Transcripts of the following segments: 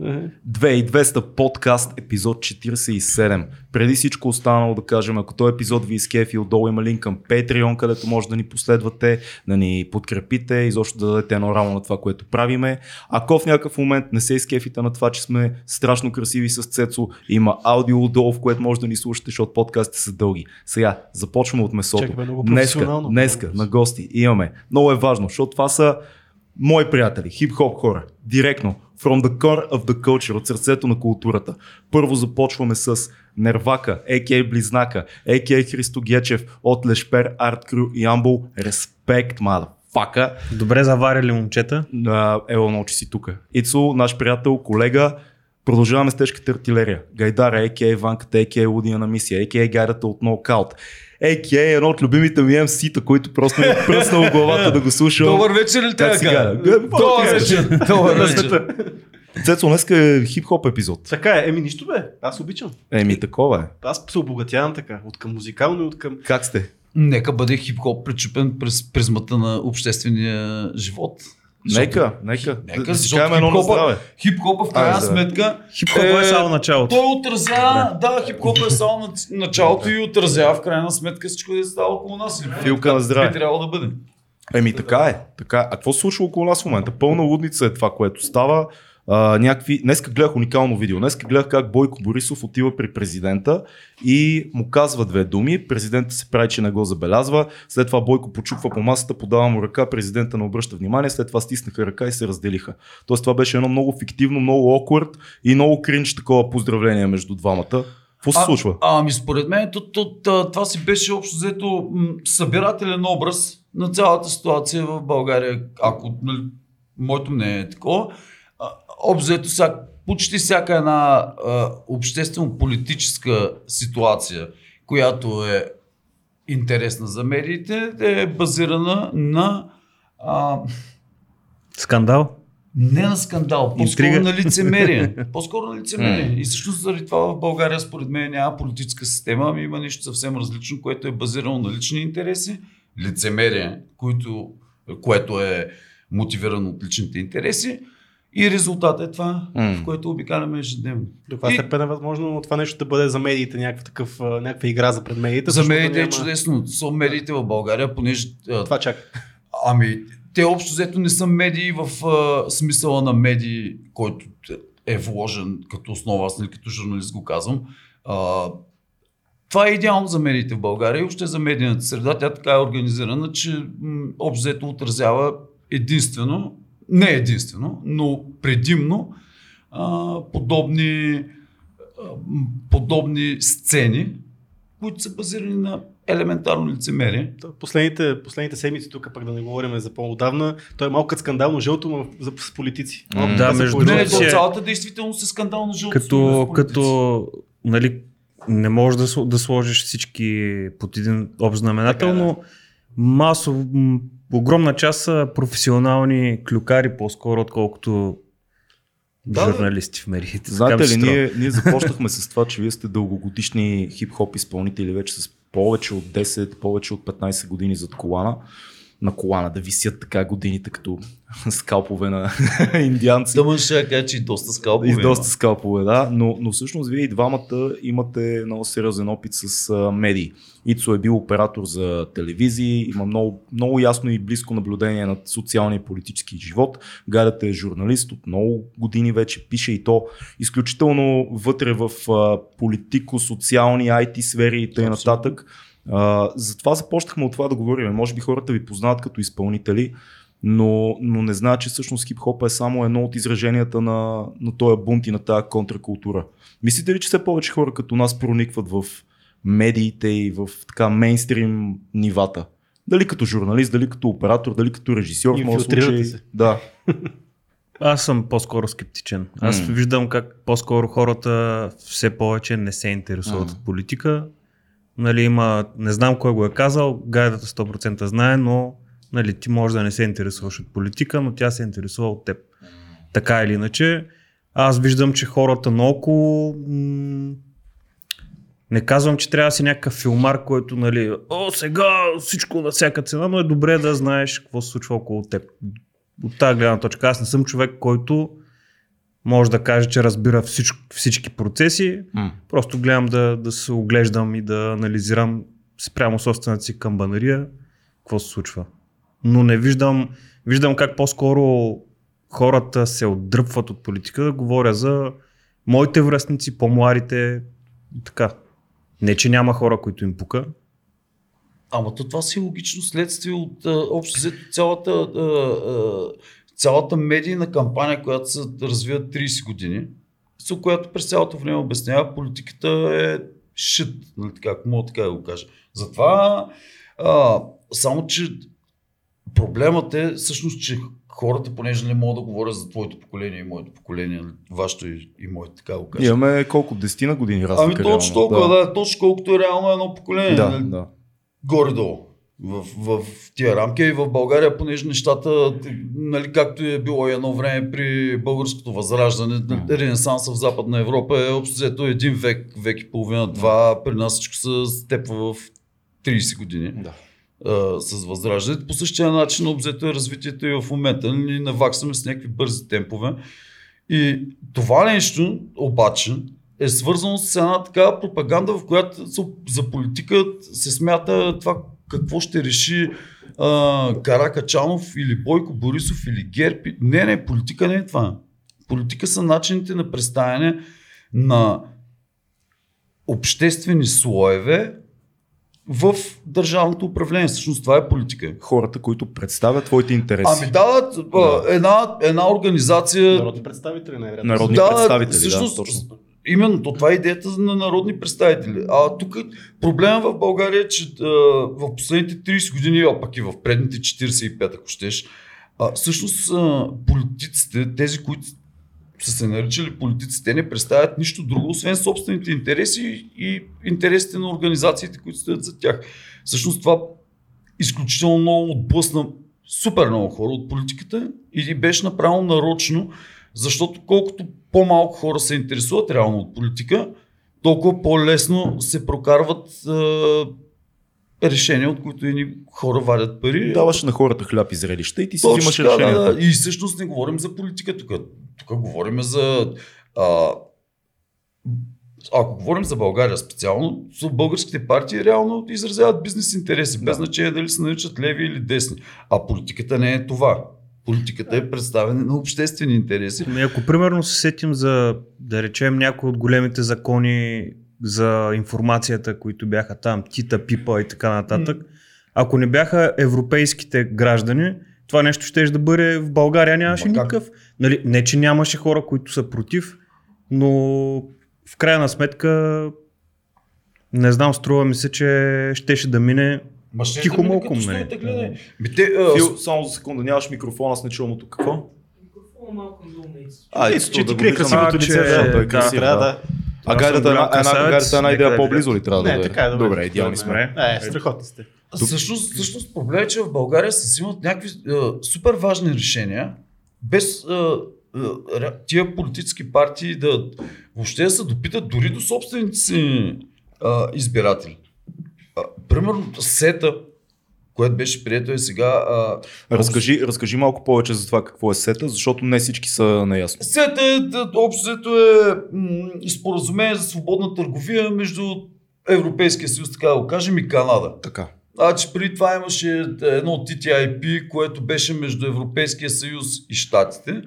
2200 подкаст, епизод 47. Преди всичко останало да кажем, ако този епизод ви изкефи, отдолу има линк към Patreon, където може да ни последвате, да ни подкрепите и защо да дадете едно рамо на това, което правиме. Ако в някакъв момент не се изкефите на това, че сме страшно красиви с Цецо, има аудио отдолу, в което може да ни слушате, защото подкастите са дълги. Сега, започваме от месото. Чакай, Днеска, днеска на гости имаме. Много е важно, защото това са мои приятели, хип-хоп хора, директно, from the core of the culture, от сърцето на културата. Първо започваме с Нервака, а.к.а. Близнака, а.к.а. Христо Гечев от Лешпер, Арт Крю и Амбол. Респект, мада. Фака. Добре заварили момчета. Ело, научи си тук. Ицо, наш приятел, колега, Продължаваме с тежката артилерия. Гайдара, а.к.а. Ванката, а.к.а. Лудия на мисия, а.к.а. Гайдата от Нокаут. А.к.а. едно от любимите ми MC-та, който просто ми е пръснал главата да го слушам. Добър вечер ли така? сега? Добър вечер. Добър вечер. Цецо, днеска е хип-хоп епизод. Така е, еми нищо бе, аз обичам. Еми, такова е. Аз се обогатявам така, от към музикално и от към... Как сте? Нека бъде хип-хоп пречупен през призмата на обществения живот. Нека, нека. Нека, да защото хип-хопа-. Хип-хопа в крайна сметка Хип-хоп е само началото. Той отразява, да, хип-хоп е само на- началото и отразява в крайна сметка всичко, което става около нас. Филка на здраве. Би трябвало да бъде. Еми така е. Така. е. А какво се случва около нас в момента? Пълна лудница е това, което става. А, някакви... Днеска гледах уникално видео. Днеска гледах как Бойко Борисов отива при президента и му казва две думи. Президента се прави, че не го забелязва. След това Бойко почуква по масата, подава му ръка, президента не обръща внимание. След това стиснаха ръка и се разделиха. Тоест това беше едно много фиктивно, много awkward и много кринч такова поздравление между двамата. Какво се случва? А, ами според мен то, то, то, това си беше общо взето м, събирателен образ на цялата ситуация в България. Ако нали, моето мнение е такова, а, общо взето всяк, почти всяка една обществено-политическа ситуация, която е интересна за медиите, е базирана на а, Скандал. не на скандал, по-скоро Интрига. на лицемерие. По-скоро на лицемерие. И всъщност заради това в България според мен няма политическа система, ами има нещо съвсем различно, което е базирано на лични интереси, лицемерие, което, което е мотивирано от личните интереси и резултатът е това, М. в което обикаляме ежедневно. До каква И- степен е възможно това нещо да бъде за медиите някакъв такъв, някаква игра за пред медиите? За медиите е няма- чудесно. Са медиите в България, понеже Това чака. Ами, те общо взето не са медии в а, смисъла на медии, който е вложен като основа, аз нали, като журналист го казвам. А, това е идеално за медиите в България и въобще за медийната среда. Тя така е организирана, че м, общо взето отразява единствено, не единствено, но предимно а, подобни, а, подобни сцени, които са базирани на елементарно лицемерие. Последните, последните седмици, тук пък да не говорим за по-отдавна, той е малко скандално жълто, но за, с политици. Малко да, между другото то е- цялата действителност е скандално жълто. Като, като нали, не можеш да, да сложиш всички под един общ знаменател, Така е, да. но масово, огромна част са професионални клюкари по-скоро, отколкото Да, журналисти в медиите. Ми Знаете ли, ние, ние започнахме с това, че вие сте дългогодишни хип-хоп изпълнители вече с повече от 10, повече от 15 години зад колана. На колана да висят така годините като скалпове на индианци. Тъмън ще кажа, че и доста скалпове. И доста скалпове, да. Но, но всъщност вие и двамата имате много сериозен опит с а, медии. Ицо е бил оператор за телевизии, има много, много ясно и близко наблюдение над социалния и политически живот. Гадата е журналист от много години вече, пише и то изключително вътре в политико-социални IT сфери и т.н. А, затова започнахме от това да говорим. Може би хората ви познават като изпълнители, но, но не знаят, че всъщност хип-хоп е само едно от израженията на, на този бунт и на тази контракултура. Мислите ли, че все повече хора като нас проникват в медиите и в така мейнстрим нивата? Дали като журналист, дали като оператор, дали като режисьор. в моя Инфилтрирате случай- се. Да. Аз съм по-скоро скептичен. Аз М. виждам как по-скоро хората все повече не се интересуват М. от политика. Нали, има, не знам кой го е казал, гайдата 100% знае, но нали, ти може да не се интересуваш от политика, но тя се интересува от теб. Така или иначе, аз виждам, че хората наоколо м- не казвам, че трябва да си някакъв филмар, който, нали, о, сега всичко на всяка цена, но е добре да знаеш какво се случва около теб. От тази гледна точка, аз не съм човек, който може да каже, че разбира всички, всички процеси. М. Просто гледам да, да се оглеждам и да анализирам спрямо собствената си камбанария какво се случва. Но не виждам, виждам как по-скоро хората се отдръпват от политика. Да говоря за моите връстници, по-младите и така. Не, че няма хора, които им пука. Ама то това си е логично следствие от а, общо взето цялата, а, а, цялата медийна кампания, която се развива 30 години, с която през цялото време обяснява политиката е шит, нали така, ако мога така да го кажа. Затова, а, само че проблемът е всъщност, че хората, понеже не мога да говоря за твоето поколение и моето поколение, нали, вашето и, и моето, така го кажа. Имаме колко? Десетина години разлика. Ами точно толкова, да. да, точно колкото е реално едно поколение. Да, нали, да. горе-долу в, в, тия рамки. И в България, понеже нещата, нали, както е било едно време при българското възраждане, ренесанса в Западна Европа е общо взето един век, век и половина, два, при нас всичко се степва в 30 години да. а, с възраждане. По същия начин обзето е развитието и в момента. Ние наваксаме с някакви бързи темпове. И това нещо обаче е свързано с една такава пропаганда, в която за политика се смята това какво ще реши а, Каракачанов или Бойко Борисов или Герпи. Не, не, политика не е това. Политика са начините на представяне на обществени слоеве в държавното управление. Всъщност това е политика. Хората, които представят твоите интереси. Ами дават а, една, една организация. Народни представители най-вероятно. Народни да, представители, всъщност, да, точно. Именно, то това е идеята на народни представители. А тук проблема в България е, че а, в последните 30 години, а пък и в предните 45, ако щеш, а, всъщност а, политиците, тези, които са се наричали политици, те не представят нищо друго, освен собствените интереси и интересите на организациите, които стоят за тях. Всъщност това изключително много отблъсна супер много хора от политиката и беше направено нарочно, защото колкото по-малко хора се интересуват реално от политика, толкова по-лесно се прокарват е, решения, от които едни хора вадят пари. Даваш на хората хляб и зрелища и ти си Точно взимаш така, да, да. И всъщност не говорим за политика тук. Тук говорим за... А, ако говорим за България специално, българските партии реално изразяват бизнес интереси, без Да. значение дали се наричат леви или десни. А политиката не е това. Политиката е представяне на обществени интереси. Ами Ако примерно се сетим за, да речем, някои от големите закони за информацията, които бяха там, Тита, Пипа и така нататък, ако не бяха европейските граждани, това нещо ще да бъде в България нямаше Ма как? никакъв. Нали, не, че нямаше хора, които са против, но в крайна сметка не знам, струва ми се, че щеше да мине Ма ще Тихо малко, нали? стоите гледане. Ми те, а, Фил, само за секунда, нямаш микрофона, аз не чувам от. Какво? Малко. А, Е, ето, че ти крие красивото лице. той е да, красив, да. да. А гайдата, съм една, една, гайдата една идея по-близо ли трябва да Не, бъде? така е, добре. Добре, идеални сме. Добре. Е, страхотни сте. Всъщност, всъщност проблем е, че в България се взимат някакви е, супер важни решения, без е, е, тия политически партии да въобще да се допитат дори до собствените си е, избиратели. А, примерно сета, което беше прието и сега. А, Разкажи, разкажи малко повече за това какво е сета, защото не всички са наясно. Сета е, да, общо взето е м, споразумение за свободна търговия между Европейския съюз, така да го кажем, и Канада. Така. Значи преди това имаше едно TTIP, което беше между Европейския съюз и Штатите,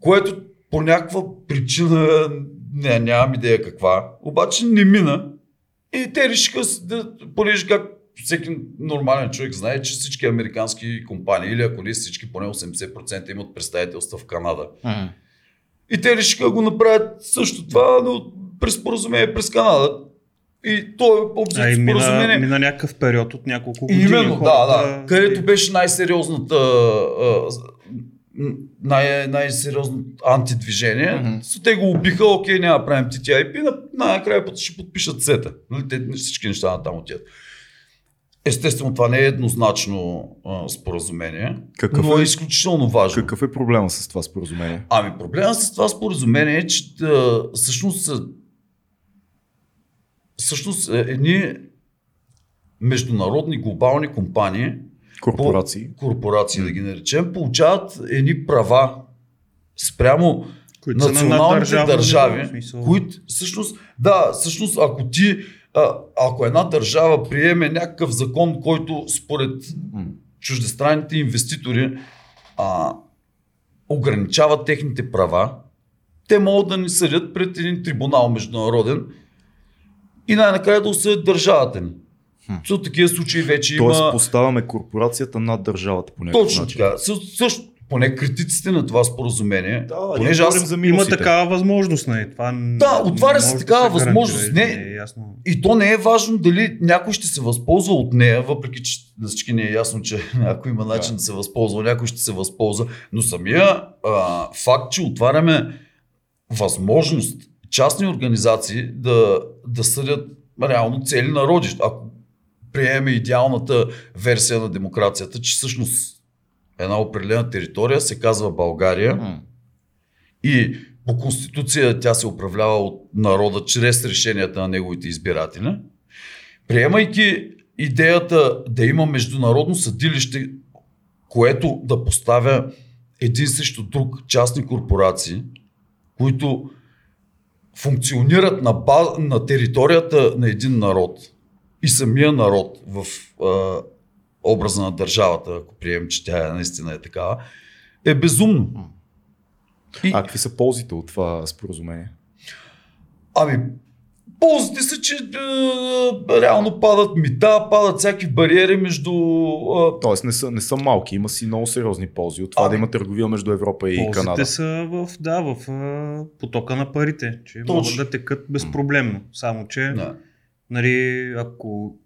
което по някаква причина, не, нямам идея каква, обаче не мина. И те решиха, да, понеже как всеки нормален човек знае, че всички американски компании, или ако не всички, поне 80% имат представителства в Канада. И те решиха да го направят също това, но през споразумение през Канада. И то е А обзето и мина, споразумение. мина някакъв период от няколко години. Именно, да, хората- да. Където беше най-сериозната а, най- най-сериозно антидвижение. Mm-hmm. Те го убиха, окей, няма да правим TTIP, на- най-накрая път ще подпишат сета. Нали, Те всички неща на там отиват. Естествено, това не е еднозначно а, споразумение, Какъв но е е- изключително важно. Какъв е проблема с това споразумение? Ами проблема с това споразумение е, че а, всъщност всъщност едни международни глобални компании, Корпорации. по, корпорации да ги наречем, получават едни права спрямо Които на националните ниво, държави, смисъл. които всъщност, да, всъщност ако ти, а, ако една държава приеме някакъв закон, който според чуждестранните инвеститори а, ограничава техните права, те могат да ни съдят пред един трибунал международен и най-накрая да осъдят държавата ни. Хм. В такива случаи вече Тоест има... поставяме корпорацията над държавата по някакъв Точно начин. така. Също, също, поне критиците на това споразумение, Да, понеже аз за Има такава възможност, нали? Това Да, отваря не се такава да възможност. гарантира, Не- е ясно. И то не е важно дали някой ще се възползва от нея, въпреки че на всички не е ясно, че ако има начин да, Да. се възползва, някой ще се възползва. Но самия а, факт, че отваряме възможност частни организации да, да съдят реално цели народи. Ако приемем идеалната версия на демокрацията, че всъщност една определена територия се казва България, М. и по конституция тя се управлява от народа чрез решенията на неговите избиратели. Приемайки идеята да има международно съдилище, което да поставя един срещу друг частни корпорации, които функционират на, баз, на територията на един народ и самия народ в а, образа на държавата, ако приемем, че тя е, наистина е такава, е безумно. И, А какви са ползите от това споразумение? Ами, ползите са, че е, реално падат мита, падат всякакви бариери между... Е, Тоест не са, не са малки, има си много сериозни ползи от това Ами- да има търговия между Европа и Ползите Канада. са в, да, в потока на парите, че Точно. могат да текат безпроблемно. Само, че да. Нали, ако,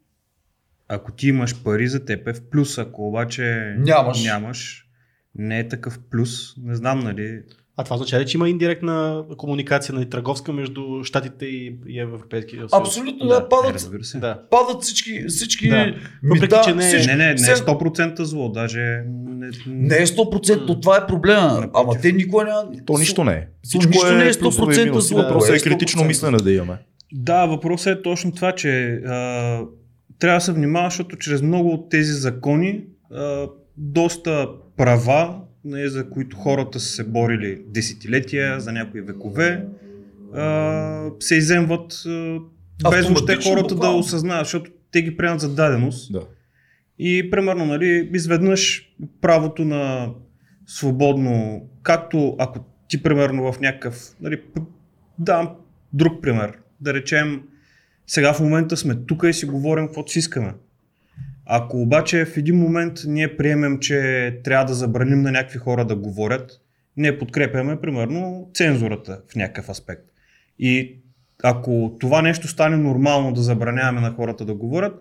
ако ти имаш пари за теб е в плюс, ако обаче Нямаш. нямаш не е такъв плюс. Не знам, нали. А това означава ли, че има индиректна комуникация нали, търговска между Штатите и, и Европейския съюз? Абсолютно, да, е, падат, се. Да. падат всички, всички Да. мита, Въпреки, че не е- всички. Не, не, не е Все- 100% зло, даже не, Не е 100%, то това е проблема. Напротив. Ама те никога няма... То нищо не е. нищо не е плюсове и 100% минуси. зло. Въпросът е е критично 100% мислене да имаме. Да, въпросът е точно това, че а, трябва да се внимава, защото чрез много от тези закони а, доста права, не, за които хората са се борили десетилетия, за някои векове, а, се иземват а, без въобще хората да буквално. осъзнаят, защото те ги приемат за даденост. Да. И примерно, нали, изведнъж правото на свободно, както ако ти примерно в някакъв, нали, давам друг пример, да речем, сега в момента сме тук и си говорим каквото си искаме. Ако обаче в един момент ние приемем, че трябва да забраним на някакви хора да говорят, ние подкрепяме примерно цензурата в някакъв аспект. И ако това нещо стане нормално да забраняваме на хората да говорят,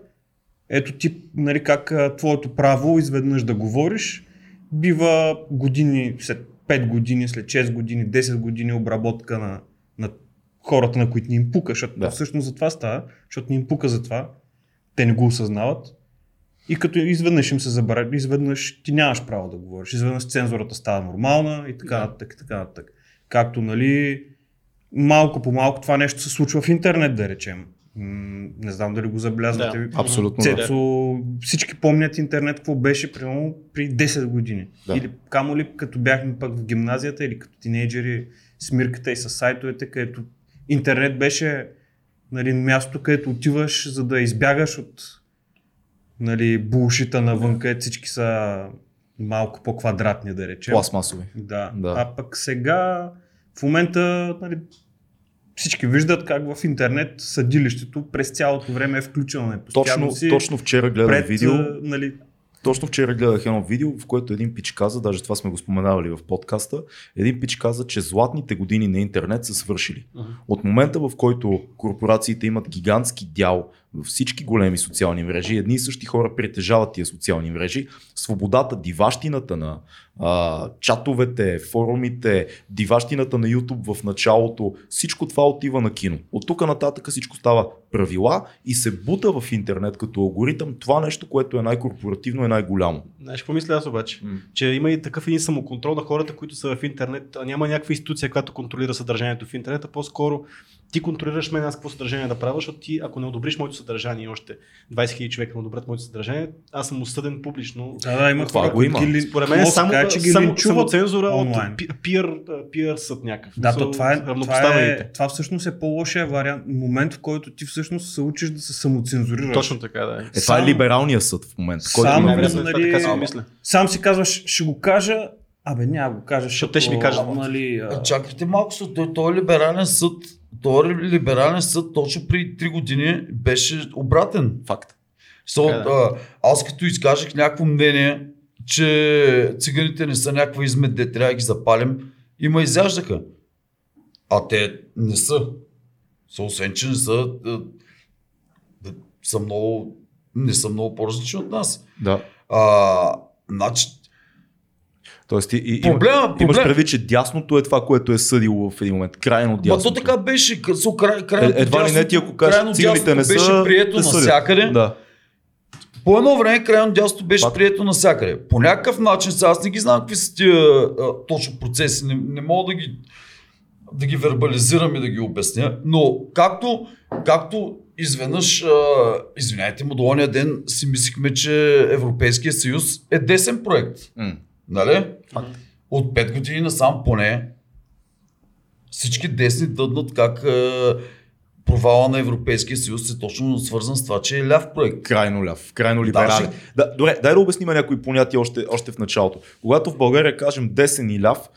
ето ти, нали, как твоето право изведнъж да говориш, бива години, след 5 години, след 6 години, 10 години обработка на, на хората, на които ни им пука, защото Да. да. всъщност за това става, защото ни им пука за това, те не го осъзнават. И като изведнъж им се забравя, изведнъж ти нямаш право да говориш, изведнъж цензурата става нормална и така Да. нататък, и така нататък. Както, нали, малко по малко това нещо се случва в интернет, да речем. М, Не знам дали го забелязвате. Да. Абсолютно. Да. Цецо, всички помнят интернет, какво беше примерно при 10 години. Да. Или камо ли като бяхме пък в гимназията или като тинейджери с мирката и с сайтовете, където интернет беше нали, място, където отиваш, за да избягаш от нали, булшита навън, където всички са малко по-квадратни, да речем. Пластмасови. Да. Да. А пък сега, в момента, нали, всички виждат как в интернет съдилището през цялото време е включено. Постоянно Точно, си точно вчера гледах пред, видео. нали, Точно вчера гледах едно видео, в което един пич каза, даже това сме го споменавали в подкаста, един пич каза, че златните години на интернет са свършили. Мгм. От момента, в който корпорациите имат гигантски дял във всички големи социални мрежи, едни и същи хора притежават тия социални мрежи, свободата, диващината на а, чатовете, форумите, диващината на YouTube в началото, всичко това отива на кино. От тук нататък всичко става правила и се бута в интернет като алгоритъм това нещо, което е най-корпоративно и най-голямо. Знаеш какво мисля аз обаче? М. Че има и такъв един самоконтрол на хората, които са в интернет, а няма някаква институция, която контролира съдържанието в интернет, а по-скоро ти контролираш мен аз какво съдържание да правя, защото ти, ако не одобриш моето съдържание още 20 000 човека му одобрят моето съдържание, аз съм осъден публично. Да, да, има Това хора, го има. ги Според мен само, каже, че ги само, линчуват самоцензура от онлайн. пи- пиър, пиър съд някакъв. Да, то това, е, това, е, това всъщност е по-лошия вариант, момент, в който ти всъщност се учиш да се самоцензурираш. Точно така, да. Е, това е Сам- либералният съд в момента, който Само, има нали, така си мисля. Сам си казваш, ще го кажа, абе няма го кажа, Защото те ще ми кажат. Нали, а, А, Чакайте малко, съд. той, той либерален съд, той либерален съд точно преди 3 години беше обратен. Факт. So, да. а, аз като изкажех някакво мнение, че циганите не са някаква измет, де трябва да ги запалим, и ме изяждаха. А те не са. Са, освен, че не са, са много, не са много по-различни от нас. Да. А, значи, Тоест, ти, и, Проблема- имаш проблем- предвид, че дясното е това, което е съдило в един момент. Крайно Ма дясното. то така беше. къ- со, край, крайното Е, едва ли не ти, ако кажеш, крайно циганите не са, беше прието навсякъде. Да. По едно време крайно дясното беше Факт. прието навсякъде. По някакъв начин, сега аз не ги знам какви са тия а, точно процеси, не, не мога да ги, да ги вербализирам и да ги обясня, но както, както изведнъж, а, извиняйте му, до ония ден си мислихме, че Европейския съюз е десен проект. М. Нали? От 5 години насам поне всички десни дъднат как е, провала на Европейския съюз е точно свързан с това, че е ляв проект. Крайно ляв, крайно либерален. Даже- Да, добре, дай да обясним някои понятия още, още в началото. Когато в България кажем десен и ляв,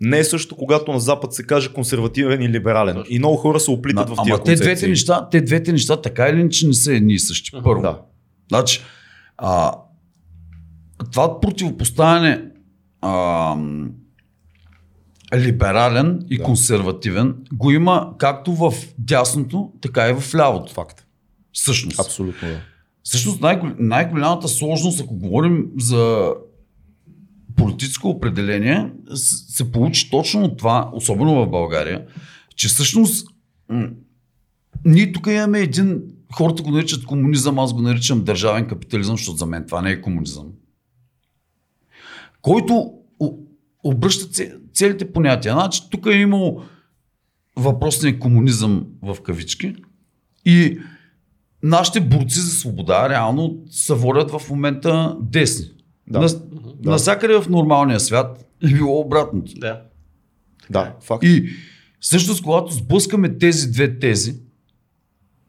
не е също, когато на Запад се каже консервативен и либерален. И много хора се оплитат в тия Ама те двете, неща, те двете неща така или иначе не са едни и същи. Първо. Да. Значи, а, това противопоставяне а, либерален и Да. консервативен го има както в дясното, така и в лявото. Факт. Всъщност. Абсолютно да. Всъщност най- най-голямата сложност, ако говорим за политическо определение, се получи точно от това, особено в България, че всъщност м- ние тук имаме един, хората го наричат комунизъм, аз го наричам държавен капитализъм, защото за мен това не е комунизъм. Който обръща це- целите понятия. Значи тук е имало въпросния комунизъм в кавички и нашите борци за свобода реално се водят в момента десни. Да. На, Да. Насякъде в нормалния свят е било обратното. Да. Да, факт. И всъщност, когато сблъскаме тези две тези,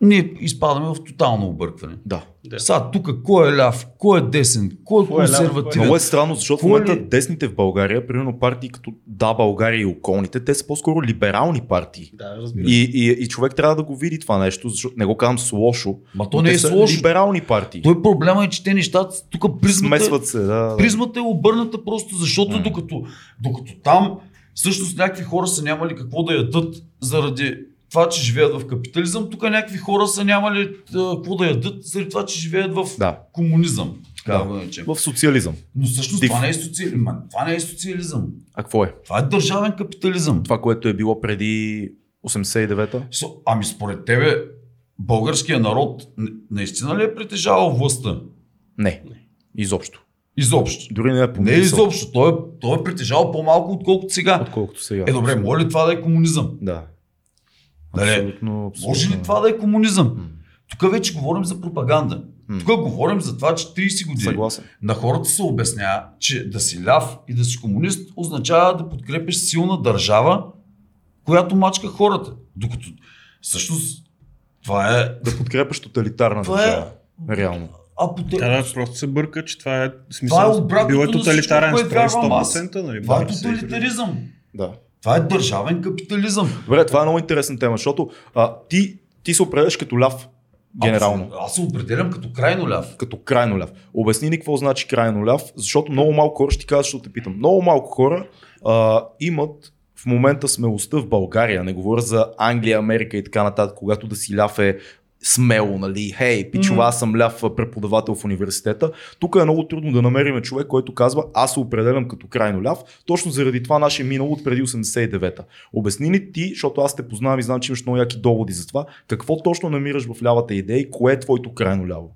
ние изпадаме в тотално объркване. Да. Да. Сега тук кой е ляв, кой е десен, кой е Кой е ляв, консервативен. Много е странно, защото в Какво момента ли- десните в България, примерно партии като Да, България и околните, те са по-скоро либерални партии. Да, разбира. И, и, и човек трябва да го види това нещо, защото не го казвам с лошо. Ма то не е с лошо. Либерални партии. Той проблема е, че те нещата, тук призмата, Смесват се, да. да. призмата е обърната просто защото М. докато, докато там всъщност някакви хора са нямали какво да ядат заради това, че живеят в капитализъм, тук някакви хора са нямали а, какво да ядат заради това, че живеят в Да. комунизъм. Така Да. В социализъм. Но всъщност Див. това не е социализъм. Това не е социализъм. А какво е? Това е държавен капитализъм. Това, което е било преди 89-та? Со- Ами според тебе, българския народ наистина ли е притежавал властта? Не. Изобщо. Изобщо. Дори не е Не помисъл. изобщо. Той е, той е притежавал по-малко, отколкото сега. Отколкото сега. Е, добре, може ли това да е комунизъм? Да. Нали? Абсолютно, абсолютно. Може ли това да е комунизъм? М. Тук вече говорим за пропаганда. М. Тук говорим за това, че 30 години Съгласен. на хората се обяснява, че да си ляв и да си комунист означава да подкрепиш силна държава, която мачка хората. Докато всъщност това е... Да подкрепяш тоталитарна Това е... държава. Реално. А по те... Да, да, просто се бърка, че това е смисъл. Това е обратното Бил е на тоталитарен всичко, което строй вярвам аз. 100%, нали? Това е тоталитаризъм. Да. Това е държавен капитализъм. Добре, това е много интересна тема, защото а, ти, ти се определяш като ляв, генерално. Аз, аз се определям като крайно ляв. Като крайно ляв. Обясни ни какво значи крайно ляв, защото много малко хора, ще ти кажа, защото те питам, много малко хора а, имат в момента смелостта в България, не говоря за Англия, Америка и така нататък, когато да си ляв е смело, нали, хей, пичова, аз съм ляв преподавател в университета. Тук е много трудно да намерим човек, който казва, аз се определям като крайно ляв, точно заради това наше минало от преди 89-та. Обясни ни ти, защото аз те познавам и знам, че имаш много яки доводи за това, какво точно намираш в лявата идея и кое е твоето крайно ляво?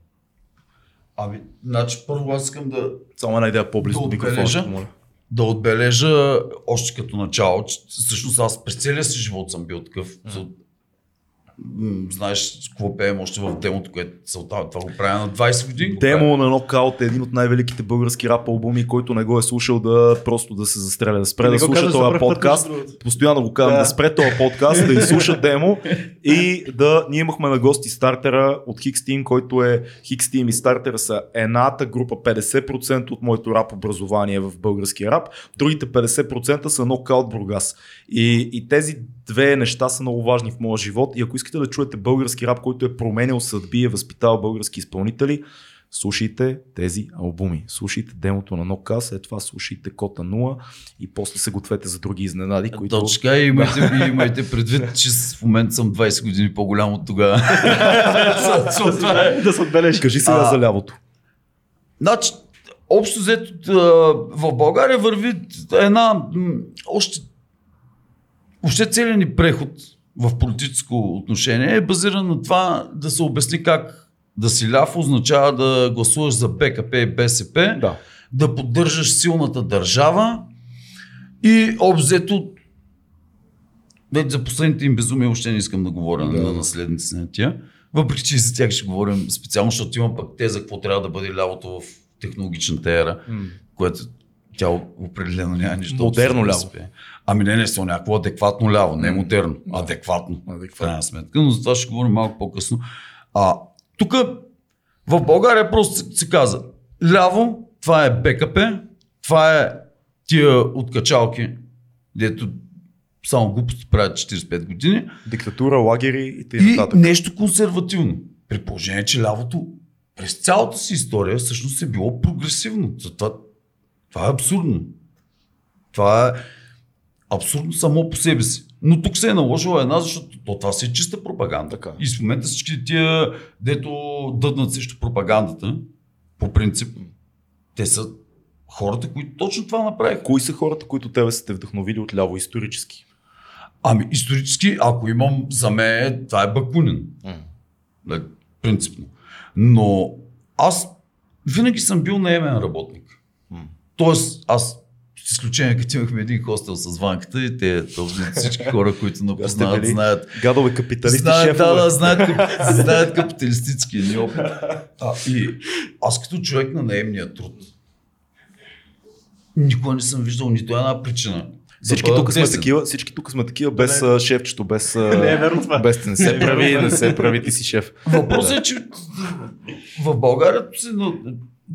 Ами, значи първо аз искам да, Само една идея по-близо Да до микрофона. отбележа. ще помоля. да отбележа още като начало, че всъщност аз през целия си живот съм бил такъв. М, знаеш какво пеем още в демото, което целта, това го правя на 20 години. Демо на Нокаут е един от най-великите български рап албуми, който не го е слушал да просто да се застреля, да спре да слуша този подкаст. Постоянно го казвам да. Да. спре този подкаст, да изслуша демо и да ние имахме на гости стартера от Hicks Team, който е Hicks Team и стартера са едната група 50% от моето рап образование в българския рап, другите 50% са Нокаут Бургас. И, и тези две неща са много важни в моя живот и ако искате да чуете български рап, който е променил съдби и е възпитал български изпълнители, слушайте тези албуми. Слушайте демото на Нокас, след това слушайте Кота 0 и после се гответе за други изненади, които... Точка, и имайте, имайте предвид, че в момента съм 20 години по-голям от тогава. Да се отбележи. Кажи сега А, за лявото. Значи, общо взето в България върви една още въобще целият ни преход в политическо отношение е базиран на това да се обясни как да си ляв означава да гласуваш за БКП и БСП, Да. да поддържаш силната държава и общо взето вече за последните им безумия въобще не искам да говоря Да. на наследници на тия. Въпреки, че за тях ще говорим специално, защото имам пък те за какво трябва да бъде лявото в технологичната ера, което тя определено няма нищо. Модерно ляво. Ами не, не, са някакво адекватно ляво, не модерно, адекватно. В Адекватно. крайна сметка, но за това ще говорим малко по-късно. А тук в България просто се, се каза ляво, това е БКП, това е тия откачалки, дето само глупости правят 45 години Диктатура, лагери и т.н. и нататък. нещо консервативно. При положение, че лявото през цялата си история всъщност е било прогресивно. Затова това е абсурдно. Това е абсурдно само по себе си. Но тук се е наложила една, защото то, това си е чиста пропаганда. Така. И в момента всички тия, дето дъднат срещу пропагандата, по принцип, те са хората, които точно това направиха. Кои са хората, които тебе са те вдъхновили от ляво исторически? Ами, исторически, ако имам за мен, това е Бакунин. Нали, принципно. Но аз винаги съм бил наемен работник. М. Тоест, аз с изключение, като имахме един хостел с ванката и те, този, всички хора, които не Кога сте познават, били знаят, Гадове капиталисти, знаят, шефове. да, да, знаят, знаят капиталистическия ни опит. А, и аз като човек на наемния труд, никога не съм виждал нито една причина. Всички тук, сме такива, всички тук сме такива без Не. шефчето, без, Не е верно това. без не се прави, не се прави, ти си шеф. Въпросът е, че в България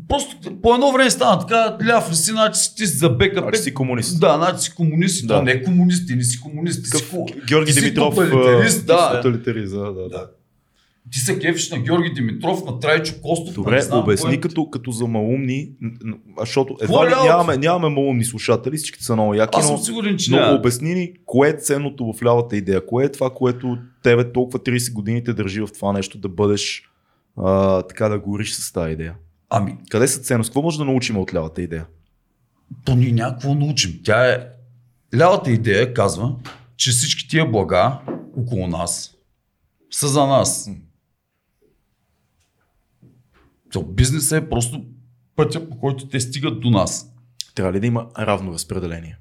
просто по едно време стана така, ляв ли си, значи си ти си за БКП. Значи си комунист. Да, значи си комунист. Да. То не е комунист, ти не си комунист. Ти си, Такъв ко- Георги ти си Димитров. тоталитарист, а, да. Тоталитарист, да, да, да. Ти се кефиш на Георги Димитров, на Трайчо Костов. Добре, знам обясни кой. като, като за малумни, защото едва е ли нямаме, нямаме малумни слушатели, всички са много яки, Аз съм сигурен, че но няма. обясни ни кое е ценното в лявата идея, кое е това, което тебе толкова 30 години те държи в това нещо да бъдеш а, така да гориш с тази идея. Ами, Къде са ценност? Какво може да научим от лявата идея? то ние някакво научим. Тя е... Лявата идея казва, че всички тия блага около нас са за нас. То бизнесът е просто пътя, по който те стигат до нас. Трябва ли да има равно разпределение?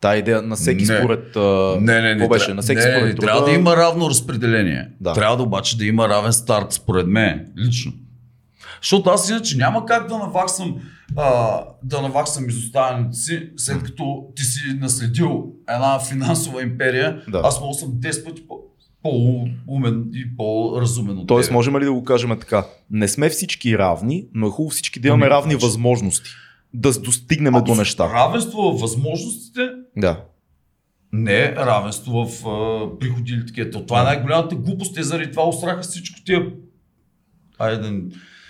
Та идея на всеки Не. според... А, Не, не, не. какво беше? На всеки не, според не, труда... трябва да има равно разпределение. Да. Трябва да обаче да има равен старт, според мен, лично. Защото аз иначе няма как да наваксам, а, да наваксам изоставянето си, след като ти си наследил една финансова империя, Да. аз мога съм 10 пъти по- по-умен и по-разумен от Тоест, тебе. можем ли да го кажем така? Не сме всички равни, но е хубаво всички да имаме Ами, равни значи- възможности. Да достигнем до Абсолютно. неща. Равенство в възможностите Да. не е равенство в а, приходи или такива. То Това е най-голямата глупост. Те заради това устраха всичко тия. Айде да...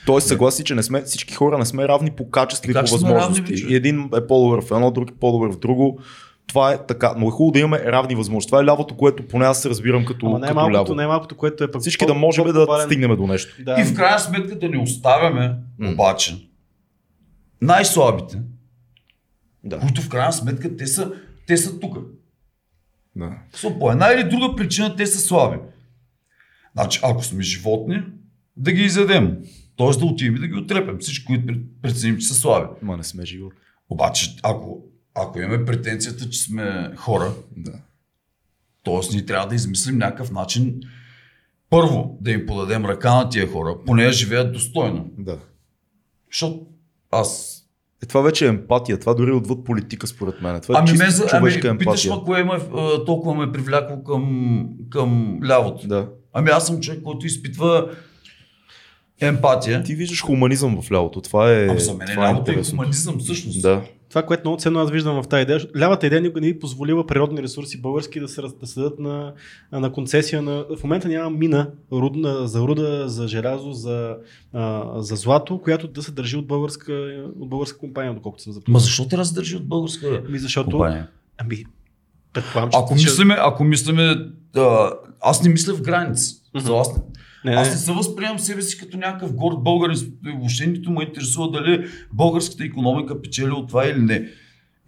Тоест, съгласи, че не сме, всички хора не сме равни по качество и по възможности. равни, един е по-добър в едно, друг е по-добър в друго. Това е така. Но е хубаво да имаме равни възможности. Това е лявото, което поне аз се разбирам като, Ама като най-малкото, ляво. най-малко, което е пък Всички да можем да по-глобален- стигнем до нещо. Да. И в крайна сметка да не оставяме, М. обаче, най-слабите, Да. които в крайна сметка те са, те са тук. да. So, по една или друга причина те са слаби. Значи, ако сме животни, да ги изядем. Тоест да отидем и да ги отрепем. Всички, които преценим, че са слаби. Ма не сме живот. Обаче, ако, ако имаме претенцията, че сме хора, Да. т.е. ние трябва да измислим някакъв начин първо да им подадем ръка на тия хора, поне да живеят достойно. Да. Защото аз Е, това вече е емпатия. Това дори е отвъд политика, според мен. Това е Ами, чисто ме, за- човешка ами питаш ме, кое ме, толкова ме привлякло към, към лявото. Да. Ами аз съм човек, който изпитва емпатия. Ти виждаш хуманизъм в лявото. Това е. Ами за мен това е лявото е хуманизъм всъщност. Да. Това, което много ценно аз виждам в тази идея, лявата идея никога не ви позволила природни ресурси български да се, да се дадат на, на концесия. На, в момента няма мина рудна, за руда, за желязо, за, а, за злато, която да се държи от българска, от българска компания, доколкото съм запознат. Ма защо те раздържи от българска Ами защото, компания? ами, предполагам, че... Ако ще- мислиме, ако мислиме, а, аз не мисля в граници. За аз, не, не, аз не се възприемам себе си като някакъв горд българин. Въобще нито ме интересува дали българската економика печели от това или не.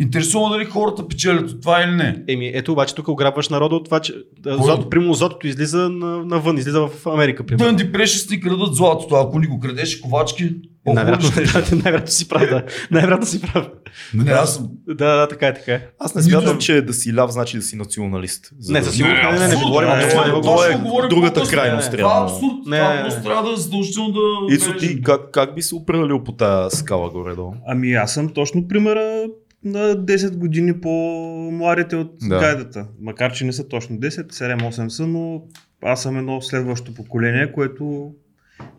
Интересува дали хората печелят от това или не. Еми, ето обаче тук ограбваш народа от това, че а, злато, примерно златото излиза на, навън, излиза в Америка, примерно. Дънди преши ни крадат златото, ако ни го крадеше ковачки, Най-вероятно, е. най-вероятно си прав, да. Най-вероятно си прав. Не, аз съм Да, да, така е, така е. Аз не смятам, че да си ляв значи да си националист. За Не, да- със сигурност не, не, не, говорим не, за това. не, не това е другата крайност, Това е абсурд. Не, Това трябва да задължително да... Ицо, ти как, как би се определил по тази скала горе-долу? Ами аз съм точно примера на 10 години по-младите от Да. да. гайдата. Макар, че не са точно 10, 7-8 са, но аз съм едно следващо поколение, което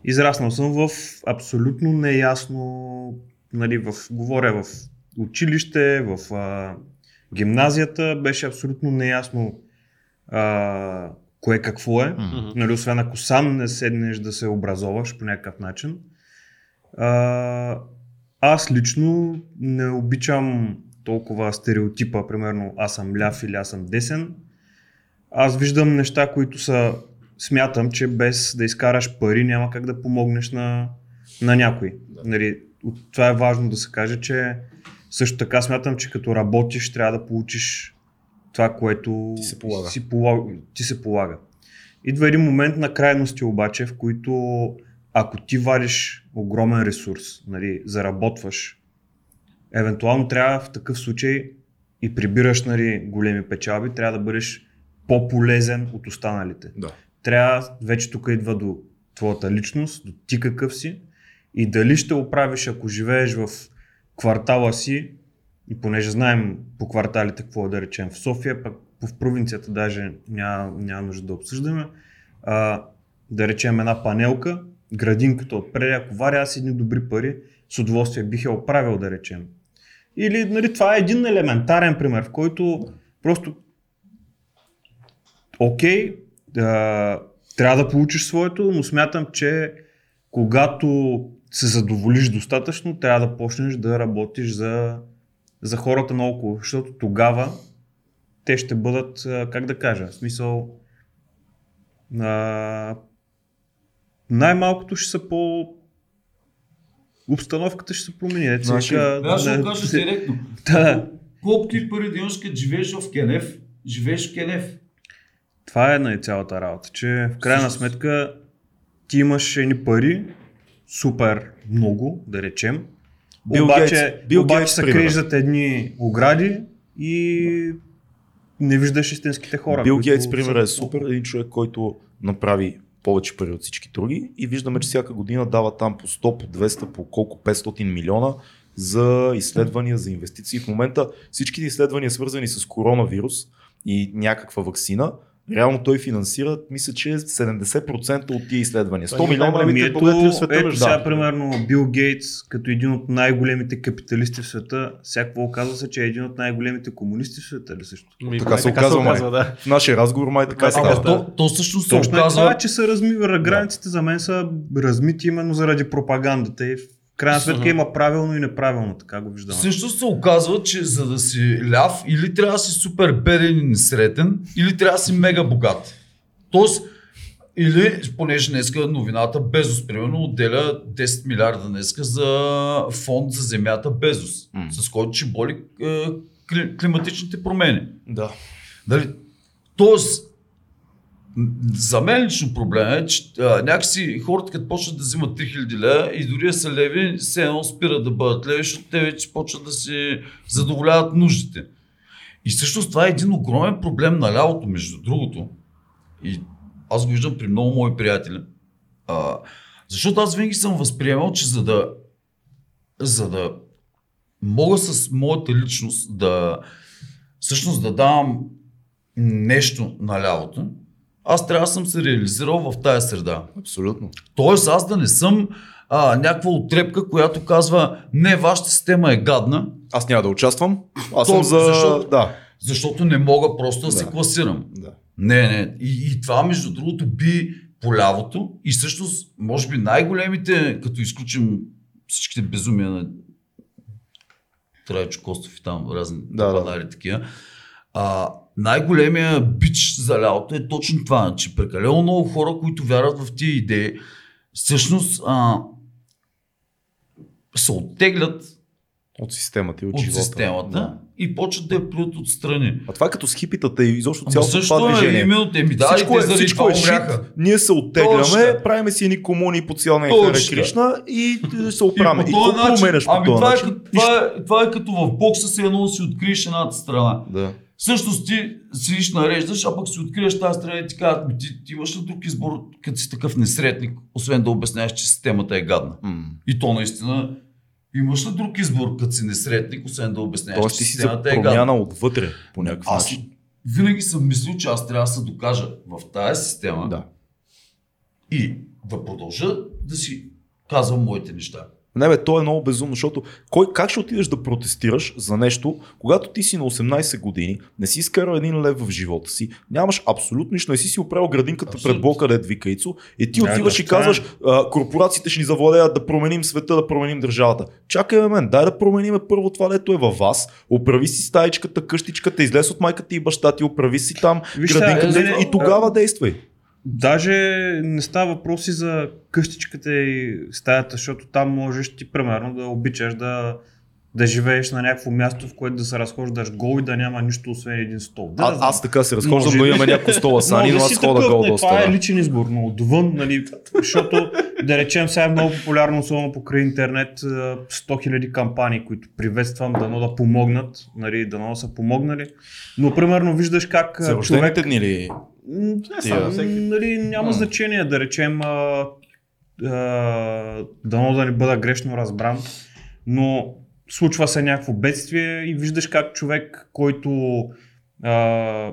израснал съм в абсолютно неясно, нали, в, говоря в училище, в а, гимназията, беше абсолютно неясно а, кое какво е. Мгм. Нали, освен ако сам не седнеш да се образоваш по някакъв начин. А, аз лично не обичам толкова стереотипа, примерно аз съм ляв или аз съм десен. Аз виждам неща, които са, смятам, че без да изкараш пари няма как да помогнеш на, на някой. Нали, от- това е важно да се каже, че също така смятам, че като работиш трябва да получиш това, което Ти се полага. Си полага, ти се полага. Идва един момент на крайности обаче, в които ако ти вадиш огромен ресурс, нали, заработваш, евентуално трябва в такъв случай и прибираш нали, големи печалби, трябва да бъдеш по-полезен от останалите. Да. Трябва, вече тук идва до твоята личност, до ти какъв си и дали ще оправиш, ако живееш в квартала си, и понеже знаем по кварталите какво е да речем в София, пък в провинцията даже няма, няма нужда да обсъждаме, а, да речем една панелка, градинката отпред, ако варя аз едни добри пари, с удоволствие бих я оправил да речем. Или нали, това е един елементарен пример, в който просто окей, да, трябва да получиш своето, но смятам, че когато се задоволиш достатъчно, трябва да почнеш да работиш за, за хората наоколо, защото тогава те ще бъдат, как да кажа, в смисъл, а, най-малкото ще са по... Обстановката ще се промени. Се Значи, Аз ще го кажа директно. Да, Колкото и пари да имаш, като живееш в Кенев, живееш в Кенев. Това е на цялата работа, че в крайна сметка ти имаш едни пари, супер много, да речем, Бил обаче, Гейтс- Бил обаче Гейтс, се криеш зад едни огради и не виждаш истинските хора. Бил Гейтс, пример, е супер. Един човек, който направи повече пари от всички други и виждаме, че всяка година дава там по 100, по 200, по колко 500 милиона за изследвания, за инвестиции. В момента всичките изследвания, свързани с коронавирус и някаква вакцина, реално той финансира, мисля, че 70% от тия изследвания. 100 Това е милиона. ето, богати в света, ето сега, примерно, Бил Гейтс, като един от най-големите капиталисти в света, всяко оказва се, че е един от най-големите комунисти в света ли също? Ами, Така се оказва, май. да. В нашия разговор май така се Така казва. то, то всъщност се е оказва... това, че са размива границите за мен са размити именно заради пропагандата и крайна сметка има правилно и неправилно, така го виждам. Също се оказва, че за да си ляв, или трябва да си супер беден и несретен, или трябва да си мега богат. Тоест, или, понеже днеска новината Безос, примерно, отделя 10 милиарда днеска за фонд за земята Безос, М. с който ще боли е, кли- климатичните промени. Да. Дали? Тоест, за мен лично проблем е, че а, някакси хората като почнат да взимат 3000 лева и дори са леви, все едно спират да бъдат леви, защото те вече почват да си задоволяват нуждите. И всъщност това е един огромен проблем на лявото, между другото. И аз го виждам при много мои приятели. А, защото аз винаги съм възприемал, че за да, за да мога с моята личност да всъщност да давам нещо на лявото, аз трябва да съм се реализирал в тая среда. Абсолютно. Тоест аз да не съм а, някаква отрепка, която казва не, вашата система е гадна, Аз няма да участвам. Аз То, съм за... защото- Да. защото не мога просто да, се Да. класирам. да. Не, не. И, и това, между другото, би по лявото и всъщност, може би най-големите, като изключим всичките безумия на Трайчо Костов и там разни Да, да. такива, а, най-големия бич за лявото е точно това, че прекалено много хора, които вярват в тия идеи, всъщност а, се оттеглят От системата и от, от живота. системата Да. и почват да я плюят отстрани. А това е като с хипитата и изобщо цялото също това е, движение. именно те ми да, всичко и е, всичко това е шит. Ние се оттегляме, Точно. правиме си едни комуни по цял. Харе Кришна и е, се оправяме. И, какво променяш по ами този това, е, начин? това, е, това е като в бокса се едно си откриеш едната страна. Да. Всъщност ти седиш нареждаш, а пък си откриеш тази страна и ти казват, ми ти, ти имаш ли друг избор, като си такъв несретник, освен да обясняваш, че системата е гадна. М. И то наистина имаш ли друг избор, като си несретник, освен да обясняваш, Тоест че си за е гадна. промяна отвътре по някакъв Аз начин. винаги съм мислил, че аз трябва да се докажа в тази система Да. и да продължа да си казвам моите неща. Не бе, то е много безумно, защото кой, как ще отидеш да протестираш за нещо, когато ти си на 18 години, не си изкарал един лев в живота си, нямаш абсолютно нищо, не си си оправил градинката Абсолютно. пред блока, дед вика Ицо, и ти отиваш да, и казваш, а, корпорациите ще ни завладеят да променим света, да променим държавата. Чакай, мен, дай да променим първо това, дето е във вас, оправи си стаичката, къщичката, излез от майката и баща ти, оправи си там Виж градинката не, не, и тогава действай. Даже не става въпроси за къщичката и стаята, защото там можеш ти примерно да обичаш да, да живееш на някакво място, в което да се разхождаш гол и да няма нищо освен един стол. Да, А, да аз така се разхождам, но имаме няколко стола сани, но аз хода гол доста. Това е да. личен избор, но отвън, нали, защото да речем сега е много популярно, особено покрай интернет, а, 100 000 кампании, които приветствам, дано да помогнат, нали, дано да са помогнали. Но примерно виждаш как рождените дни ли? Не само, нали, няма значение да речем а, а, дано да не бъда грешно разбран, но случва се някакво бедствие и виждаш как човек, който а,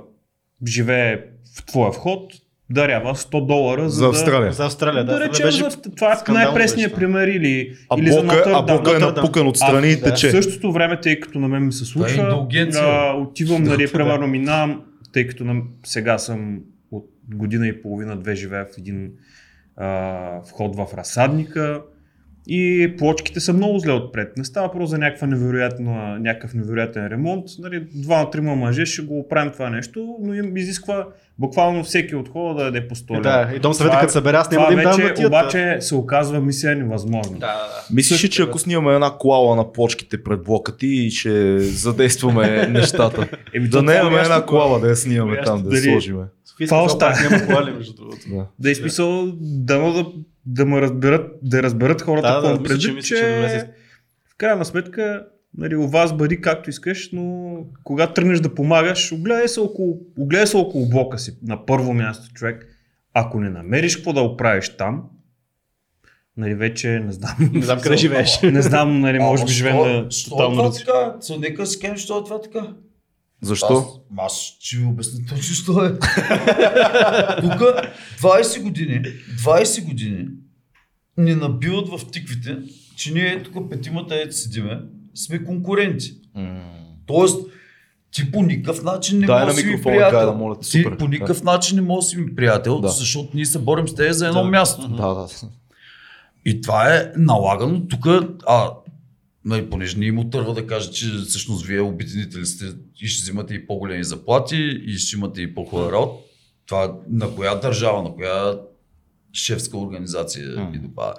живее в твоя вход, дарява 100 долара за, За Австралия. За Австралия, Да, да. да това речем, беше за, това е най-пресният пример или, А или за блока, а Нотърдам. блока е Нотърдам. напукан отстрани и А, тече. В същото време, тъй като на мен ми се е случва, индулгенция. а, отивам, нали, Да. примерно минавам, тъй като сега съм от година и половина-две живея в един а, вход в разсадника и плочките са много зле отпред. Не става просто за някаква невероятна, някакъв невероятен ремонт. Нали, два-трима мъже ще го оправим това нещо, но им изисква буквално всеки от хода да даде по 100 лева. Да, и дом съвета, е- като събере, аз няма да им дам вече тия. обаче се оказва мисия невъзможна. Да, да, да. Мислиш ли, че ако снимаме една коала на плочките пред блока ти, ще задействаме нещата? Еми, Да не имаме една коала да я снимаме там, да я сложиме. Това остава. Да. Да е дано да, да ме разберат, да разберат хората Да, какво да, мисля, че- предвид, мисля, че в крайна сметка нали, у вас бъди както искаш, но когато тръгнеш да помагаш, огледай се около, огледай се около блока си на първо място човек. Ако не намериш какво да оправиш там, нали вече не знам. Не знам къде живееш. Не знам, нали, може би живеем на е тотално това различни. така? Нека си кажем, що е това така. Защо? Аз, аз ще ви обясня точно, що е. Тук 20 години, 20 години ни набиват в тиквите, че ние тук петимата ето седиме, сме конкуренти. Тоест, ти по никакъв начин не можеш да си ми приятел. Гайда, моля те, ти супер. по никакъв начин не можеш да си ми приятел, Да. защото ние се борим с тези за едно Да. място. Да, да. И това е налагано тук, а нали, понеже не им отърва да каже, че всъщност вие обидените ли сте и ще взимате и по-големи заплати и ще имате и по-хубава работа. Това на коя държава, на коя шефска организация М. ви допада.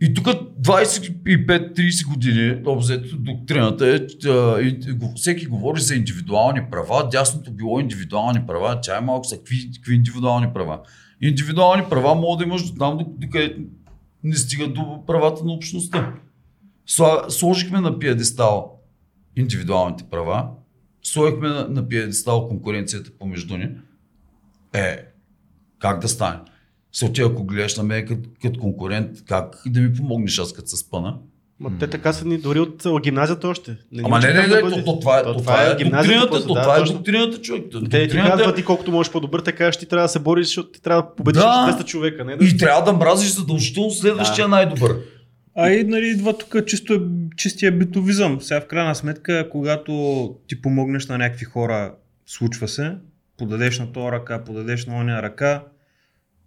И тук 25-30 години, обзето доктрината е, и, всеки говори за индивидуални права, дясното било индивидуални права, чай малко са, какви, какви индивидуални права? Индивидуални права могат да имаш до там, до- докъде не стигат до правата на общността. Сложихме на пиедестал индивидуалните права, сложихме на, на пиедестал конкуренцията помежду ни. Е, Как да стане? Се ти ако гледаш на мен като, като конкурент, как да ми помогнеш аз като се спъна? Ма те така са ни дори от гимназията още. Ама не, не, не, да то, бъде- то, това е, то, това е доктрината, то, да, това е точно. доктрината, човек. Те ти е- казват ти колкото можеш по-добър, така ще ти трябва да се бориш, защото ти трябва да победиш Да. 200 човека. Не да... И трябва да мразиш задължително следващия най-добър. А и нали, идва тук чисто, чистия битовизъм. Сега в крайна сметка, когато ти помогнеш на някакви хора, случва се, подадеш на този ръка, подадеш на оня ръка,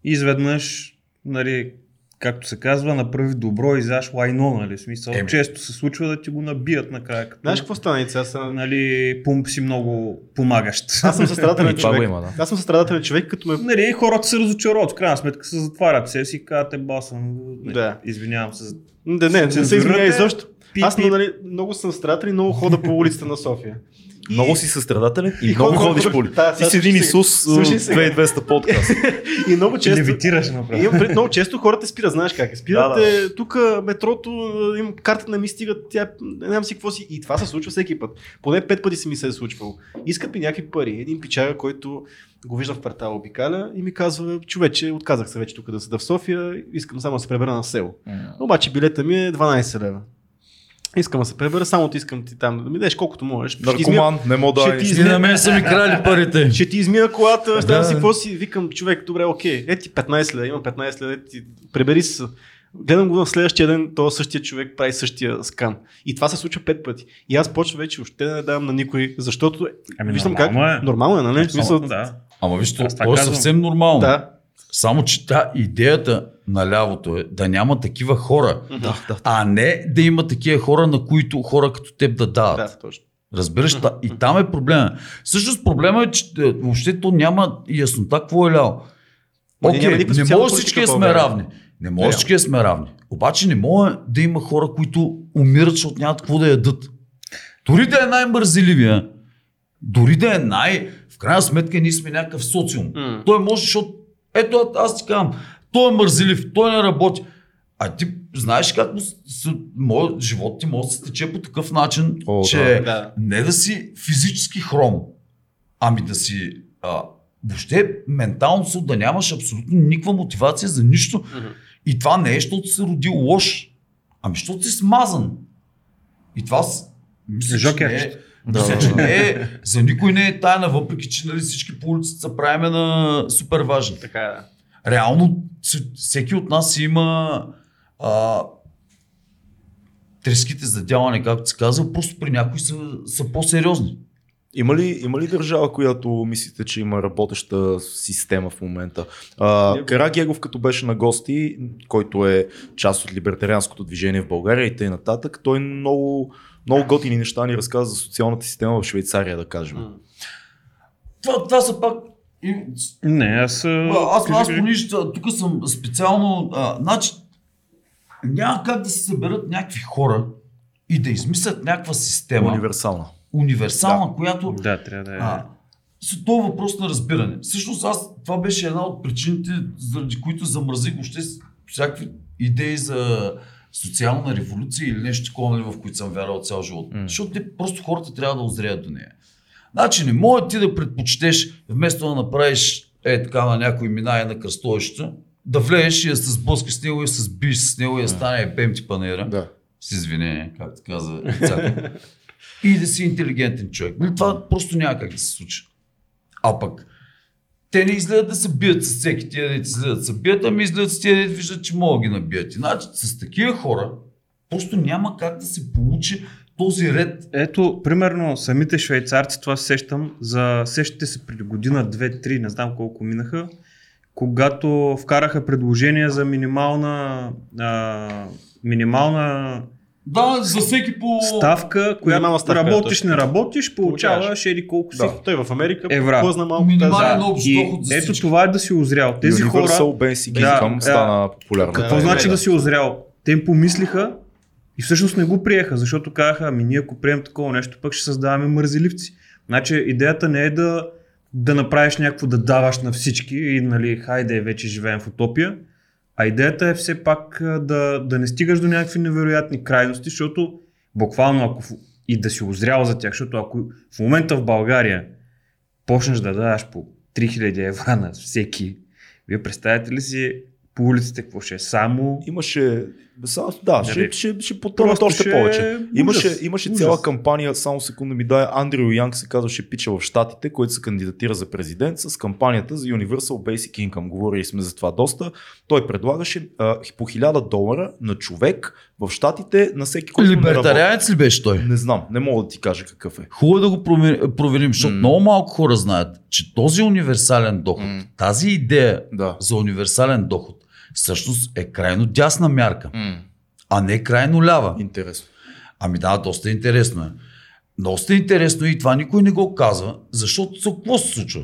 изведнъж, нали, както се казва, направи добро и заш лайно, нали, в смисъл. Еми. Често се случва да ти го набият накрая. Като, Знаеш какво стана и сега? Са... Нали, пум си много помагащ. Аз съм състрадателен И това го човек. има, да. Аз съм състрадателен човек, като ме Нали, хората се разочароват, в крайна сметка се затварят се си и казват, е, басъм, не, Да. извинявам се. Да, не, не се Цензурата извиня изобщо. Пи- Аз пи- нали, много съм страдател и много хода по улицата на София. И- Много си състрадателен и, И много ходиш по ли. Да, Ти си един. Исус Слушай от сега. 2200 подкаст. И много често... Левитираш направо. Имам пред, много често хората спират, знаеш как е. Спират Да, е, тук метрото, е, им карта не ми стига, тя не знам си какво си. И това се случва всеки път. Поне пет пъти си ми се е случвало. Искат ми някакви пари. Един пичага, който го вижда в квартала обикаля и ми казва, човече, отказах се вече тук да седа в София, искам само да се пребера на село. Обаче билета ми е 12 лева. Искам да се пребера, само ти искам ти там да ми дадеш колкото можеш. Ще ти измия- Наркоман, не мога да ти е. И на мен са ми крали парите. ще ти измия колата, ще да. Да. си какво си. Викам, човек, добре, окей. Е ти 15 лева, има 15 лева, е ти пребери се. Гледам го на следващия ден, този същия човек прави същия скан. И това се случва пет пъти. И аз почвам вече въобще да не давам на никой, защото Ами, виждам нормално как. е. Нормално е, нали? В смисъл, да. Ама виж, то, Аз така то е съвсем нормално. да. Само, че та идеята на лявото е да няма такива хора, Да, да. а не да има такива хора, на които хора като теб да дават. Да, точно. Разбираш? И там е проблема. Всъщност проблема е, че е, въобще то няма яснота какво е ляво. Окей, никаква не може всички да сме равни. Не може всички да сме равни. Обаче не може да има хора, които умират, защото нямат какво да ядат. Дори да е най-мързеливия, дори да е най... В крайна сметка ние сме някакъв социум. Той може, защото... Ето аз ти казвам, той е мързелив, той не работи. А ти знаеш как моят живот ти може да се тече по такъв начин, О, че да. Да. не да си физически хром, ами да си а, въобще ментално си да нямаш абсолютно никаква мотивация за нищо. Мгм. И това не е, защото си родил лош, ами защото си смазан. И това мисля, че Жокер. не е, Да, мисля, да, че не е, за никой не е тайна, въпреки че нали, всички по улицата се правиме на супер важни. Така е. Реално всеки от нас има а, треските за дяване, както се казва, просто при някои са, са по-сериозни. Има ли, има ли държава, която мислите, че има работеща система в момента? А, Не. Карагегов, като беше на гости, който е част от либертарианското движение в България и т.н. той много, много готини неща ни разказа за социалната система в Швейцария, да кажем. Това, това са пак... и- Не, аз... Аз, кажи, аз а, тук съм специално... А, значи, няма как да се съберат някакви хора и да измислят някаква система, Универсална. универсална, която Да, трябва да е. А, с това въпрос на разбиране. Всъщност аз, това беше една от причините, заради които замразих въобще всякакви идеи за социална революция или нещо такова, нали, в които съм вярвал цял живот. М. Защото те, просто хората трябва да озреят до нея. Значи не може ти да предпочетеш, вместо да направиш е така на някой минае на кръстовището, да влезеш и да се сблъскаш с него и да се сбиш с него и да стане бем ти панера Да. с извинение, както каза Цаков, и да си интелигентен човек. Но това просто няма как да се случи. А пък те не изгледат да се бият с всеки тия, дете изгледат да се бият, ами изгледат с тия, дете виждат, че могат да ги набият. И Значи с такива хора просто няма как да се получи този ред. Ето, примерно, самите швейцарци, това се сещам, за сещате се преди година, две, три, не знам колко минаха, когато вкараха предложение за минимална, а, минимална Да, за всеки по... ставка, която ставка, работиш, не работиш, получаваш еди колко си. Да. Той в Америка Евра. позна малко Минимален тази... общ И доход за ето това е да си озрял. Тези хора, Universal Basic Да, Income да. стана популярно. какво Да, значи да. да си озрял? Те им помислиха и всъщност не го приеха, защото казаха, ами ние ако приемем такова нещо, пък ще създаваме мързеливци. Значи идеята не е да, да направиш някакво да даваш на всички и нали, хайде вече живеем в утопия, а идеята е все пак да, да не стигаш до някакви невероятни крайности, защото буквално ако и да си озрял за тях, защото ако в момента в България почнеш да даваш по 3000 евро на всеки Вие представяте ли си по улиците какво ще е? Само Имаше. Са- Да, ще, Нали? ще, ще потънат Просто още ще повече. е Имаше, ужас. имаше Ужас. цяла кампания, само секунда ми дай, Андрю Янг се казваше пича в Штатите, който се кандидатира за президент с кампанията за Universal Basic Income. Говорили сме за това доста. Той предлагаше а, по 1000 долара на човек в Штатите на всеки, който. Либертарианец ли беше той? Не знам, не мога да ти кажа какъв е. Хубаво да го проверим, защото М. много малко хора знаят, че този универсален доход, М. тази идея Да. за универсален доход, всъщност е крайно дясна мярка, а не крайно лява. Интересно. Ами да, доста интересно е. Доста интересно е и това никой не го казва, защото за какво се случва?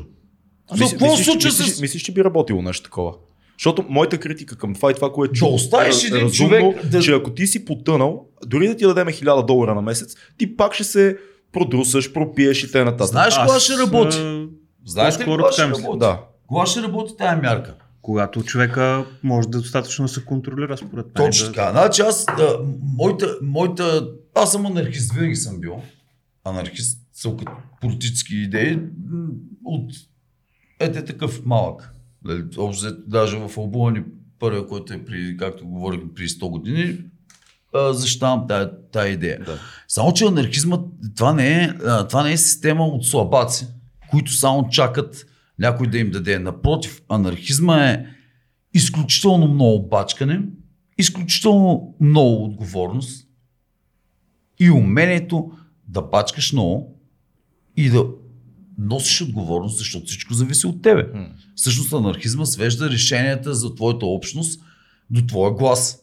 За какво се случва мислиш, с... мислиш, че би работило нещо такова? Защото моята критика към това и това, което оставиш е разумно, човек да- че ако ти си потънал, дори да ти дадем 1000 долара на месец, ти пак ще се продрусаш, пропиеш и т.н. Знаеш кога ще работи? а, Знаете ли кога ще работи? Да. Кога ще работи тая мярка? Когато човека може да достатъчно се контролира според мен. Точно да... така. Значи аз, а, моята, моята, аз съм анархист, винаги съм бил. Анархист съм като политически идеи от ете такъв малък. Нали, Общо даже в албума ни първия, който е при, както говорихме, при 100 години, защитавам тая, тая идея. Да. Само, че анархизмът, това не, е, това не е система от слабаци, които само чакат някой да им даде. Напротив, анархизма е изключително много бачкане, изключително много отговорност и умението да бачкаш много и да носиш отговорност, защото всичко зависи от тебе. М. Всъщност анархизма свежда решенията за твоята общност до твоя глас.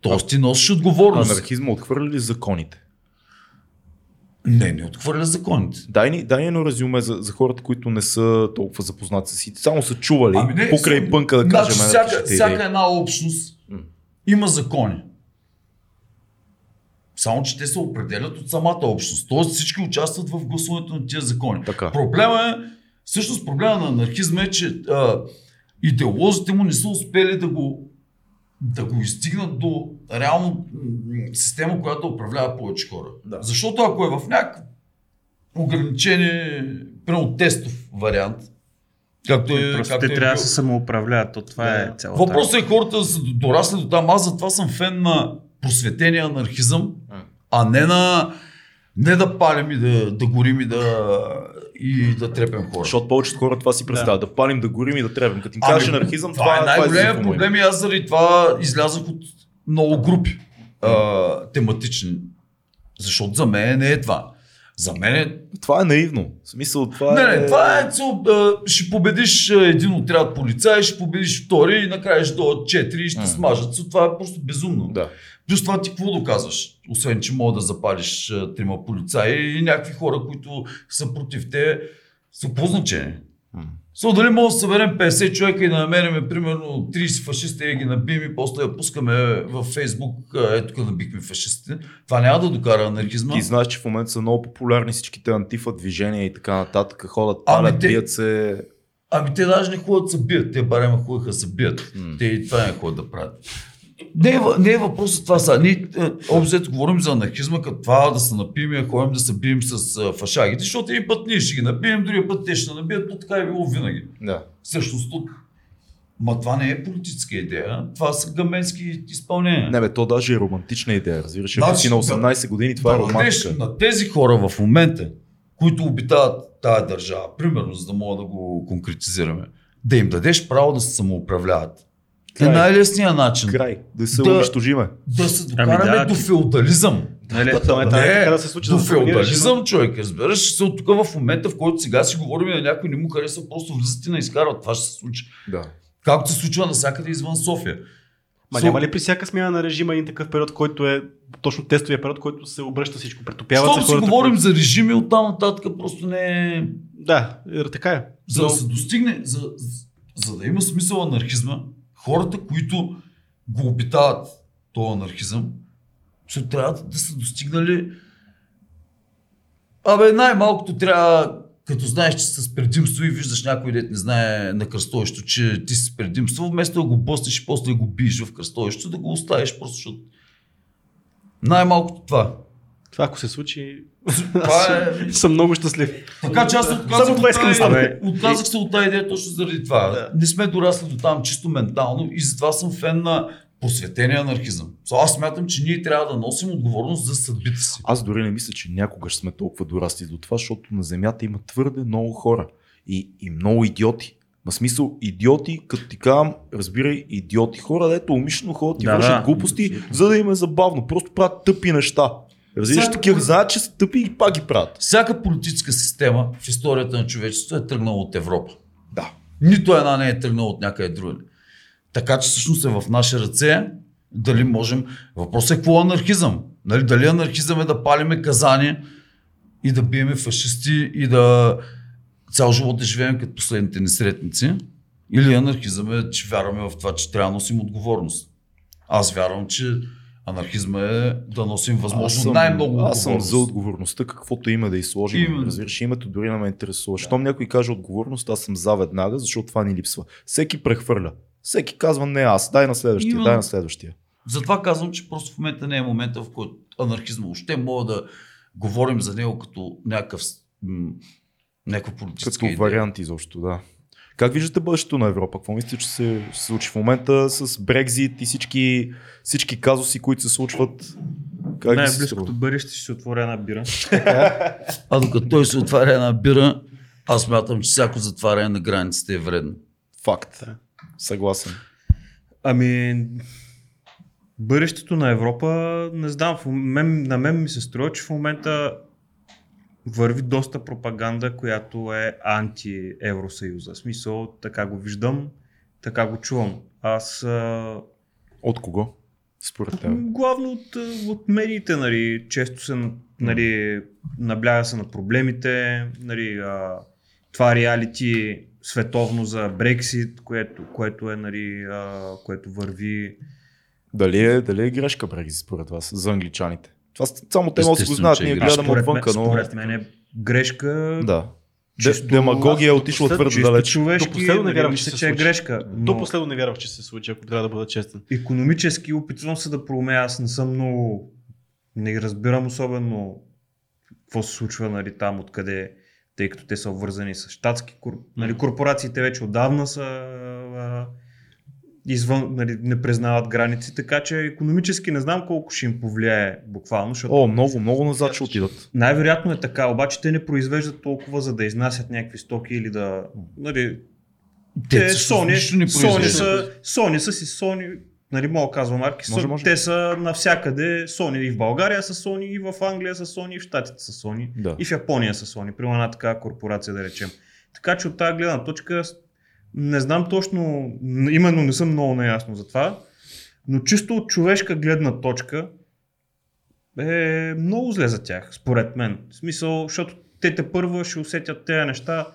Тоест ти носиш отговорност. Анархизма отхвърля ли законите? Не, не отхвърля законите. Дай ни, дай ни едно резюме за, за хората, които не са толкова запознати с и само са чували Ами не, покрай съм- пънка да кажем. Значи, всяка, всяка една общност М. има закони. Само, че те се определят от самата общност. Тоест всички участват в гласуването на тия закони. Така. Проблема е, всъщност проблема на анархизма е, че а, идеолозите му не са успели да го, да го изстигнат до реално система, която управлява повече хора. Да. Защото ако е в някакъв ограничени, примерно тестов вариант, както е, Просто както те е трябва да се самоуправляват. То това Да. е цялата. Въпросът е хората да са дорасли до там. Аз затова съм фен на просветения анархизъм, а не на не да палим и да, да горим и да, и да трепем хора. Защото повечето хора това си представят. Да. да палим, да горим и да требим. Като им Ами, кажеш анархизъм, това, това е най-големият това проблем и аз заради това излязах от много групи а, тематични. Защото за мен не е това. За мен е Това е наивно. В смисъл, това Не, е... не, това е цел, ще победиш а, един отряд полицаи, ще победиш втори и накрая ще дойдат четири и ще М. смажат. Това е просто безумно. Да. Плюс това ти какво доказваш? Освен, че мога да запалиш а, трима полицаи и някакви хора, които са против те, са по значение. М. Со, дали може да съберем 50 човека и да намерим примерно 30 фашисти и ги набием и после я пускаме във Фейсбук, ето тук набихме фашистите. Това няма да докара анархизма. Ти знаеш, че в момента са много популярни всичките антифа движения и така нататък. Ходят, Ами палят, те- бият се. Ами те даже не ходят се бият, те барема ходиха се бият. М. Те и това не ходят да правят. Не е, не е въпросът това са. Ние е, общо взето говорим за анархизма, като това да се напием и ходим да се бием с а, фашагите, защото един път ние ще ги набием, другия път те ще набият, то така е било винаги. Да. Всъщност тук. Ма това не е политическа идея, това са гаменски изпълнения. Не бе, то даже е романтична идея. Разбираш, Значи, си на 18 години, това е да дадеш романтика. на тези хора в момента, които обитават тая държава, примерно, за да мога да го конкретизираме, да им дадеш право да се самоуправляват. Е Край. най-лесният начин. Край. Да се Да. унищожиме. Да се Ами докараме да, до феодализъм. Нали, Да, това е така да се случи. до феодализъм, човек, разбираш се от тук в момента, в който сега си говорим и на някой не му харесва, просто влизат и на изкарват. Това ще се случи. Да. Както се случва навсякъде извън София. Ма Со- няма ли при всяка смяна на режима един такъв период, който е точно тестовия период, който се обръща всичко, претопяват се Щом си говорим за режими, оттам нататък просто не е... Да, е, така е. За Но- да се достигне, за, за, за да има смисъл анархизма, хората, които го обитават този анархизъм, ще трябва да са достигнали. Абе, най-малкото трябва, като знаеш, че си с предимство и виждаш някой дет не знае на кръстовището, че ти си с предимство, вместо да го бъстиш и после да го биеш в кръстовището, да го оставиш просто, защото най-малкото това. Това ако се случи, Това е... съм много щастлив. Така че аз Само отказах, от тази, отказах се от тази идея точно заради това. Да. Не сме дорасли до там чисто ментално и затова съм фен на просветения анархизъм. Аз смятам, че ние трябва да носим отговорност за съдбите си. Аз дори не мисля, че някога ще сме толкова дорасли до това, защото на Земята има твърде много хора и, и много идиоти. На смисъл, идиоти, като ти казвам, разбирай, идиоти. Хора, дето умишлено ходят и Да, вършат да. глупости, за да им е забавно. Просто правят тъпи неща. Разбираш, Всяка такива знаят, че са тъпи и пак ги правят. Всяка политическа система в историята на човечеството е тръгнала от Европа. Да. Нито една не е тръгнала от някъде другаде. Така че всъщност е в наши ръце дали можем. Въпросът е какво е анархизъм. Нали, дали анархизъм е да палиме казани и да биеме фашисти и да цял живот да живеем като последните ни сретници. Или анархизъм е, че вярваме в това, че трябва да носим отговорност. Аз вярвам, че анархизма е да носим възможно най-много Аз съм за отговорността, каквото има да изложим. Именно. Разбираш, името дори не ме интересува. Щом някой каже отговорност, аз съм за веднага, защото това ни липсва. Всеки прехвърля. Всеки казва не аз, дай на следващия, Именно. дай на следващия. Затова казвам, че просто в момента не е момента, в който анархизма още мога да говорим за него като някакъв, някаква политическа Като идея. вариант изобщо, да. Как виждате бъдещето на Европа? Какво мислите, че се, ще се случи в момента с Брекзит и всички, всички казуси, които се случват? Как Най-близкото бъдеще ще се отвори една бира. А докато той се отваря една бира, аз мятам, че всяко затваряне на границите е вредно. Факт. Съгласен. Ами, бъдещето на Европа, не знам, мен, на мен ми се струва, че в момента върви доста пропаганда, която е анти-Евросъюза. В смисъл, така го виждам, така го чувам. Аз а, От кого? Според теб. Главно от, от медиите, нали, често се нали, набляга се на проблемите, нали, а, това реалити световно за Брексит, което, което е, нали, а, което върви. Дали е, дали е грешка Брекзит според вас за англичаните? Това само те могат да го знаят, ние гледаме отвънка, но... според мен е грешка. Да. Чисто- Де, демагогия е отишла твърде далеч. човешки, До последно не нали, вярвах, мисля, че се че е грешка. До Но последно не вярвах, че се случи, ако трябва да бъда честен. економически опитвам се да проумея, аз не съм много... Не разбирам особено какво се случва нали, там, откъде, тъй като те са обвързани с щатски кор... нали, корпорациите вече отдавна са а, извън, нали, не признават граници, така че економически не знам колко ще им повлияе буквално, защото О, много, много назад ще отидат. най-вероятно е така, обаче те не произвеждат толкова за да изнасят някакви стоки или да... Нали, те, всъщност Sony, Sony, са, Sony са си Sony, нали мога казвам марки, Може, са, може. те са навсякъде Sony и в България са Sony, и в Англия са Sony, и в Штатите са Sony, Да. и в Япония са Sony, при една такава корпорация да речем. Така че от тази гледна точка не знам точно, именно не съм много наясно за това, но чисто от човешка гледна точка е много зле за тях, според мен. В смисъл, защото те те първа ще усетят тези неща,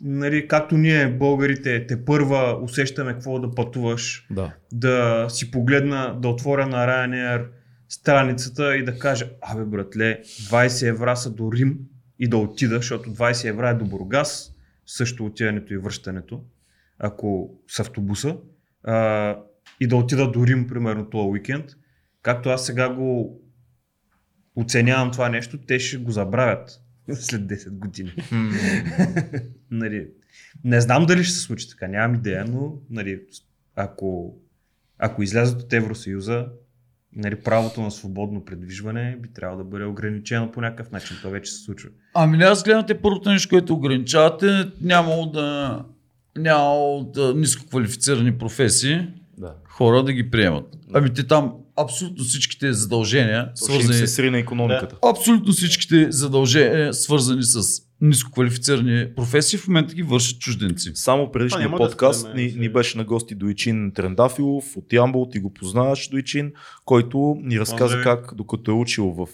нали, както ние българите те първа усещаме какво да пътуваш, Да. да си погледна, да отворя на Ryanair страницата и да кажа, абе братле, 20 евра са до Рим и да отида, защото 20 евра е до Бургас, също отиването и връщането, ако с автобуса, а, и да отида до Рим, примерно, този уикенд, както аз сега го оценявам това нещо, те ще го забравят след 10 години. нали, не знам дали ще се случи така, нямам идея, но нали, ако, ако излязат от Евросъюза, нали, правото на свободно предвижване би трябвало да бъде ограничено по някакъв начин. То вече се случва. Ами аз гледам те първото нещо, което ограничавате, нямало да, нямало да ниско квалифицирани професии да. хора да ги приемат. Ами те там абсолютно всичките задължения, То свързани се срина економиката. Абсолютно всичките задължения, свързани с нискоквалифицирани професии, в момента ги вършат чужденци. Само предишния няма да подкаст спреме, ни, ни беше на гости Дойчин Трендафилов от Ямбол, ти го познаваш Дойчин, който ни разказа Поздрави. как докато е учил в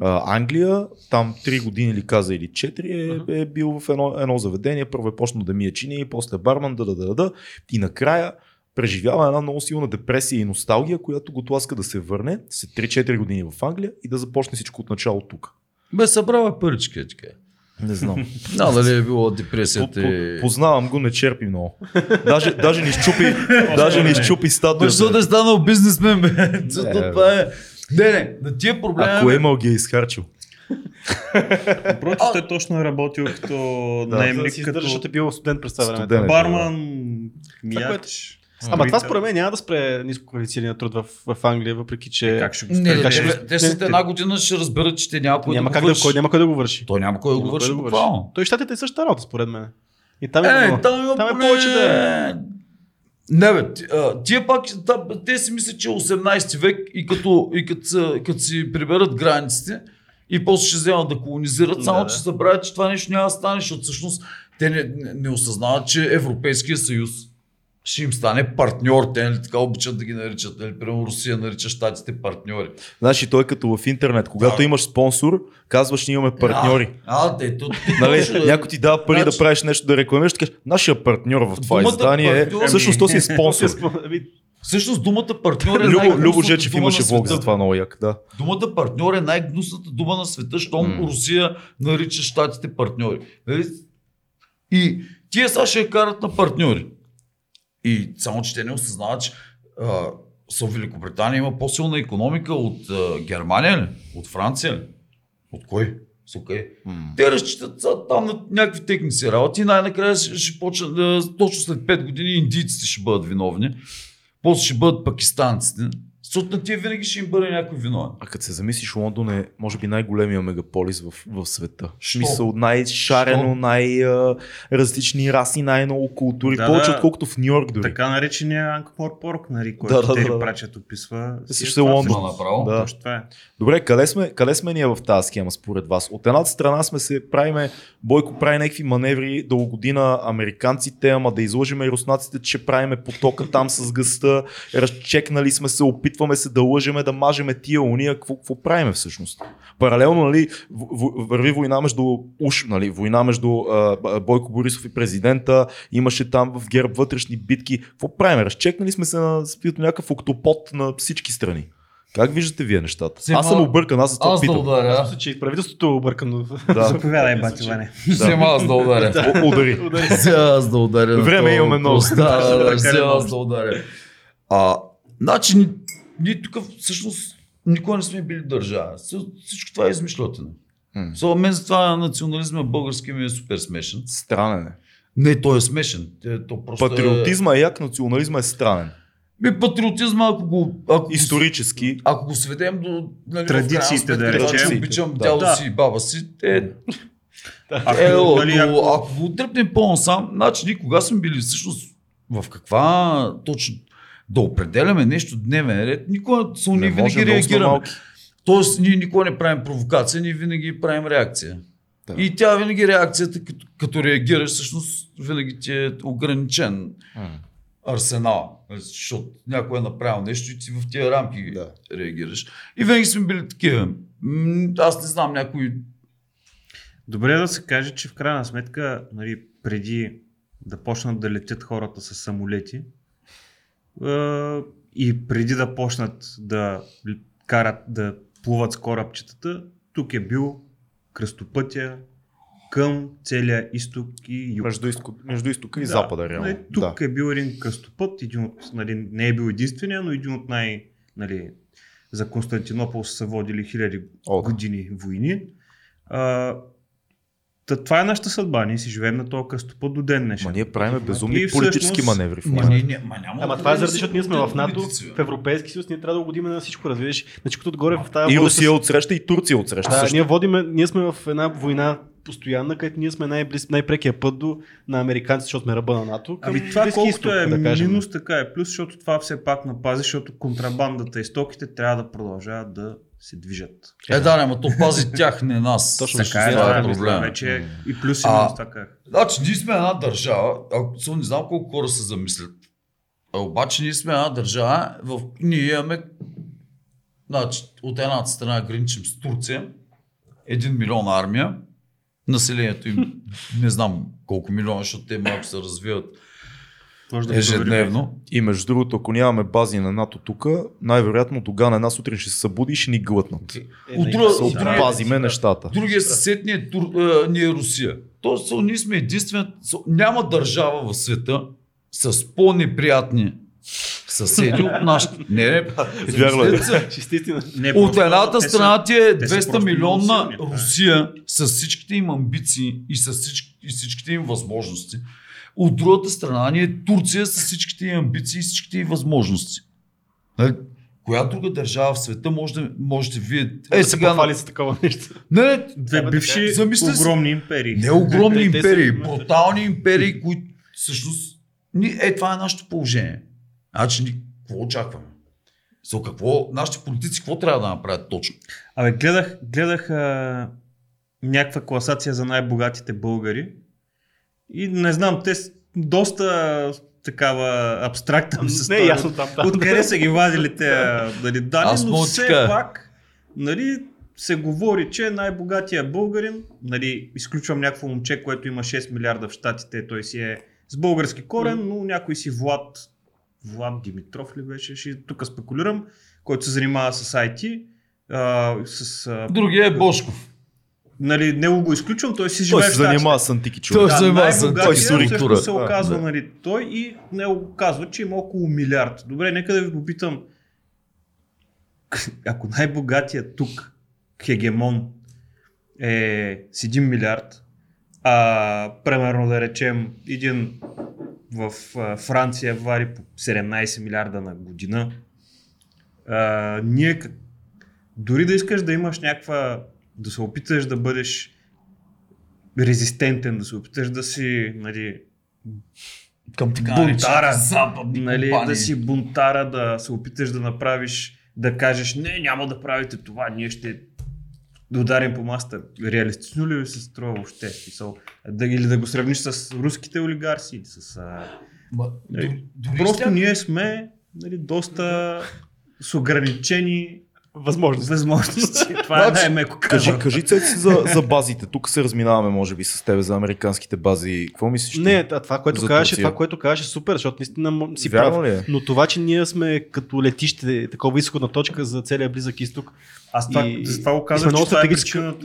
а, Англия, там 3 години ли каза или 4 е, е бил в едно, едно заведение, първо е почнал да мие чини, после барман, да, да, да, да, и накрая преживява една много силна депресия и носталгия, която го тласка да се върне след 3-4 години в Англия и да започне всичко от начало тук. Бе, събрава парички, така. Не знам. Да, дали е било По, депресията по, и... познавам го, не черпи много. Даже, даже ни щупи, даже ни щупи статуята. защо да е станал бизнесмен, бе? Това е... Не, не, на тия проблеми... Ако е имал ги е изхарчил. Впрочем, той точно е работил като Да, Да, наемник, да като защото е бил студент през това време. Барман, мияч. Ама това според мен няма да спре ниско квалифицирания труд в, в Англия, въпреки че Как ще го спре? не, Как ще те след не, една година ще разберат, че те няма кой няма, да как го да, върши. кой, няма кой да го върши. Той няма кой да го върши да го върши. буквално. Той щатите е същата работа, според мен. И там е, Е, много. там има Там е повече да Не бе, тия пак, те си мислят, че е 18 век и като, и като, като си приберат границите и после ще вземат да колонизират, само Да, че забравят, че това нещо няма да стане, защото всъщност те не, не, не осъзнават, че Европейския съюз ще им стане партньор. Те нали, така обичат да ги наричат. Нали, примерно Русия нарича щатите партньори. Значи той като в интернет, когато Да. имаш спонсор, казваш, ние имаме партньори. А, а те, то, Нали, някой ти дава пари да Значи- правиш нещо, да рекламираш, ти кажеш, нашия партньор в това Думата издание е, партньор- всъщност то си е спонсор. Ами, Всъщност думата партньор е Любо, Любо Жечев имаше влог света. за това много як, да. Думата партньор е най-гнусната дума на света, щом М. Русия нарича щатите партньори. Нали? И тия сега ще я карат на партньори. И само, че те не осъзнават, че а, са в Великобритания има по-силна економика от а, Германия ли? От Франция ли? От кой? С окей. Те разчитат са там на някакви техни си работи и най-накрая ще, ще почна, да, точно след 5 години индийците ще бъдат виновни. После ще бъдат пакистанците. Защото на тия винаги ще им бъде някой виновен. А като се замислиш, Лондон е, може би, най-големия мегаполис в, в света. Що? смисъл, най-шарено, най-различни раси, най-много култури. Да, повече да. отколкото в Нью Йорк дори. Така наречения Анкмор Порк, нали, който Да, да, да. Прачет описва. Също е е Лондон. Направо. Да. Точно това е. Добре, къде сме, къде сме ние в тази схема според вас? От едната страна сме се правиме, Бойко прави някакви маневри да угодина американците, ама да излъжиме и руснаците, че правиме потока там с гъста, разчекнали сме се, опитваме се да лъжеме, да мажеме тия уния, какво, какво правиме всъщност? Паралелно, нали, върви война между, уж, нали, война между а, Бойко Борисов и президента, имаше там в ГЕРБ вътрешни битки. Какво правиме? Разчекнали сме се на някакъв октопод на всички страни. Как виждате вие нещата? Взема- Аз съм объркан, аз за това Аз да питам. ударя. мисля, че и правителството е объркано. Да. Заповядай, бати Ване. Взема аз да ударя. Удари. Взема аз да ударя. Време имаме много. Да, да, да, взема аз да ударя. А, значи, ни- ние тук всъщност никога не сме били държава. Всичко това е измишлотина. За мен за това национализма български ми е супер смешен. Странен е. Не, той е смешен. Е, То просто Патриотизма е як, национализма е странен. Е... Ми, патриотизма, ако го, ако го Исторически. Ако го сведем до нали, Традициите, да речем. Че обичам Да. дядо Да. си и баба си. Е, Ако, е, нали, ако го дръпнем по-насам, значи ние кога сме били всъщност в каква точно да определяме нещо дневен ред, никога са, ние винаги реагираме. малки. Тоест, ние никога не правим провокация, ние винаги правим реакция. Да. И тя винаги реакцията, като, като реагираш, всъщност винаги ти е ограничен арсенал. Защото някой е направил нещо и ти в тия рамки Да. реагираш. И винаги сме били такива. Аз не знам някой. Добре е да се каже, че в крайна сметка, нали, преди да почнат да летят хората с самолети е, и преди да почнат да карат, да плуват с корабчетата, тук е бил кръстопътя към целия изток и юг. Между, изток, между изтока и Да. запада, реално. Нали, тук е бил един кръстопът, един от, нали, не е бил единствения, но един от най... Нали, за Константинопол са се водили хиляди О, да. години войни. А, та, това е нашата съдба. Ние си живеем на този кръстопът до ден днешен. Ма ние правиме безумни И всъщност- политически маневри в Ма, не, не, ма, няма Ама да това е заради, защото ние сме в НАТО, в Европейски съюз, ние трябва да угодиме на всичко, разбираш. Значи като отгоре в тази И Русия с- отсреща, и Турция отсреща. Да, също. ние, водиме, ние сме в една война постоянна, където ние сме най-близ, най-прекия път до на американците, защото сме ръба на НАТО. Ами това колкото изток, е да кажем. минус, така е плюс, защото това все пак напази, защото контрабандата и стоките трябва да продължават да се движат. Е, да, не, ма то пази тях, не нас. Точно Така е, това е проблема. вече и плюс и минус, така е. Значи, ние сме една държава, ако само не знам колко хора се замислят. А обаче ние сме една държава, в... ние имаме значи, от едната страна граничим с Турция, един милион армия, населението им не знам колко милиона, защото те малко се развиват Може да ежедневно. И между другото, ако нямаме бази на НАТО тук, най-вероятно Доган една сутрин ще се събуди и ще ни глътнат. Е, От не, друга- Се от опазиме нещата. Другия съсед ни е, Тур... а, ни е Русия. Тоест, са- ние сме единствен. Няма държава в света с по-неприятни Съседи от нашите. Не, не, е. Не, От едната страна ти е те са 200 просто милионна. Русия с всичките им амбиции и с всичките им възможности. От другата страна ни е Турция с всичките амбиции и всичките възможности. Нали? Коя друга държава в света може да можете вие... Е, сега... Похвали с такова нещо. Не, не, Две бивши Замисли си. огромни империи. не огромни империи, брутални империи, които всъщност... Е, това е нашето положение. Значи, ни, какво очакваме? So, какво, нашите политици какво трябва да направят точно? Абе, гледах, гледах а, някаква класация за най-богатите българи и не знам, те с доста такава абстрактна ми се Не стори. ясно там. там. Откъде са ги вадили те нали, данни, Аз но все пак нали, се говори, че най-богатия българин, нали, изключвам някакво момче, което има 6 милиарда в щатите, той си е с български корен, но някой си Влад, Влад Димитров ли беше, ще тук спекулирам, който се занимава с IT, а, с, а, Другия е Бошков. Нали, него го изключвам, той си Той живее се в Щатите. занимава с антики Той човек. се Да, занимава с се Да, оказва, да. нали, той и него го казва, че има около милиард. Добре, нека да ви попитам, ако най-богатия тук хегемон е с 1 милиард, а примерно да речем един в а, Франция вари по 17 милиарда на година, а, ние дори да искаш да имаш някаква, да се опиташ да бъдеш резистентен, да се опиташ да си, нали, Към така Бунтара. западни нали, компании. да си бунтара, да се опиташ да направиш, да кажеш, не, няма да правите това, ние ще да ударим по маста. Реалистично ли се струва въобще? Смисъл, Да, или да го сравниш с руските олигарси, с... А... Ма, Нали, дори- дори Просто с тях- ние сме нали, доста с ограничени Възможност. възможности. Това е Значи, най-меко Кажи, казано. кажи Цеци за, за базите. Тук се разминаваме, може би, с тебе за американските бази. Какво мислиш? Не, а това, което казваш, Турция. това, което казваш е супер, защото наистина си Вярно прав. ли е? Но това, че ние сме като летище, такова изходна точка за целия близък изток. Аз това, И- за това го казах, много че това е причината.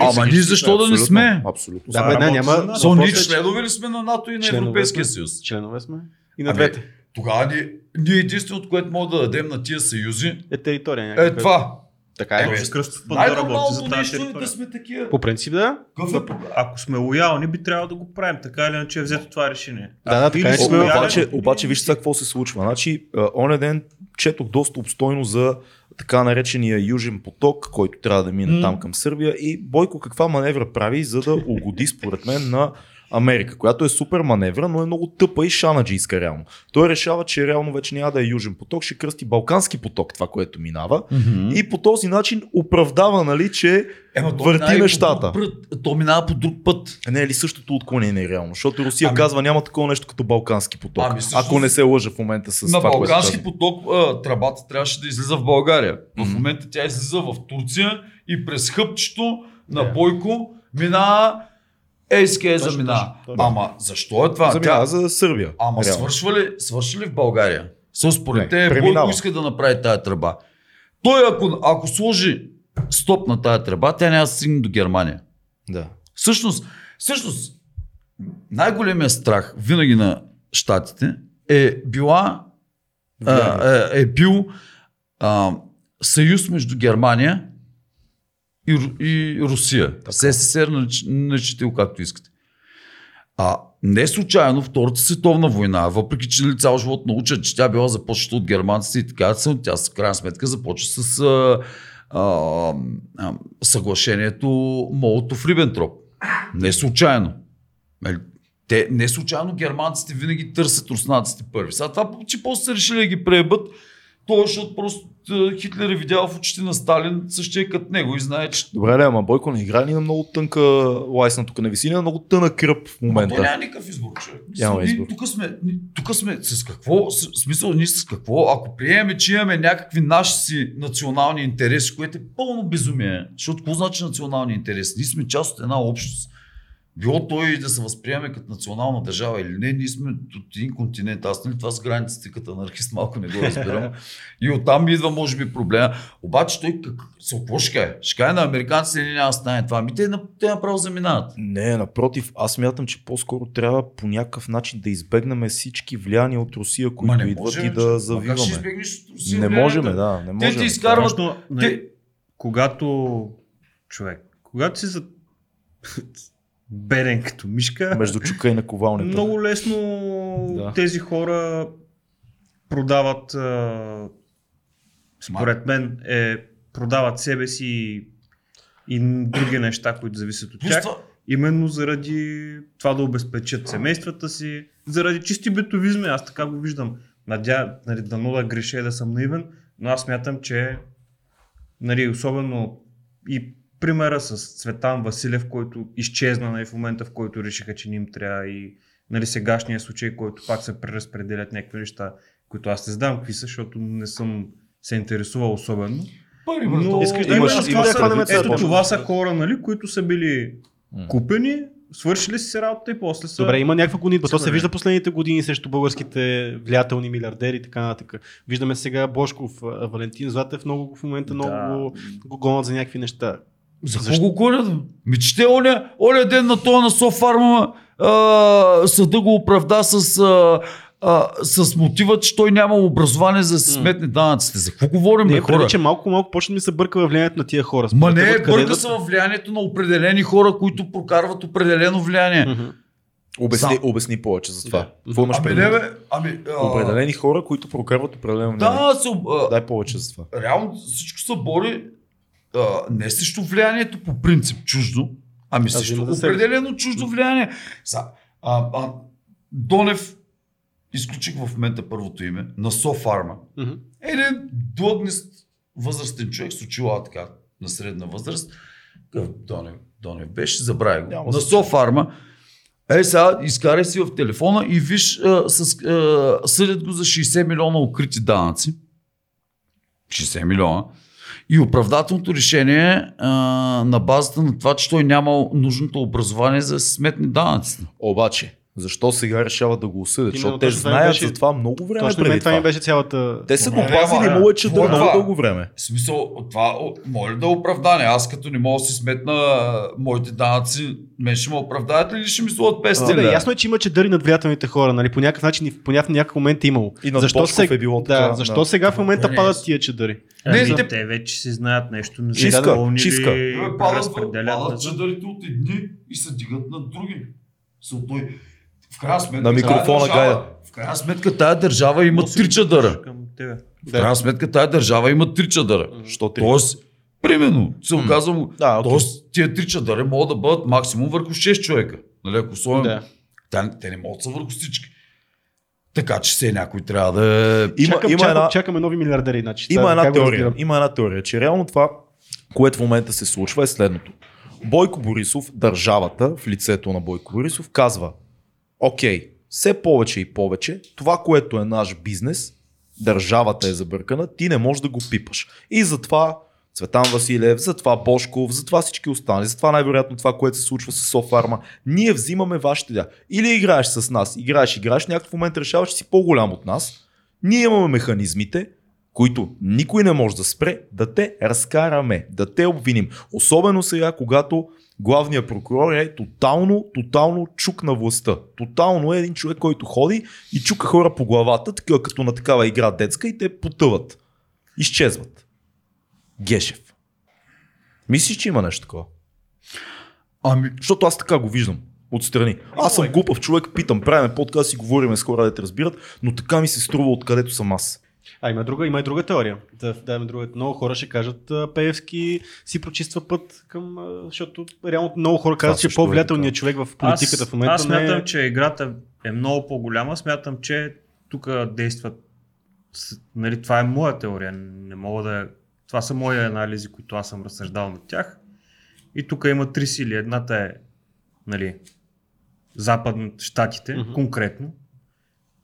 Ама ние защо да не сме? Абсолютно. Да, бе, не, няма. нас. Со, ние въпросът е, че членове ли сме на НАТО и на Европейския съюз? Членове сме. И на двете. Тогава ние, ние единственото, което мога да дадем на тия съюзи, Е територия. е някаква. това. Така е. Е, Точно Кръстов път да работи за тази нещо е да сме такива. По принцип да. Какъв е? Ако сме лоялни, би трябвало да го правим. Така или иначе е взето това решение. Да, да, така е, сме- лоялен, Обаче, обаче вижте сега какво се случва. Значи, оня ден четох доста обстойно за така наречения Южен поток, който трябва да мине М. там към Сърбия. И Бойко каква маневра прави, за да угоди според мен на Америка, която е супер маневра, но е много тъпа и шанаджийска реално. Той решава, че реално вече няма да е Южен поток, ще кръсти Балкански поток, това, което минава. И по този начин оправдава, нали, че Ема, то върти нещата. друг път. То минава по друг път. не е ли същото отклонение реално? Защото Русия Ами- казва няма такова нещо като Балкански поток. Ами, всъщност- ако не се лъжа в момента с на това, което Балкански казва. поток а, тръбата трябваше да излиза в България. В Мгм. момента тя излиза в Турция и през хъпчето на Да. Бойко минава Заминава. точно, точно. Ама защо е това? Заминава Тя, за Сърбия. ама реално. свършва ли, свършва ли в България? Со според те преминава. Бойко иска да направи тая тръба. Той ако, ако сложи стоп на тая тръба, тя няма да стигне до Германия. Да. Всъщност, всъщност най-големият страх винаги на щатите е била а, е, е бил а, съюз между Германия и, и Русия. СССР, нач- наричате го както искате. А не случайно Втората световна война, въпреки че нали, цял живот научат, че тя била започната от германците и така, тя с крайна сметка започва с а, а, а, съглашението Молотов-Рибентроп. Не случайно. Нали, Те, не случайно германците винаги търсят руснаците първи. Сега това, че после са решили да ги преебат, то е, защото просто е, Хитлер е видял в очите на Сталин същия като него и знае, че Добре, ли, ама Бойко не играе ли на много тънка лайсна тук, не виси на много тънък кръп в момента. то няма никакъв избор, човек. Няма избор. Тук сме, ни- тук сме с какво, с, смисъл ние с какво, ако приемем, че имаме някакви наши си национални интереси, което е пълно безумие, защото какво значи национални интереси? Ние сме част от една общност. Било той да се възприеме като национална държава или не, ние сме от един континент. Аз нали това с границите като анархист малко не го разбирам. И оттам ми идва, може би, проблема. Обаче той как, со, какво ще каже на американците или няма да стане това? Ми те, на- те направо заминават. Не, напротив, аз мятам, че по-скоро трябва по някакъв начин да избегнем всички влияния от Русия, които Ма не идват можем, и че- да ма Как завиваме. ще избегнеш от Русия Не можем, да, не Те можем. ти изкарват Точно, Те- нали, когато човек, когато си за беден като мишка, Между чука и наковалнята. много лесно Да. тези хора продават, а, според мен, е, продават себе си и, и други неща, които зависят от тях. Именно заради това да обезпечат семействата си, заради чисти битовизми, аз така го виждам. Надя, нали, дано да греша и да съм наивен, но аз смятам, че нали, особено и примера с Цветан Василев, който изчезна нали, в момента, в който решиха, че не им трябва и нали, сегашния случай, който пак се преразпределят някакви неща, които аз не знам какви са, защото не съм се интересувал особено. Пари, Но брато. искаш да имаш, имаш- това са, хванем ето това са хора, нали, които са били купени, свършили си работа и после са... Добре, има някаква гонитба. То се вижда последните години срещу българските влиятелни милиардери и така нататък. Виждаме сега Бошков, Валентин Златев, много в момента много Да. го, го гонят за някакви неща. За какво го гонят? Ми че оня, оня ден на това на Софарма съда го оправда с, а, а, с мотива, че той няма образование за да се сметне данъците. За какво говорим, бе, Не, хора? преди, че малко малко почна да ми се бърка във влиянието на тия хора. Ма не, бърка да- се във влиянието на определени хора, които прокарват определено влияние. Обясни, Сам. обясни повече за това. Да. Какво имаш Ами не, бе, ами... А, Определени хора, които прокарват определено мнение. Да, се, а, Дай повече за това. реално всичко се бори а, не срещу влиянието по принцип чуждо, ами срещу си. определено чуждо влияние. Са, а, а, Донев, изключих в момента първото име, на Софарма. Мгм. Един длъгнист възрастен човек с очила така на средна възраст. Донев, Донев беше, забравя го. Няма на. Софарма. Ей сега, изкарай си в телефона и виж, а, с, а, съдят го за 60 милиона укрити данъци. 60 милиона. И оправдателното решение а, на базата на това, че той нямал нужното образование за да се сметне данъците. Обаче, защо сега решават да го осъдят? Защото те знаят беше- за това много време Точно мен преди това ми това. беше цялата... Те са го Не, пазили ама, мълъче да какво е много дълго време. В смисъл, това, моля да е оправдание. Аз като не мога да си сметна моите данъци, мен ще ме оправдаят ли или ще ми слуят 500 Не, бе, лева? ясно е, че има чадъри над влиятелните хора, нали? По някакъв начин, по някакъв, момент е имало. И защо сега, е било да, така, защо да. сега в момента Не, падат не. тия чадъри? Ами, Не, те- те вече си знаят нещо, не чистка. Бе, падат, не знам. чадърите от едни и се дигат на други. Той, в крайна сметка, На микрофона, Гайда. В крайна сметка тая държава има три чадъра. В крайна сметка тая държава има три чадъра. Що три? Тоест, примерно, се оказвам, Да. Тоест, тия три чадъра могат да бъдат максимум върху 6 човека. Нали, ако Да. те, не могат да са върху всички. Така че все някой трябва да. Има, чакам, има, чакам, една, чакаме нови милиардери. Значи, има една теория. Има една теория, че реално това, което в момента се случва е следното. Бойко Борисов, държавата в лицето на Бойко Борисов казва Окей, все повече и повече, това, което е наш бизнес, държавата е забъркана, ти не можеш да го пипаш. И затова Цветан Василев, затова Бошков, затова всички останали, затова най-вероятно това, което се случва с Софарма. Ние взимаме вашите дя. Или играеш с нас, играеш, играеш, някакъв момент решаваш, че си по-голям от нас. Ние имаме механизмите, които никой не може да спре, да те разкараме, да те обвиним. Особено сега, когато главният прокурор е тотално, тотално чук на властта. Тотално е един човек, който ходи и чука хора по главата, такива като на такава игра детска и те потъват. Изчезват. Гешев. Мислиш, че има нещо такова? Ами, Защото аз така го виждам. Отстрани. Аз съм глупав човек, питам, правиме подкаст и говориме с хора, да те разбират, но така ми се струва откъдето съм аз. А, има друга, има и друга теория. Да, да, има друга. Много хора ще кажат, Пеевски си прочиства път към, защото реално много хора казват, че е по-влиятелният човек в политиката аз, в момента аз смятам, не е... че играта е много по-голяма. Смятам, че тук действат. Нали, това е моя теория. Не мога да. Това са мои анализи, които аз съм разсъждал над тях. И тук има три сили. Едната е нали, западните, щатите, Мгм. конкретно.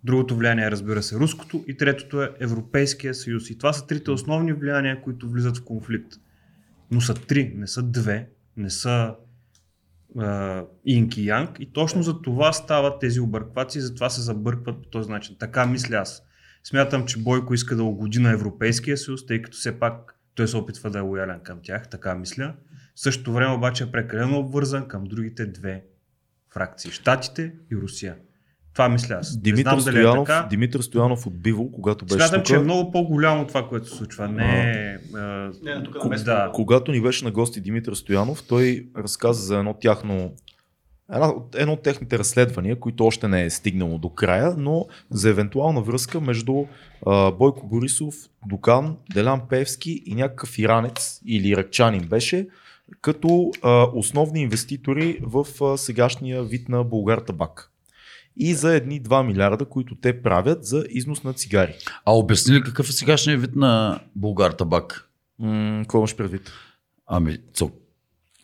Другото влияние е, разбира се, руското. И третото е Европейския съюз. И това са трите основни влияния, които влизат в конфликт. Но са три, не са две, не са инк и янг и точно за това стават тези обърквации, затова се забъркват по този начин. Така мисля аз. Смятам, че Бойко иска да угоди на Европейския съюз, тъй като все пак той се опитва да е лоялен към тях, така мисля. В същото време обаче е прекалено обвързан към другите две фракции. Штатите и Русия. Това мисля аз. Не Димитър знам дали е Стоянов, така. Димитър Стоянов от Биво, когато беше Смятам, тук, че е много по-голямо това, което се случва. Не е... а, Не, тук на ку- местно да. когато ни беше на гости Димитър Стоянов, той разказа за едно тяхно една, едно от техните разследвания, които още не е стигнало до края, но за евентуална връзка между а, Бойко Борисов, Дукан, Делян Певски и някакъв иранец или иракчанин беше, като а, основни инвеститори в а, сегашния вид на Българ табак. И за едни 2 милиарда, които те правят за износ на цигари. А обясни ли какъв е сегашният вид на Българ табак? М, Какво имаш предвид? Ами, цо,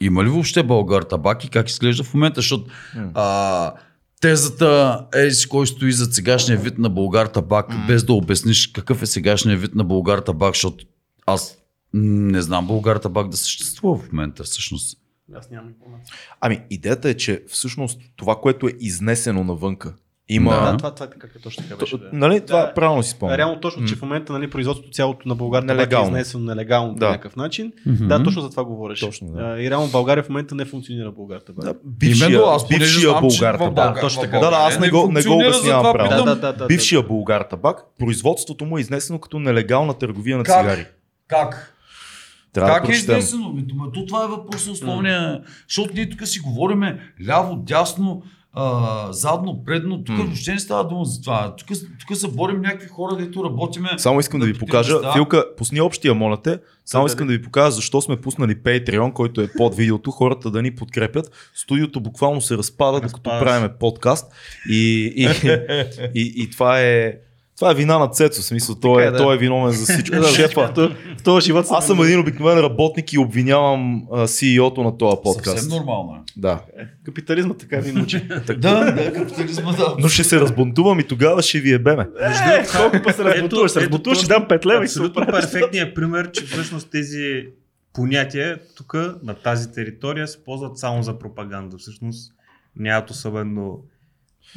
има ли въобще Българ табак и как изглежда в момента? Защото а, тезата е си кой стои за сегашния вид на Българ табак, без да обясниш какъв е сегашният вид на Българ табак, защото аз не знам Българ табак да съществува в момента всъщност. Аз нямам информация. Ами, идеята е, че всъщност това, което е изнесено навънка, има... Да. Да, това, това е така, точно така беше. То, Да. нали, това Да. правилно си спомням. Реално точно, че в момента нали, производството цялото на България е Нелегално. изнесено нелегално Да. по някакъв начин. Мгм. Да, точно за това говориш. Точно, да. И реално България в момента не функционира България. Да, бившия, Именно, аз бившия знам, че българ в табак. България- точно така. Да, да, аз не го, не го обяснявам правилно. Да, да, да, да. Бившия българ табак, производството му е изнесено като нелегална търговия на цигари. Как? Трябва как да е изнесено? Ами, ма, То това е въпрос основния. Защото ние тук си говориме ляво, дясно, а, задно, предно. Тук М. въобще не става дума за това. Тук, тук се борим някакви хора, дето работиме. Само искам да ви на покажа, места. Филка, пусни общия, моля те. Само Да, искам да ви покажа защо сме пуснали Patreon, който е под видеото, хората да ни подкрепят. Студиото буквално се разпада, докато правиме подкаст. И, и, и, и това е това е вина на Цецо, смисъл, той е, е, да. той е виновен за всичко. Шефа. В този живот Аз съм един обикновен работник и обвинявам CEO-то на този подкаст. Съвсем нормално е. Да. Капитализма така ни научи. Да, да, капитализма, да. Но ще се разбунтувам и тогава ще ви ебеме. Е, колко път се разбутуваш? Се разбутуваш, ще дам 5 лева и се Абсолютно перфектният пример, че всъщност тези понятия тук на тази територия се ползват само за пропаганда. Всъщност нямат особено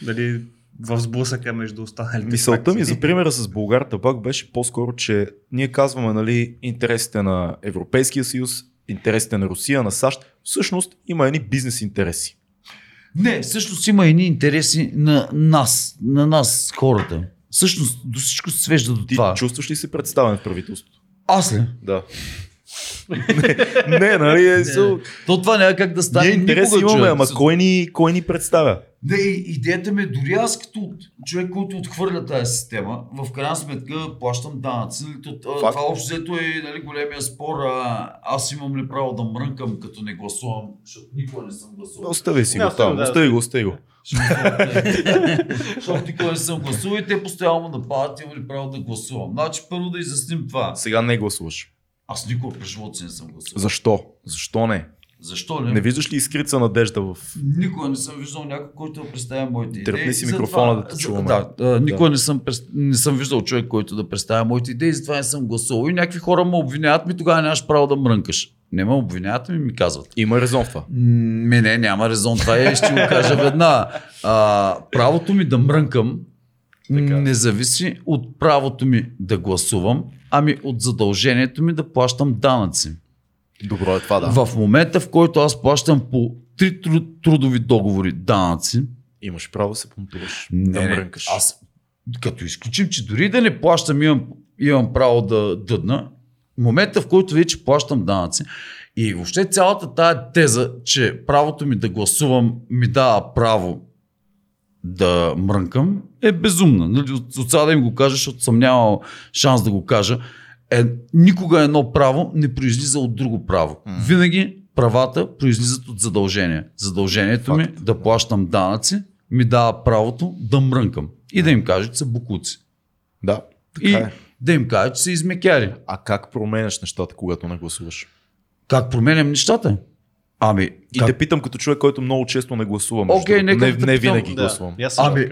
дали, в сблъсъка между останалите. Мисълта ми за примера с Българ табак беше по-скоро, че ние казваме нали, интересите на Европейския съюз, интересите на Русия, на САЩ. Всъщност има едни бизнес интереси. Не, всъщност има едни интереси на нас, на нас, хората. Всъщност до всичко се свежда до Ти това. чувстваш ли се представен в правителството? Аз ли? Да. Не, не, нали е... со- То това няма как да стане. Ние интереси никога, имаме, ама кой ни, кой ни представя? Не, идеята ми е, дори аз като човек, който отхвърля тази система, в крайна сметка плащам данъци. Това общо взето е нали, големия спор. А, аз имам ли право да мрънкам, като не гласувам, защото никога не съм гласувал. Остави си Не, го остави, там, да, остави го, остави го. Защото никога не съм гласувал и те постоянно нападат, имам ли право да гласувам. Значи първо да изясним това. Сега не гласуваш. Аз никога през живота си не съм гласувал. Защо? Защо не? Защо ли? Не виждаш ли изкрица надежда в... Никога не съм виждал някой, който да представя моите идеи. Тръпни си микрофона да те чуваме. Да, никога Не, съм, не съм виждал човек, който да представя моите идеи, затова не съм гласувал. И някакви хора ме обвиняват, ми тогава нямаш право да мрънкаш. Не ме обвиняват, ми ми казват. Има резон това. М, Ми не, няма резон. Това е, ще го кажа веднага. А, правото ми да мрънкам м, не зависи от правото ми да гласувам, ами от задължението ми да плащам данъци. Добро е това, да. В момента, в който аз плащам по три тру- трудови договори данъци, Имаш право да се понтуваш, не, да мрънкаш. аз като изключим, че дори да не плащам, имам, имам право да дъдна, момента, в който вече плащам данъци и въобще цялата тая теза, че правото ми да гласувам ми дава право да мрънкам, е безумна. Нали, От, сега да им го кажа, защото съм нямал шанс да го кажа. Е, никога едно право не произлиза от друго право. М. Винаги правата произлизат от задължения. Задължението ми Факт. да плащам данъци ми дава правото да мрънкам. И да им кажа, че са букуци. Да, така И е. да им кажа, че са измекяри. А как променяш нещата, когато не гласуваш? Как променям нещата? Ами, И как... те питам като човек, който много често не гласува. между Окей, другото. нека не, да те не питам. винаги Да, гласувам. Ами,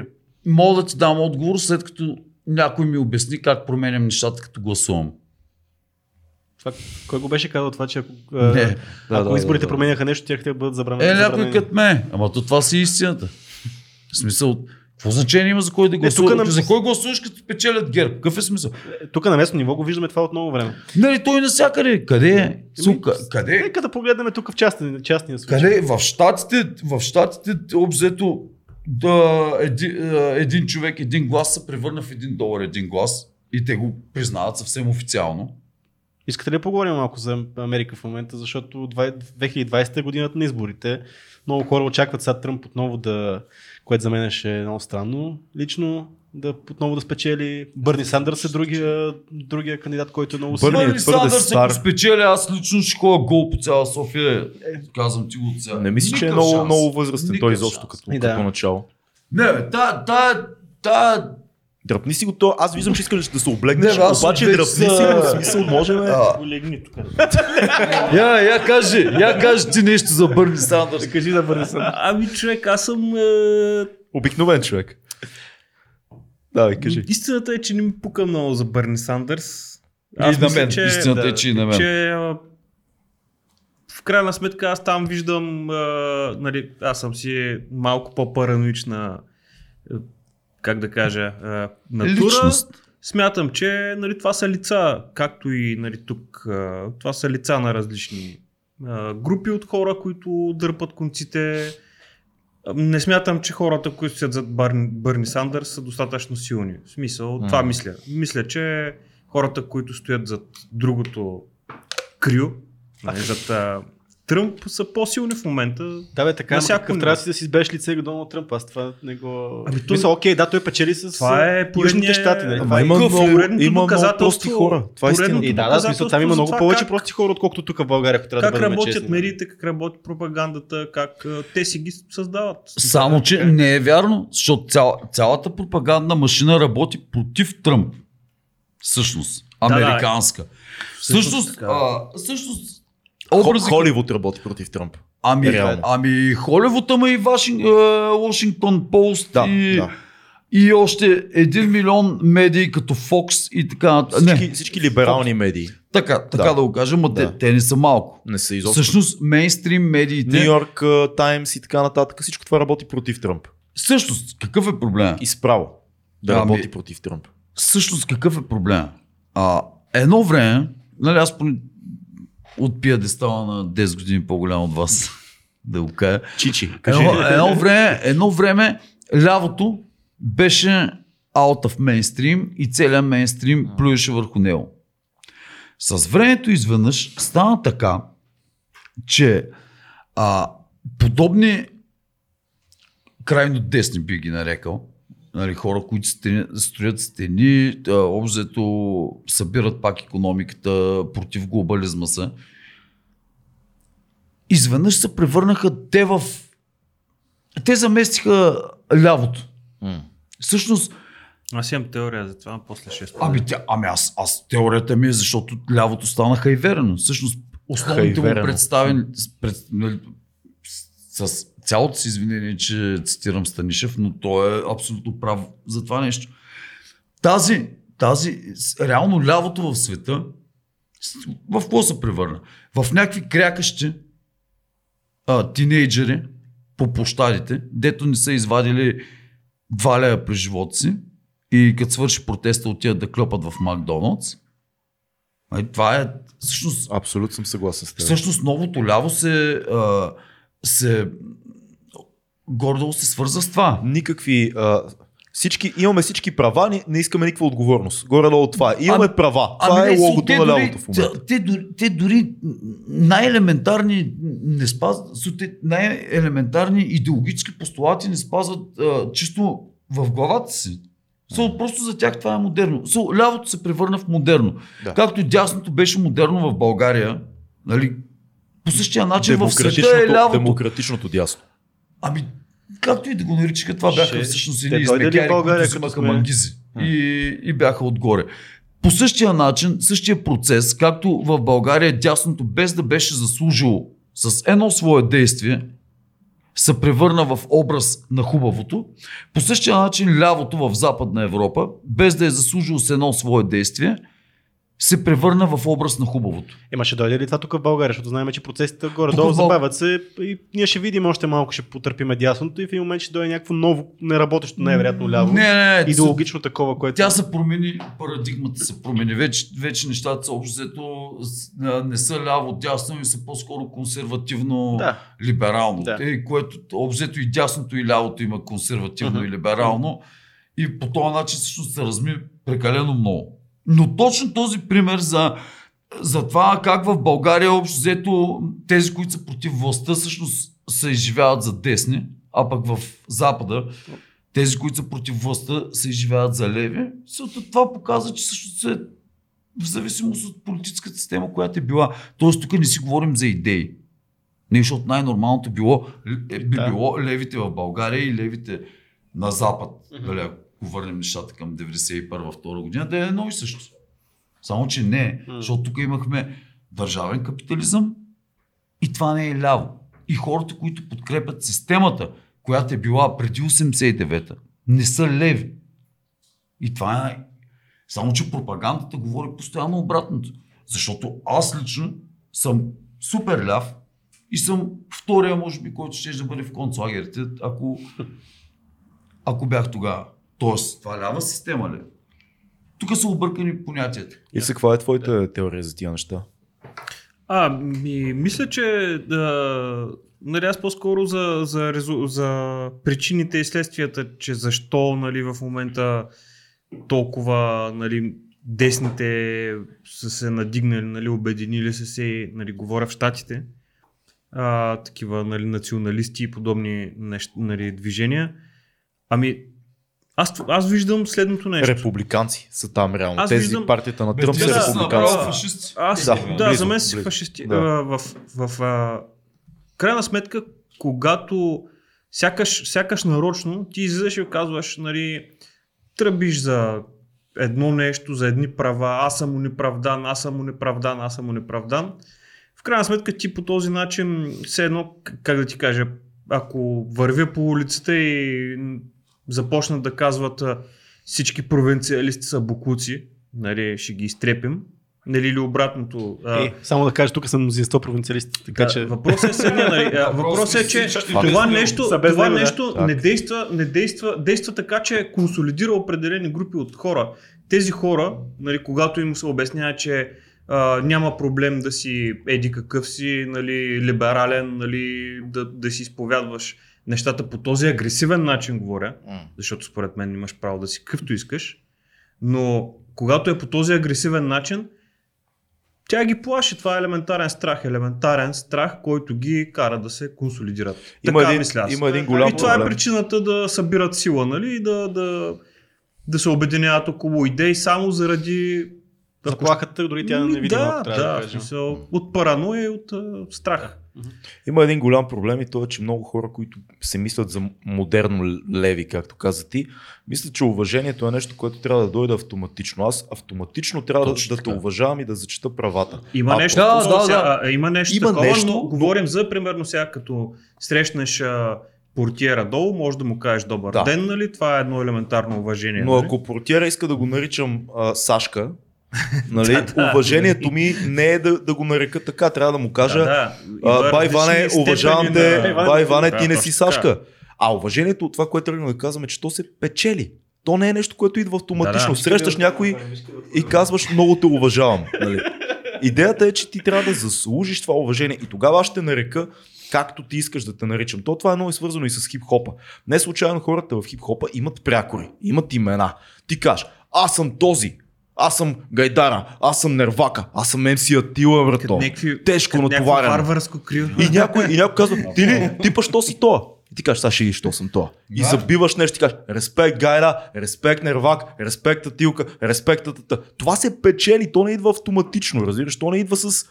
мога да ти дам отговор, след като някой ми обясни как променям нещата, като гласувам. Това, кой го беше казал това, че ако, Не. не, ако да, изборите да, да. променяха нещо, тях да бъдат забранени? Е, някой забранени. като ме. Ама то това си истината. В смисъл, какво значение има за кой да тук гласуваш? на- За кой гласуваш като спечелят ГЕРБ? Какъв е смисъл? Е, Тук на местно ниво го виждаме това от много време. Нали, той навсякъде. Къде е? Сука, къде? Нека да погледнем тук в частния, частния случай. Къде? В Штатите, в Штатите обзето да, един, един човек, един глас се превърна в един долар един глас и те го признават съвсем официално. Искате ли да поговорим малко за Америка в момента, защото 20- 2020 е годината на изборите. Много хора очакват сега Тръмп отново да, което за мен ще е много странно, лично да отново да спечели. Бърни Сандърс е другия, другия кандидат, който е много силен. е Бърни Сандърс, стар. ако спечеля, аз лично ще ходя гол по цяла София. Казвам ти го от сега. Не мисля, че е много, шанс. много възрастен той изобщо като, И да. като начало. Не, бе, та, та, та, Дръпни си го то. Аз виждам, че искаш да се облегнеш, Не, аз обаче дръпни са- си го, в смисъл можем. а, Легни тук. я, я кажи, я кажи ти нещо за Бърни Сандърс. Кажи да Бърни Сандърс. А, ами човек, аз съм... Е... Обикновен човек. Давай, кажи. Истината е, че не ми пука много за Бърни Сандърс. И на мен. Истината да, е, че и на мен. че а, в крайна сметка аз там виждам, а, нали, аз съм си малко по-параноична, как да кажа, а, натура. Личност. Смятам, че нали, това са лица, както и нали, тук, а, това са лица на различни а, групи от хора, които дърпат конците. Не смятам, че хората, които стоят зад Барни, Бърни Сандърс са достатъчно силни. В смисъл, това М. мисля. Мисля, че хората, които стоят зад другото крю, нали, зад а, Тръмп, са по-силни в момента. Да, бе, така, всяко какъв трябва да си да си избереш лице и Доналд Тръмп. Аз това не го... Ами то- Мисля, окей, да, той печели с Това е поредния- щати. Нали? Ама Това е има много, поредното има много доказателство- прости хора. Това е истина. И да, да, в смисъл, там има много повече това прости хора, отколкото тук в България, ако трябва как да бъдем работят честни. медиите, как работи пропагандата, как те си ги създават. Само, че не е вярно, защото цял, цялата пропагандна машина работи против Тръмп. Всъщност. да. Американска. Всъщност Всъщност, така. а, всъщност образи, Холивуд работи против Тръмп. ами, реално. ами Холивуд, ама и Вашин, е, Washington Post Да, и, да. и още един милион медии като Fox и така. нататък. Всички, Не, всички либерални медии. така, така да. Да. го кажем, но Да. те, те не са малко. Не са изобщо. Всъщност, мейнстрим медиите. Нью Йорк Таймс и така нататък. Всичко това работи против Тръмп. Всъщност, какъв е проблема? И справо да Ами- работи против Тръмп. Всъщност какъв е проблема? А, едно време, нали аз от пиадестала на 10 години по-голям от вас, да го кажа. Чичи, кажи. Едно, едно, време, едно време лявото беше out of mainstream и целият мейнстрим плюеше върху него. С времето изведнъж стана така, че а, подобни крайно десни би ги нарекал, нали, хора, които стени, строят стени, обзето събират пак економиката, против глобализма са. Изведнъж се превърнаха те в... Те заместиха лявото. М. Всъщност, Аз имам теория за това, но после ще ами, тя, ами аз, аз теорията ми е, защото лявото стана хайверено. Всъщност, основните му представени пред, нали, с цялото си извинение, че цитирам Станишев, но той е абсолютно прав за това нещо. Тази, тази, реално лявото в света, в какво се превърна? В някакви крякащи а, тинейджери по площадите, дето не са извадили два лея през живота си и като свърши протеста отиват да клепат в Макдоналдс. А, това е всъщност Абсолютно съм съгласен с теб. Всъщност новото ляво се, а, се гордо се свърза с това. Никакви... А, всички, имаме всички права, не, не искаме никаква отговорност. Горе-долу това. Имаме Ами- права. Това не, е логото на лявото в момента. Те, те, дори, те дори най-елементарни не спазват, те най-елементарни идеологически постулати не спазват а, чисто в главата си. So, просто за тях това е модерно. So, лявото се превърна в модерно. Да. Както дясното беше модерно в България, нали, по същия начин в света е лявото. демократичното дясно. Ами, както и да го наричаха, това бяха Ще- всъщност едни България, които взимаха мангизи и, и бяха отгоре. По същия начин, същия процес, както в България дясното, без да беше заслужило с едно свое действие, се превърна в образ на хубавото. По същия начин лявото в Западна Европа, без да е заслужило с едно свое действие, се превърна в образ на хубавото. Ема ще дойде ли това тук в България, защото знаем, че процесите горе-долу забавят се и ние ще видим още малко, ще потърпиме дясното и в един момент ще дойде някакво ново, неработещо най-вероятно ляво. Не, не, не. Идеологично такова, което... Тя се промени, парадигмата се промени. Вече, вече нещата са общо взето не са ляво дясно и са по-скоро консервативно Да. Е, което общо взето и дясното и лявото има консервативно Мгм. и либерално. И по този начин всъщност се разми прекалено много. Но точно този пример за, за това как в България общо взето тези, които са против властта, всъщност се изживяват за десни, а пък в Запада тези, които са против властта, се изживяват за леви. Защото това показва, че всъщност е в зависимост от политическата система, която е била. Тоест тук не си говорим за идеи. Не, защото най-нормалното било, е, би Да. било левите в България и левите на Запад. Дали, ако върнем нещата към 91-2 година, да е едно и също. Само, че не. М. Защото тук имахме държавен капитализъм и това не е ляво. И хората, които подкрепят системата, която е била преди 89-та, не са леви. И това е. Само, че пропагандата говори постоянно обратното. Защото аз лично съм супер ляв и съм втория, може би, който ще да бъде в концлагерите, ако, ако бях тогава. Тоест, това лява система ли? Тук са объркани понятията. И се, каква е твоята теория за тия неща? А, ми, мисля, че да, нали, аз по-скоро за, за, резу, за причините и следствията, че защо нали, в момента толкова нали, десните са се надигнали, нали, обединили са се, нали, говоря в Штатите, а, такива нали, националисти и подобни нещ, нали, движения. Ами, аз, аз виждам следното нещо. Републиканци са там реално. Аз Тези виждам- партията на Тръмп са да, републиканци. фашисти. Аз, Да, да, близо, за мен си фашисти. Да. А, в, в, в а, крайна сметка, когато сякаш, сякаш нарочно ти излизаш и казваш, нали, тръбиш за едно нещо, за едни права, аз съм унеправдан, аз съм унеправдан, аз съм унеправдан. В крайна сметка ти по този начин, все едно, как да ти кажа, ако вървя по улицата и започнат да казват всички провинциалисти са букуци, нали, ще ги изтрепим, нали, или обратното. а, Е, само да кажа, тук са мнозинство провинциалисти, така да, че... Въпросът е следния, нали? Въпросът е, че това нещо, това нещо не действа, не действа, действа така, че консолидира определени групи от хора. Тези хора, нали, когато им се обяснява, че а, няма проблем да си еди какъв си, нали, либерален, нали, да, да си изповядваш нещата по този агресивен начин, говоря, защото според мен имаш право да си какъвто искаш, но когато е по този агресивен начин, тя ги плаши. Това е елементарен страх. Елементарен страх, който ги кара да се консолидират. Има така един, мисля аз. има един голям и това е проблем. причината да събират сила, нали? И да, да, да се обединяват около идеи само заради... Заплахата, дори тя не видима, да, да, да смисъл, от параноя и от а, страх. Има един голям проблем и то е, че много хора, които се мислят за модерно леви, както каза ти, мислят, че уважението е нещо, което трябва да дойде автоматично. Аз автоматично трябва да, Точно да те така. уважавам и да зачита правата. Има А, нещо, да, да, сега, да. а, има нещо Има такова, нещо, но но- говорим за, примерно сега, като срещнеш а, портиера долу, може да му кажеш добър Да. ден, нали? Това е едно елементарно уважение. Но нали? ако портиера иска да го наричам а, Сашка, нали, уважението ми не е да, да го нарека така, трябва да му кажа да, да. А, бай Ване, уважавам на- те, Ване, бай Ване, да, ти не си. Сашка. А уважението от това, което тръгнем да казваме, че то се печели. То не е нещо, което идва автоматично. Да, да. Срещаш някой и казваш много те уважавам. Нали? Идеята е, че ти трябва да заслужиш това уважение и тогава аз ще нарека както ти искаш да те наричам. То това е много свързано и с хип-хопа. Не случайно хората в хип-хопа имат прякори, имат имена. Ти кажеш, аз съм този, аз съм Гайдара, аз съм Нервака, аз съм МС Атила, брато. някакви- Тежко натоварено. варварско. И някой, и някой казва, ти ли, ти па, що си то? И ти кажеш, сега ще видиш, що съм то. И забиваш нещо, ти кажеш, респект Гайра, респект Нервак, респект Атилка, респект Татата. Това се печели, то не идва автоматично, разбираш, то не идва с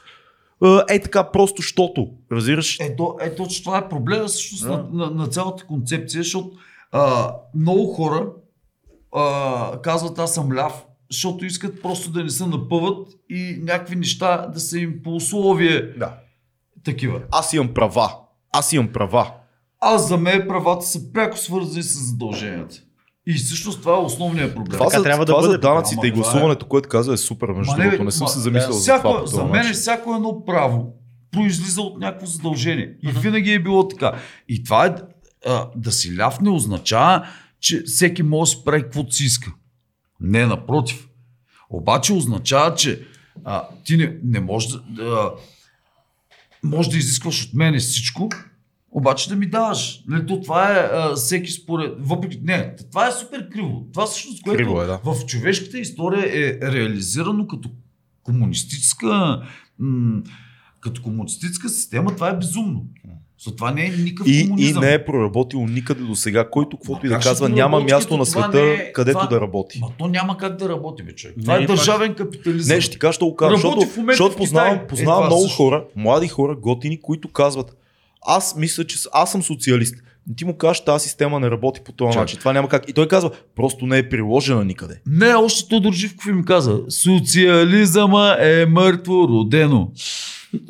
е, така просто, щото, разбираш. Ето, е, точно това е проблема всъщност Да. на, на, на цялата концепция, защото а, много хора а, казват аз съм ляв, защото искат просто да не се напъват и някакви неща да са им по условие Да. такива. Аз имам права, аз имам права. Аз за мен правата са пряко свързани с задълженията. И всъщност това е основният проблем. Това, Така за, трябва да това за бъде. данъците Ама и това е- гласуването, което каза е супер, между Ма другото. Не съм ма, се замислял за всяко, това. За мен начин. всяко едно право произлиза от някакво задължение. И винаги е било така. И това е а, да си ляв не означава, че всеки може да си прави каквото си иска. Не, напротив. Обаче означава, че а, ти не, не можеш да, да, може да изискваш от мене всичко, обаче да ми даваш. Нали, то това е а, всеки според... Въпреки... Не, това е супер криво. Това всъщност, което Криво е, да. в човешката история е реализирано като комунистическа м- като комунистическа система, това е безумно. За това не е никакъв И, и комунизъм. не е проработил никъде до сега, който каквото и да казва, няма проработи, място на света, не е- където това- да работи. Ма то няма как да работи, бе, човек. Не, Това е пак- държавен капитализъм. Не, ще ти кажа, ще го кажа, Работи защото, защото познавам. Е, познавам това много също. хора, млади хора, готини, които казват, аз мисля, че аз съм социалист. И ти му кажеш, тази система не работи по този начин. Това няма как. И той казва, просто не е приложена никъде. Не, още Тодор Живков им каза. Социализъма е мъртво родено.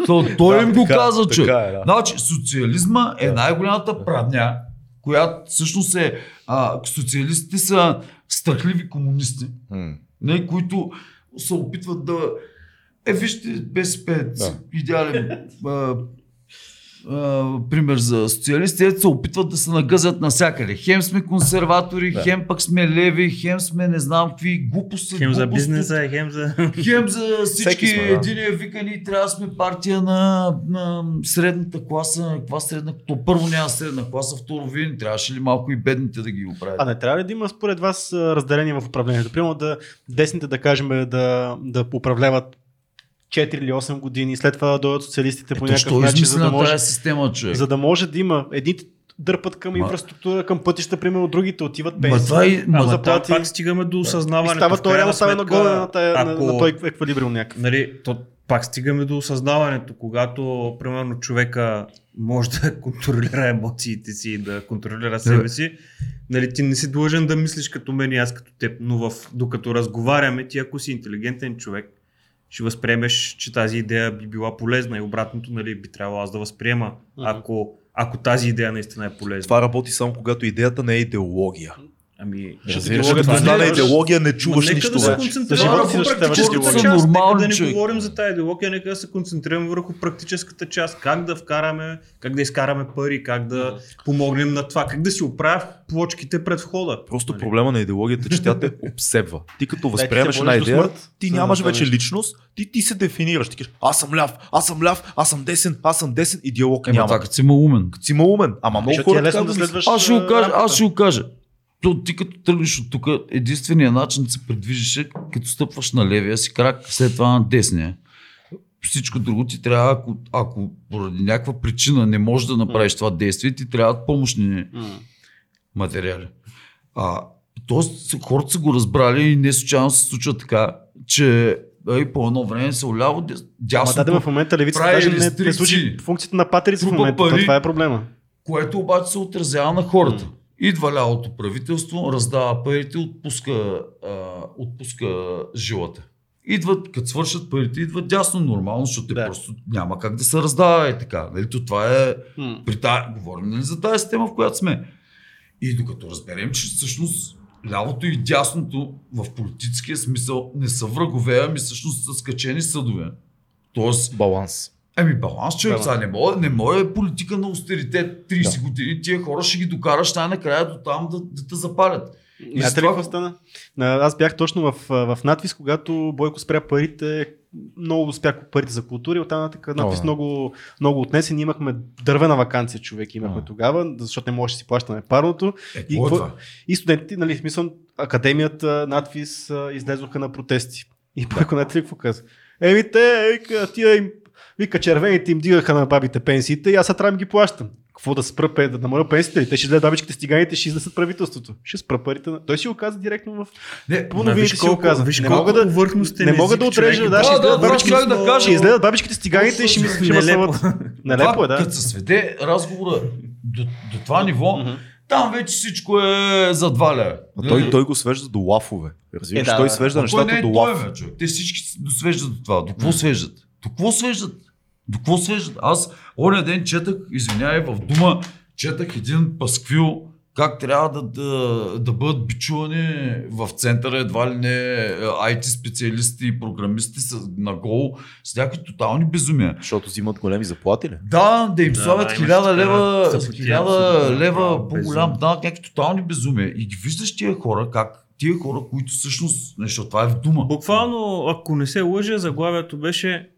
То, той Да, им го така, каза, че. така е, да. Значи, социализма е най-голямата прадня, която всъщност е... А, социалистите са страхливи комунисти, не, които се опитват да... Е, вижте, БСП, Да. идеален а, а, пример за социалисти, ето се опитват да се нагъзят навсякъде. Хем сме консерватори, Да. хем пък сме леви, хем сме не знам какви глупости. Хем за бизнеса, хем за... Хем за всички, сме, да. единия вика, ние трябва да сме партия на, на средната класа. Каква средна? То първо няма средна класа, второ вие не трябваше ли малко и бедните да ги оправят? А не трябва ли да има според вас разделение в управлението? Примерно да десните да кажем да, да управляват 4 или 8 години, след това да дойдат социалистите по Ето, някакъв що начин, за да, може, система, човек? за да може да има едните дърпат към Ма- инфраструктура, към пътища, примерно другите отиват пенсии. това и... Ама заплати. пак стигаме до И осъзнаването. става в то крайна реално става нагоре на, тая, на, ако- на той еквилибриум някакъв. Нали, то пак стигаме до осъзнаването, когато, примерно, човека може да контролира емоциите си и да контролира себе си. Нали, ти не си длъжен да мислиш като мен и аз като теб, но в, докато разговаряме, ти ако си интелигентен човек, ще възприемеш, че тази идея би била полезна и обратното нали, би трябвало аз да възприема, ако, ако тази идея наистина е полезна. Това работи само когато идеята не е идеология. Ами, Разбираш, като не стане е- идеология, не чуваш нека нищо да се вече. концентрираме защитаваш практическата идеология. част. Нека Нормални да не човек. говорим за тази идеология, нека да се концентрираме върху практическата част. Как да вкараме, как да изкараме пари, как да помогнем на това, как да си оправя плочките пред входа. Просто Нали? проблема на идеологията е, че тя те обсебва. Ти като възприемаш се една идея, ти нямаш вече личност, ти, ти се дефинираш. Ти кажеш, аз съм ляв, аз съм ляв, аз съм десен, аз съм десен и диалог Ема няма. това като си малумен. Като си малумен. Ама много е хора да следваш Аз ще го кажа, аз ще го кажа. То, ти като тръгнеш от тук, единственият начин да се придвижиш е като стъпваш на левия си крак, след това на десния. Всичко друго ти трябва, ако, ако поради някаква причина не можеш да направиш това действие, ти трябват помощни М. материали. А, тоест, хората са го разбрали и не случайно се случва така, че ай, по едно време се оляво дес- Ама дясно, да, в момента левицата даже не, не служи функцията на патерица в момента. Пари. Това е проблема. което обаче се отразява на хората. Идва лявото правителство, раздава парите, отпуска, а, отпуска жилата. Идват, като свършат парите, идват дясно нормално, защото Да. просто няма как да се раздава и така. Нали? То това е М. при тая, говорим нали, за тази система, в която сме. И докато разберем, че всъщност лявото и дясното в политическия смисъл не са врагове, ами всъщност са скачени съдове. Тоест, Баланс. Еми баланс, човек, Да. не може, не може политика на ausтеритет 30 години, тия хора ще ги докараш най-накрая до там да, да те запалят. Знаете ли какво стана? А, Аз бях точно в, в надвис, когато Бойко спря парите, много спря парите за култура и оттам нататък надвис О. много, много отнесе. Ние имахме дървена вакансия, човек, имахме О. тогава, защото не можеше да си плащаме парното. Е, И, какво е и студентите, нали, смисъл, академията, надвис, а, излезоха на протести. И Бойко знаете ли какво каза? Еми те, тия им, вика, червените им дигаха на бабите пенсиите и аз трябва да ги плащам. Какво да спра, пе- да намаля пенсиите ли? Те ще излезат бабичките с тиганите, ще изнесат правителството. Ще спра парите. На... Той си го каза директно в Не, новините виж си го колко- каза. виж Не колко мога да, не мога да отрежа, да, ще Да, да, излезат да, бабичките, да кажа. ще излезат бабичките с тиганите и ще ми, ще Нелепо. Нелепо е, да. Като се сведе разговора до, до това ниво, там вече всичко е за два лева. А той, той го свежда до лафове. Разбираш, Е, да, той да, свежда А той не нещата е до той, лаф. бе, човек. Те всички се досвеждат до това. До какво свеждат? До какво свеждат? До какво свеждат? Аз оня ден четах, извинявай, в дума, четах един пасквил как трябва да, да, да бъдат бичувани в центъра едва ли не IT специалисти и програмисти с, на гол с някакви тотални безумия. Защото взимат големи заплати ли? Да, да им Да, слагат имаш хиляда така лева, съпотия, лева по-голям данък, някакви тотални безумия. И ги виждаш тия хора, как тия хора, които всъщност, нещо, това е в дума. Буквално, ако не се лъжа, заглавието беше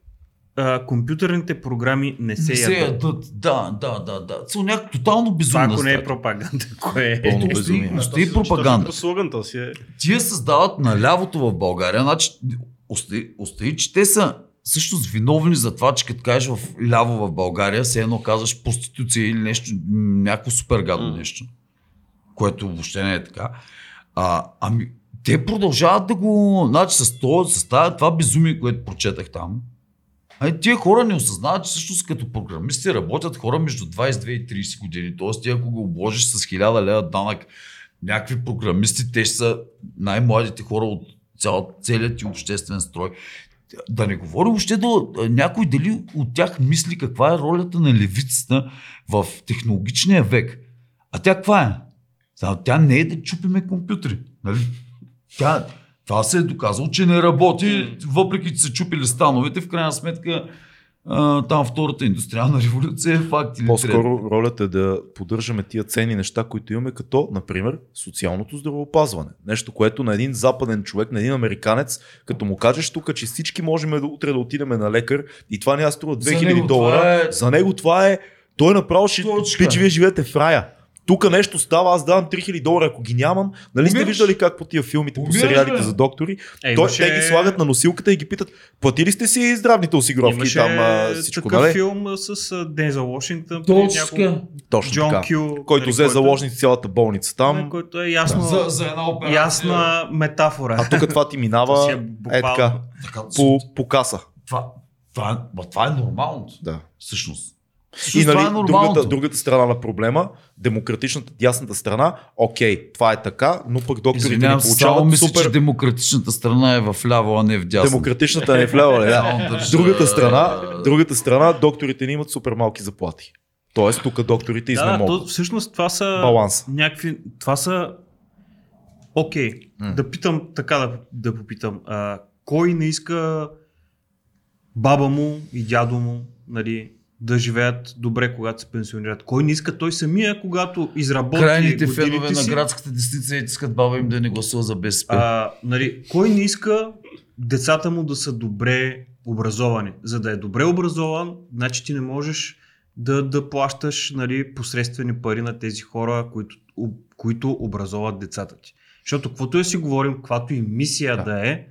а, компютърните програми не се, Не се ядат. ядат. Да, да, да, да. Са някакво тотално Това безумно. ако не е пропаганда, кое е? Пълно безумие. то си звучи пропаганда. то си е. Тия създават на лявото в България. Значи, остави, остави, че те са всъщност виновни за това, че като кажеш в ляво в България, все едно казваш проституция или нещо, някакво супер гадно нещо, което въобще не е така. А, ами, те продължават да го, значи с, то, с това, това безумие, което прочетах там, Ай, тия хора не осъзнават, че всъщност като програмисти работят хора между 22 и 30 години. Тоест, ти ако го обложиш с 1000 лева данък, някакви програмисти, те ще са най-младите хора от цял, целият ти обществен строй. Да не говорим въобще до някой дали от тях мисли каква е ролята на левицата в технологичния век. А тя каква е? Тя не е да чупиме компютри. Нали? Тя, това се е доказало, че не работи, въпреки че са чупили становете, в крайна сметка там втората индустриална революция е факт. Или По-скоро ролята е да поддържаме тия ценни неща, които имаме, като, например, социалното здравеопазване. Нещо, което на един западен човек, на един американец, като му кажеш тук, че всички можем да утре да отидем на лекар и това няма струва За 2000 него долара, е- за него това е, той направо ще Точка. пич, вие живеете в рая. Тук нещо става, аз давам 3000 долара, ако ги нямам. Нали сте Умираш. виждали как по тия филмите, по сериалите бе. за доктори? Е, Той, имаше- Те ги слагат на носилката и ги питат, платили сте си здравните осигуровки Имаше там а, всичко, такъв нали? филм с Дензел Вашингтон. Точно. Точно Джон така. Кю. който нали, взе заложници цялата болница Там, там. който е ясно, За, за една операция. ясна метафора. А тук това ти минава е е така, Така, по, по каса. това, това, е- ма, това е нормалното. Да. Всъщност. И Всъщност нали, е нормалното. другата, другата страна на проблема, демократичната, дясната страна, окей, това е така, но пък докторите Извинявам ни се, само получават мисля, супер... че демократичната страна е в ляво, а не в дясно. Демократичната не е вляво, ли? Само Да. Другата страна, другата страна, докторите ни имат супер малки заплати. Тоест, тук докторите Да, то, изнемогват. всъщност това са Баланс. някакви, това са окей, М. да питам, така да, да попитам, а, кой не иска баба му и дядо му, нали, да живеят добре, когато се пенсионират. Кой не иска той самия, когато изработи Крайните фенове на си, градската десница и искат баба им да не гласува за БСП. а, нали, кой не иска децата му да са добре образовани? За да е добре образован, значи ти не можеш да, да плащаш нали, посредствени пари на тези хора, които, които образоват децата ти. Защото каквото да си говорим, каквато и мисия Да. да е,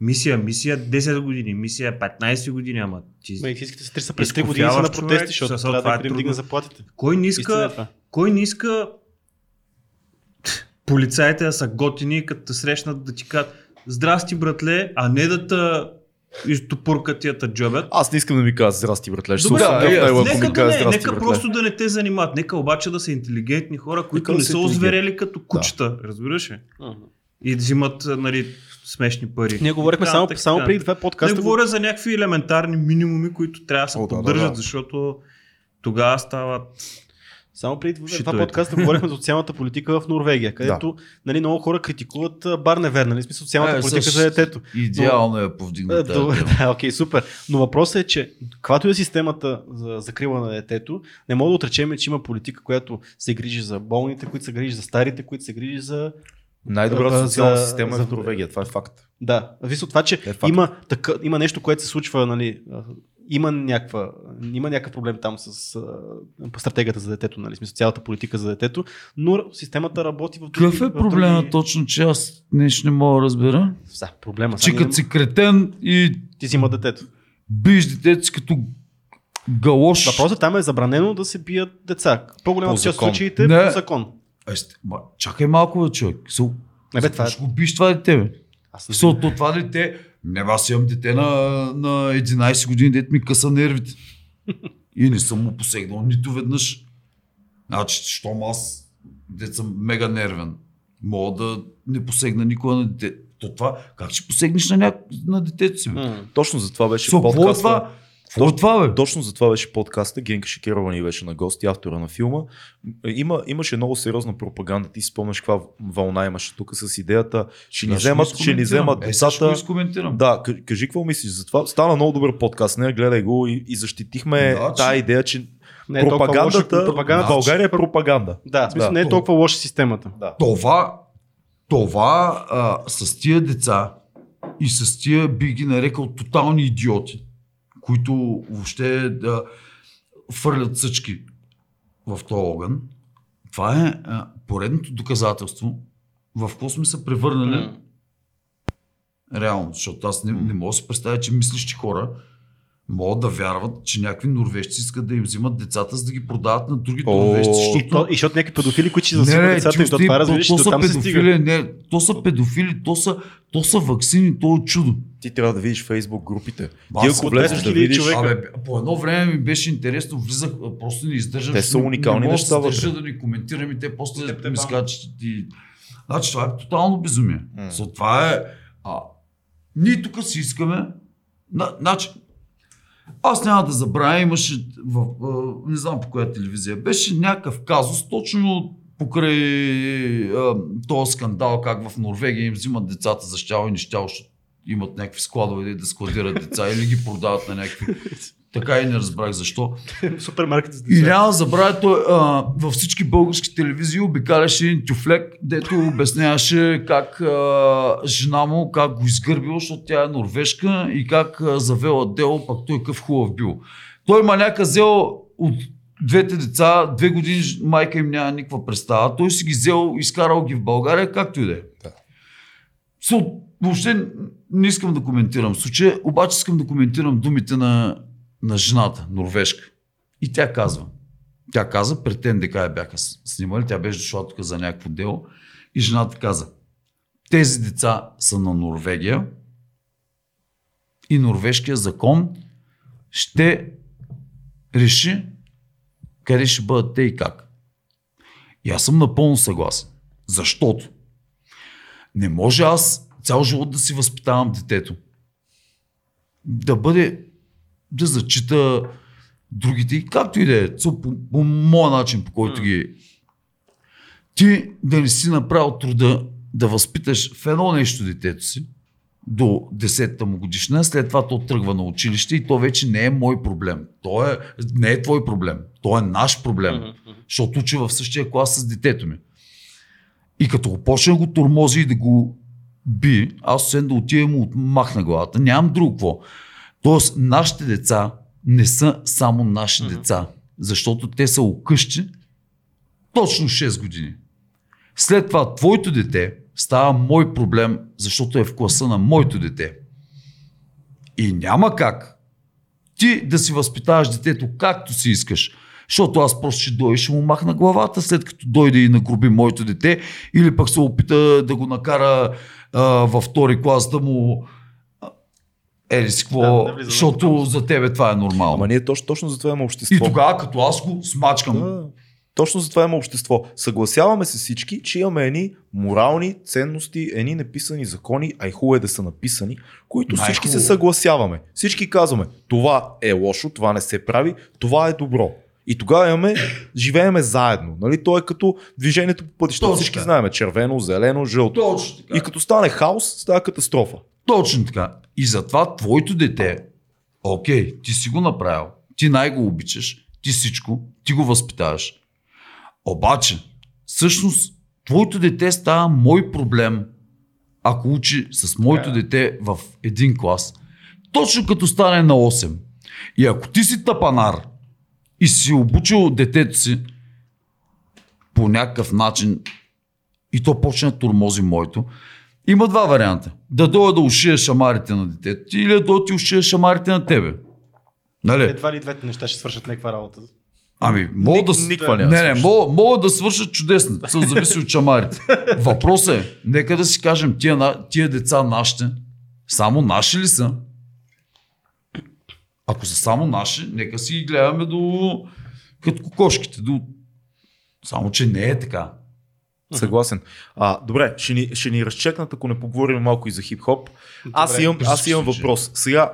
мисия, мисия 10 години, мисия 15 години, ама ти... Медицинските сестри са през 3 години са на протести, човек, защото трябва да е им дигне трудно. заплатите. Кой не е иска, това. кой не иска полицаите да са готини, като те срещнат да ти кажат Здрасти, братле, а не да те изтопуркат тия джобят. Аз не искам да ми кажа здрасти, братле. Ще Добре, да, него, ако нека ми да не, здрасти, нека братле. просто да не те занимават. Нека обаче да са интелигентни хора, които Нека да не са са озверели като кучета, разбираш ли? Мгм. И да взимат нали, смешни пари. Ние говорихме само, така, само преди Не подкаста. говоря за някакви елементарни минимуми, които трябва да се О, да, да, поддържат, да. защото тогава стават Само преди това подкаста говорихме за социалната политика в Норвегия, където нали, много хора критикуват Барневер, нали, смисъл социалната Е, политика за детето. Идеално е Е, повдигната. Добре, тема. да, окей, супер. Но въпросът е, че каквато е системата за закрила на детето, не мога да отречем, че има политика, която се грижи за болните, които се грижи за старите, които се грижи за... Най-добрата За- социална за- система е за- в Норвегия, това е факт. Да, зависи от това, че Е факт. има, така, има нещо, което се случва, нали, има, някаква, има някакъв проблем там с а, стратегията за детето, нали, смисъл цялата политика за детето, но системата работи в Какъв е проблема други- точно, че аз нещо не мога да разбера? Да, проблема. Че като си кретен и Ти взима детето. биш детето си като галош. Въпросът там е забранено да се бият деца. По-голямата По част от случаите Не. по закон. Е, сте- ма, чакай малко, човек. Со, Не, бе, това е... Ще го биш това дете, бе. Аз Защото това дете, не аз имам дете на, на 11 години, дете ми къса нервите. И не съм му посегнал нито веднъж. Значи, щом аз, дете съм мега нервен, мога да не посегна никога на дете. То това, как ще посегнеш на, няко... на детето си? Бе? Точно за това беше е подкаста. това? Е това, бе? Точно за това беше подкаста. Генка Шикерова ни беше на гости, автора на филма. Има, имаше много сериозна пропаганда. Ти си спомняш каква вълна имаше тук с идеята. Ще ни вземат, ще ни вземат Е, децата. изкоментирам. Да, кажи какво мислиш за това. Стана много добър подкаст, не гледай го и, и защитихме Да, че- тая идея, че Не е толкова лоша, пропагандата, пропагандата в България е пропаганда. Да, в смисъл Да. не е толкова лоша системата. Да. Това, това а, с тия деца и с тия би ги нарекал тотални идиоти, които въобще да фърлят съчки в този огън, това е а, поредното доказателство в какво сме се превърнали М. реално, защото аз не, не мога да си представя, че мислищи хора могат да вярват, че някакви норвежци искат да им взимат децата, за да ги продават на други О, норвежци. И, Защото... то, и защото някакви педофили, които ще Не, засилват не, децата ти и това разбираш, то, са там се стига. педофили, не, то са педофили, то са, то са вакцини, то е чудо. Ти трябва да видиш фейсбук групите. Ти ако влезеш 10 да 000 видиш, човека. Абе, по едно време ми беше интересно, влизах, просто не издържам. Те са не- уникални не мога неща да се вътре. държа да ни коментирам и те после Теб те ми скачат. И... Значи това е тотално безумие. М. So, това е... А, ние тук си искаме... На, значи, аз няма да забравя, имаше, в, не знам по коя телевизия, беше някакъв казус, точно покрай този скандал, как в Норвегия им взимат децата за щяло и нещяло, защото имат някакви складове да складират деца или ги продават на някакви. Така и не разбрах защо. Супермаркет с И няма да забравя, той а, във всички български телевизии обикаляше един тюфлек, дето обясняваше как а, жена му, как го изгърбила, защото тя е норвежка и как а, завела дело, пък той къв хубав бил. Той маняка взел от двете деца, две години майка им няма никаква представа. Той си ги взел, изкарал ги в България, както и да е. Въобще не искам да коментирам случая, обаче искам да коментирам думите на, на жената, норвежка. И тя казва, тя каза, пред НДК я бяха снимали, тя беше дошла тук за някакво дело и жената каза, тези деца са на Норвегия и норвежкия закон ще реши къде ще бъдат те и как. И аз съм напълно съгласен. Защото не може аз цял живот да си възпитавам детето. Да бъде, да зачита другите, както и да е, цо- по, по моя начин, по който ги... Ти да не си направил труда да възпиташ в едно нещо детето си, до 10-та му годишна, след това то тръгва на училище и то вече не е мой проблем. То е, не е твой проблем. То е наш проблем. Защото учи в същия клас с детето ми. И като го почне да го тормози и да го би, аз освен да отида му отмахна главата, нямам друго какво. Тоест, нашите деца не са само наши деца, защото те са окъщи точно 6 години. След това твоето дете става мой проблем, защото е в класа на моето дете. И няма как ти да си възпитаваш детето както си искаш. Защото аз просто ще дойда и ще му махна главата, след като дойде и нагруби моето дете, или пък се опита да го накара а, във втори клас да му ели си какво, Да, да, да защото за тебе това е нормално. Ама ние точно, точно за това има общество. И тогава, като аз го смачкам, Да. Точно за това има общество. Съгласяваме се всички, че имаме едни морални ценности, едни неписани закони, а и хубаво е да са написани, които Най-хубаво. всички се съгласяваме. Всички казваме, това е лошо, това не се прави, това е добро. И тогава имаме, живееме заедно. Нали? То е като движението по пътищата. Точно Всички така. знаеме червено, зелено, жълто. точно така. И като стане хаос, става катастрофа. Точно така. И затова твоето дете, окей, ти си го направил, ти най-го обичаш, ти всичко, ти го възпитаваш. Обаче, всъщност, твоето дете става мой проблем, ако учи с моето дете в един клас, точно като стане на 8. И ако ти си тапанар и си обучил детето си по някакъв начин и то почне да турмози моето, има два варианта. Да дойда да ушия шамарите на детето ти или да дойда ти ушия шамарите на тебе. Нали? Едва ли двете неща ще свършат някаква работа. Ами, мога да... с- никаква няма не, да не, мога, мога да свършат чудесно. Се зависи от шамарите. Въпросът е, нека да си кажем, тия, тия деца нашите, само наши ли са? Ако са само наши, нека си ги гледаме до... като кокошките. До... Само, че не е така. Съгласен. А, добре, ще ни, ще ни разчекнат, ако не поговорим малко и за хип-хоп. Аз имам, аз имам въпрос. Сега,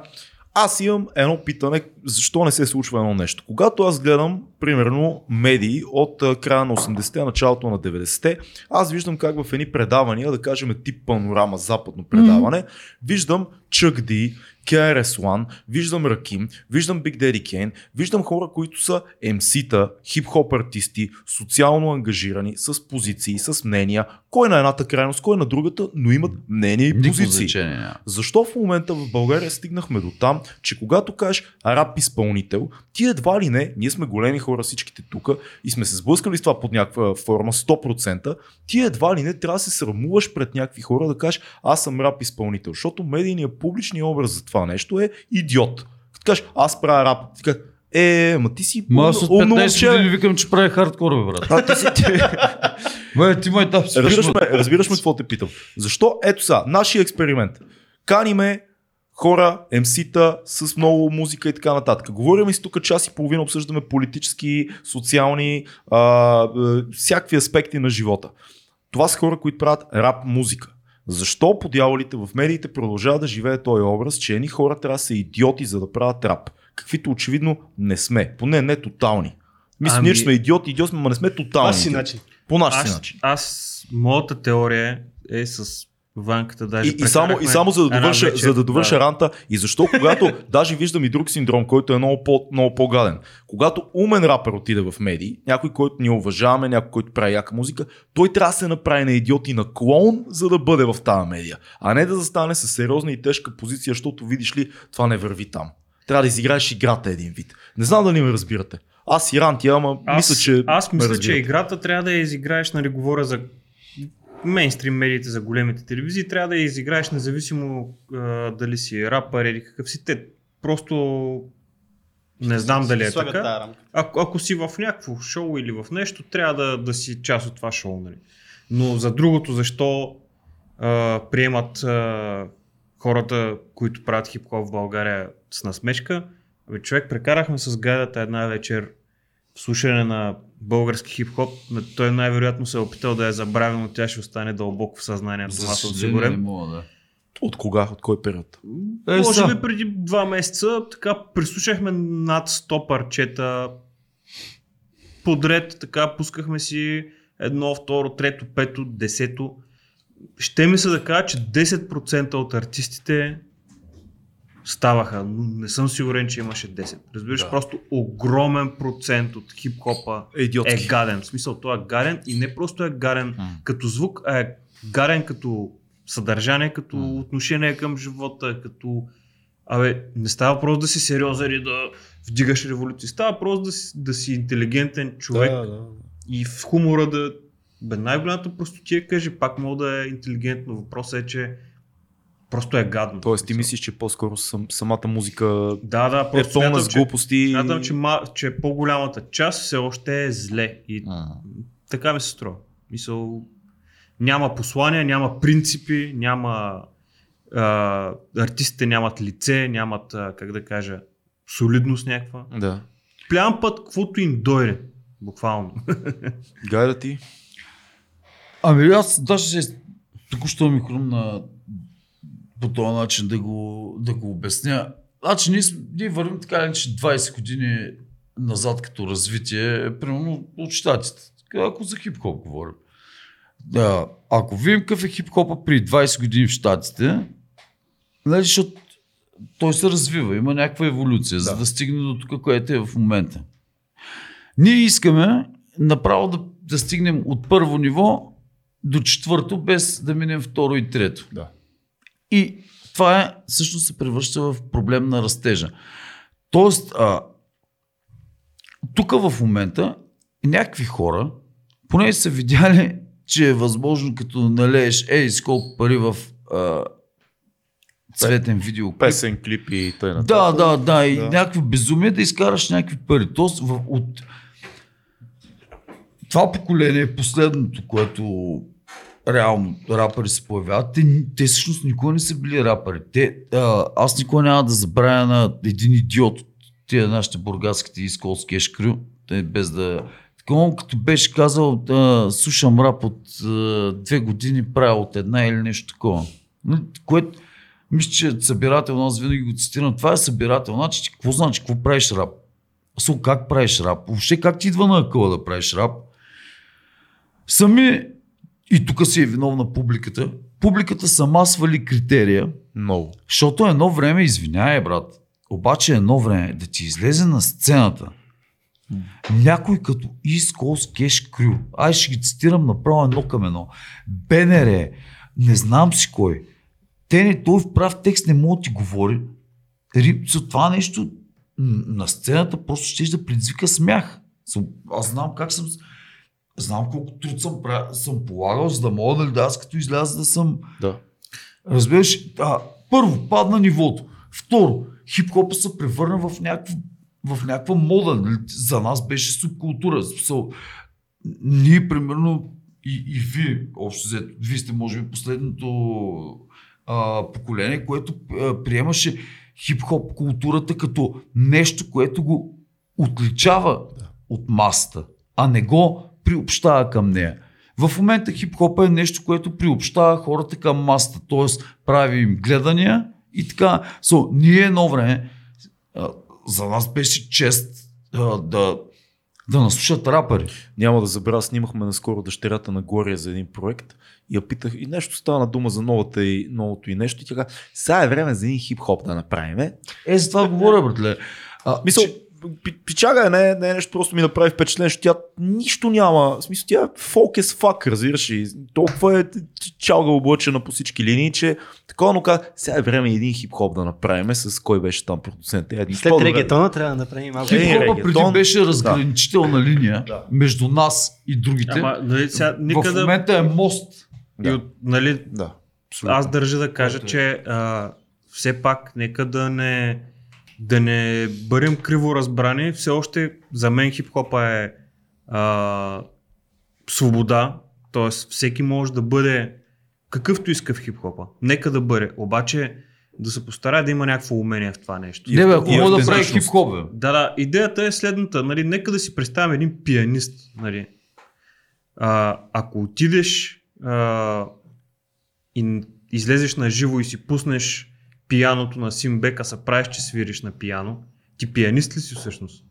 аз имам едно питане, защо не се случва едно нещо. Когато аз гледам, примерно, медии от края на 80-те, началото на 90-те, аз виждам как в едни предавания, да кажем тип панорама, западно предаване, mm-hmm. виждам Чък Ди, KRS-One, виждам Раким, виждам Big Daddy Kane, виждам хора, които са MC-та, хип-хоп артисти, социално ангажирани, с позиции, с мнения, кой на едната крайност, кой на другата, но имат мнения и позиции. значение няма. Защо в момента в България стигнахме до там, че когато кажеш рап изпълнител, ти едва ли не, ние сме големи хора всичките тук и сме се сблъскали с това под някаква форма 100%, ти едва ли не трябва да се срамуваш пред някакви хора да кажеш аз съм рап изпълнител, защото медийният публичният образ за това нещо е идиот. Като кажеш аз правя рап, ти кажеш, е, ма ти си Ма аз от умно 15 момче. години викам, че прави хардкор, бе, брат. А, ти си, ти, Бе, ти май си разбираш, ме, разбираш ме какво те питам. Защо? Ето сега, нашия експеримент. Каниме хора, МС-та с много музика и така нататък. Говорим и тук час и половина, обсъждаме политически, социални, а, а, всякакви аспекти на живота. Това са хора, които правят рап музика. Защо по дяволите в медиите продължава да живее този образ, че едни хора трябва да са идиоти за да правят рап? Каквито очевидно не сме. Поне не тотални. Мисля, Ами- ние сме идиоти, идиоти сме, но не сме тотални. Аз си начин. По наш си начин. аз, моята теория е с ванката даже. И, и, само, и само за да довърша, вечер, за да довърша ранта, и защо когато, даже виждам и друг синдром, който е много, по, много по-гаден. Когато умен рапър отиде в медии, някой, който ние уважаваме, някой, който прави яка музика, той трябва да се направи на идиот и на клоун, за да бъде в тази медия. А не да застане с сериозна и тежка позиция, защото видиш ли, това не върви там. Трябва да изиграеш играта един вид. Не знам дали ме разбирате. Аз и ранти, ама Аз, мисля, че. аз ме мисля, че разбирате. играта трябва да я изиграеш, нали, говоря за мейнстрим медиите, за големите телевизии, трябва да я изиграеш независимо а, дали си рапър или какъв си. Те просто не знам дали е така. Ако, ако си в някакво шоу или в нещо, трябва да, да си част от това шоу. Нали? Но за другото, защо а, приемат а, хората, които правят хип-хоп в България с насмешка? Абе, човек, прекарахме с гайдата една вечер в слушане на български хип-хоп. Той най-вероятно се е опитал да я забрави, но тя ще остане дълбоко в съзнанието. За Аз съм съжаление не сигурен. мога да. От кога? От кой период? Е, Може са. би преди два месеца така прислушахме над 100 парчета подред, така пускахме си едно, второ, трето, пето, десето. Ще ми се да кажа, че 10% от артистите ставаха, но не съм сигурен, че имаше 10. Разбираш, Да. просто огромен процент от хип-хопа Идиотски. е гаден. В смисъл, той е гаден и не просто е гаден М. като звук, а е гаден като съдържание, като М. отношение към живота, като... Абе, не става просто да си сериозен и да вдигаш революции. Става просто да си, да си интелигентен човек Да, да. и в хумора да... Бе, най-голямата простотия кажи, пак мога да е интелигентно. Въпросът е, че просто е гадно. Тоест, ти мислиш, че по-скоро сам, самата музика Да, да, е просто пълна смятам, с че, глупости. смятам, че, ма, че по-голямата част все още е зле. И М. така ми се струва. Мисъл, няма послания, няма принципи, няма а, артистите нямат лице, нямат, а, как да кажа, солидност някаква. Да. Плям път, каквото им дойде. Буквално. Гайда ти. Ами аз даже току-що ми хрумна по този начин да го, да го обясня. Значи ние, ние вървим така че 20 години назад като развитие, примерно от щатите. Ако за хип-хоп говорим. Да, ако видим какъв е хип-хопа при 20 години в щатите, нали, защото той се развива, има някаква еволюция, да. за Да. да стигне до тук, което е в момента. Ние искаме направо да, да стигнем от първо ниво до четвърто, без да минем второ и трето. Да. И това е, всъщност се превръща в проблем на растежа. Тоест, а, тук в момента някакви хора, поне са видяли, че е възможно като налееш ей с колко пари в а, цветен видеоклип. Песен, клип и т.н. Да, да, да, и Да. някакви безумие да изкараш някакви пари. Тоест, в, от това поколение е последното, което реално рапъри се появяват. Те, те всъщност никога не са били рапъри. Те, а, аз никога няма да забравя на един идиот от тия нашите бургаските и сколски ешкрю, без да... Така, като беше казал, да, слушам рап от а, две години, правя от една или нещо такова. Което Мисля, че събирател, аз винаги го цитирам. Това е събирател. Значи, какво значи, какво правиш рап? Со, как правиш рап? Въобще как ти идва на акъла да правиш рап? Сами, и тук си е виновна публиката, публиката сама свали критерия, Много. защото едно време, извиняй, брат, обаче едно време да ти излезе на сцената някой като Coast Cash Crew, ай ще ги цитирам направо едно към едно, БНР, не знам си кой, те не, той в прав текст не може да ти говори, Ри- за това нещо на сцената просто ще да предизвика смях. Аз знам как съм, знам колко труд съм, съм полагал, за да мога нали, да аз като изляза да съм Да. Разбираш, а, първо, падна нивото. Второ, хип-хопа се превърна в някаква, в някаква мода. нали? За нас беше субкултура. Смисъл, ние, примерно, и, и вие, общо взето, вие сте, може би, последното а, поколение, което а, приемаше хип-хоп културата като нещо, което го отличава от масата, а не го приобщава към нея. В момента хип-хопа е нещо, което приобщава хората към масата, т.е. прави им гледания и така. So, ние едно време, за нас беше чест да, да наслушат рапъри. Няма да забравя, снимахме наскоро дъщерята на Глория за един проект и я питах, и нещо стана дума за новата и, новото и нещо и тя сега е време за един хип-хоп да направим. Е, за това говоря, братле. А, Мисъл, пи- пичага е, не, не е нещо, просто ми направи впечатление, че тя нищо няма. В смисъл, тя е фолк as fuck, разбираш и толкова е чалга облъчена по всички линии, че такова, но каза, сега е време един хип-хоп да направим с кой беше там продуцент. Е, един След регетона трябва да направим малко. Е, Хип-хопа преди регетон. беше разграничителна линия Да. между нас и другите. Ама, нали, сега, в никъде... момента е мост. И от, нали, Да. абсолютно. аз държа да кажа, е. че а, все пак нека да не, да не бъдем криво разбрани. Все още за мен хип-хопа е а, свобода, т.е. всеки може да бъде какъвто иска в хип-хопа. Нека да бъде. Обаче да се постарае да има някакво умение в това нещо. Не бе, ако и мога да прави автентичност. хип-хоп, бе. Да, да, идеята е следната. Нали, нека да си представим един пианист. Нали. А, ако отидеш а, и излезеш на живо и си пуснеш пияното на Симбек, а се правиш, че свириш на пияно, ти пианист ли си всъщност?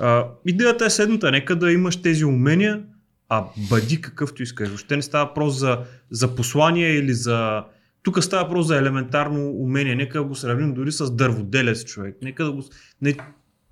А, идеята е следната. Нека да имаш тези умения, а бъди какъвто искаш. Въобще не става въпрос за, за послание или за... Тук става въпрос за елементарно умение. Нека го сравним дори с дърводелец човек. Нека да го... Не,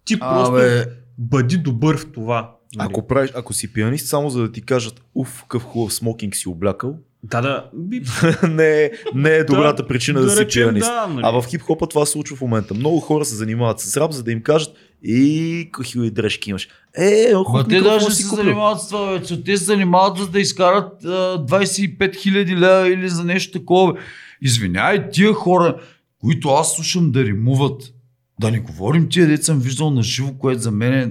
ти просто Абе, бъди добър в това. нали? Ако, правиш, ако си пианист, само за да ти кажат, уф, какъв хубав смокинг си облякал, Да, да. Би... не, не е добрата Да, причина да, си речем, пианист. Да, нали? А в хип-хопа това се случва в момента. Много хора се занимават с рап, за да им кажат и кахил дрежки имаш. Е, Ма хубав те даже си се купил. занимават с това, бе. Те се занимават за да изкарат а, 25 000 лева или за нещо такова. Извинявай, тия хора, които аз слушам да римуват, да не говорим тия деца съм виждал на живо, което за мен е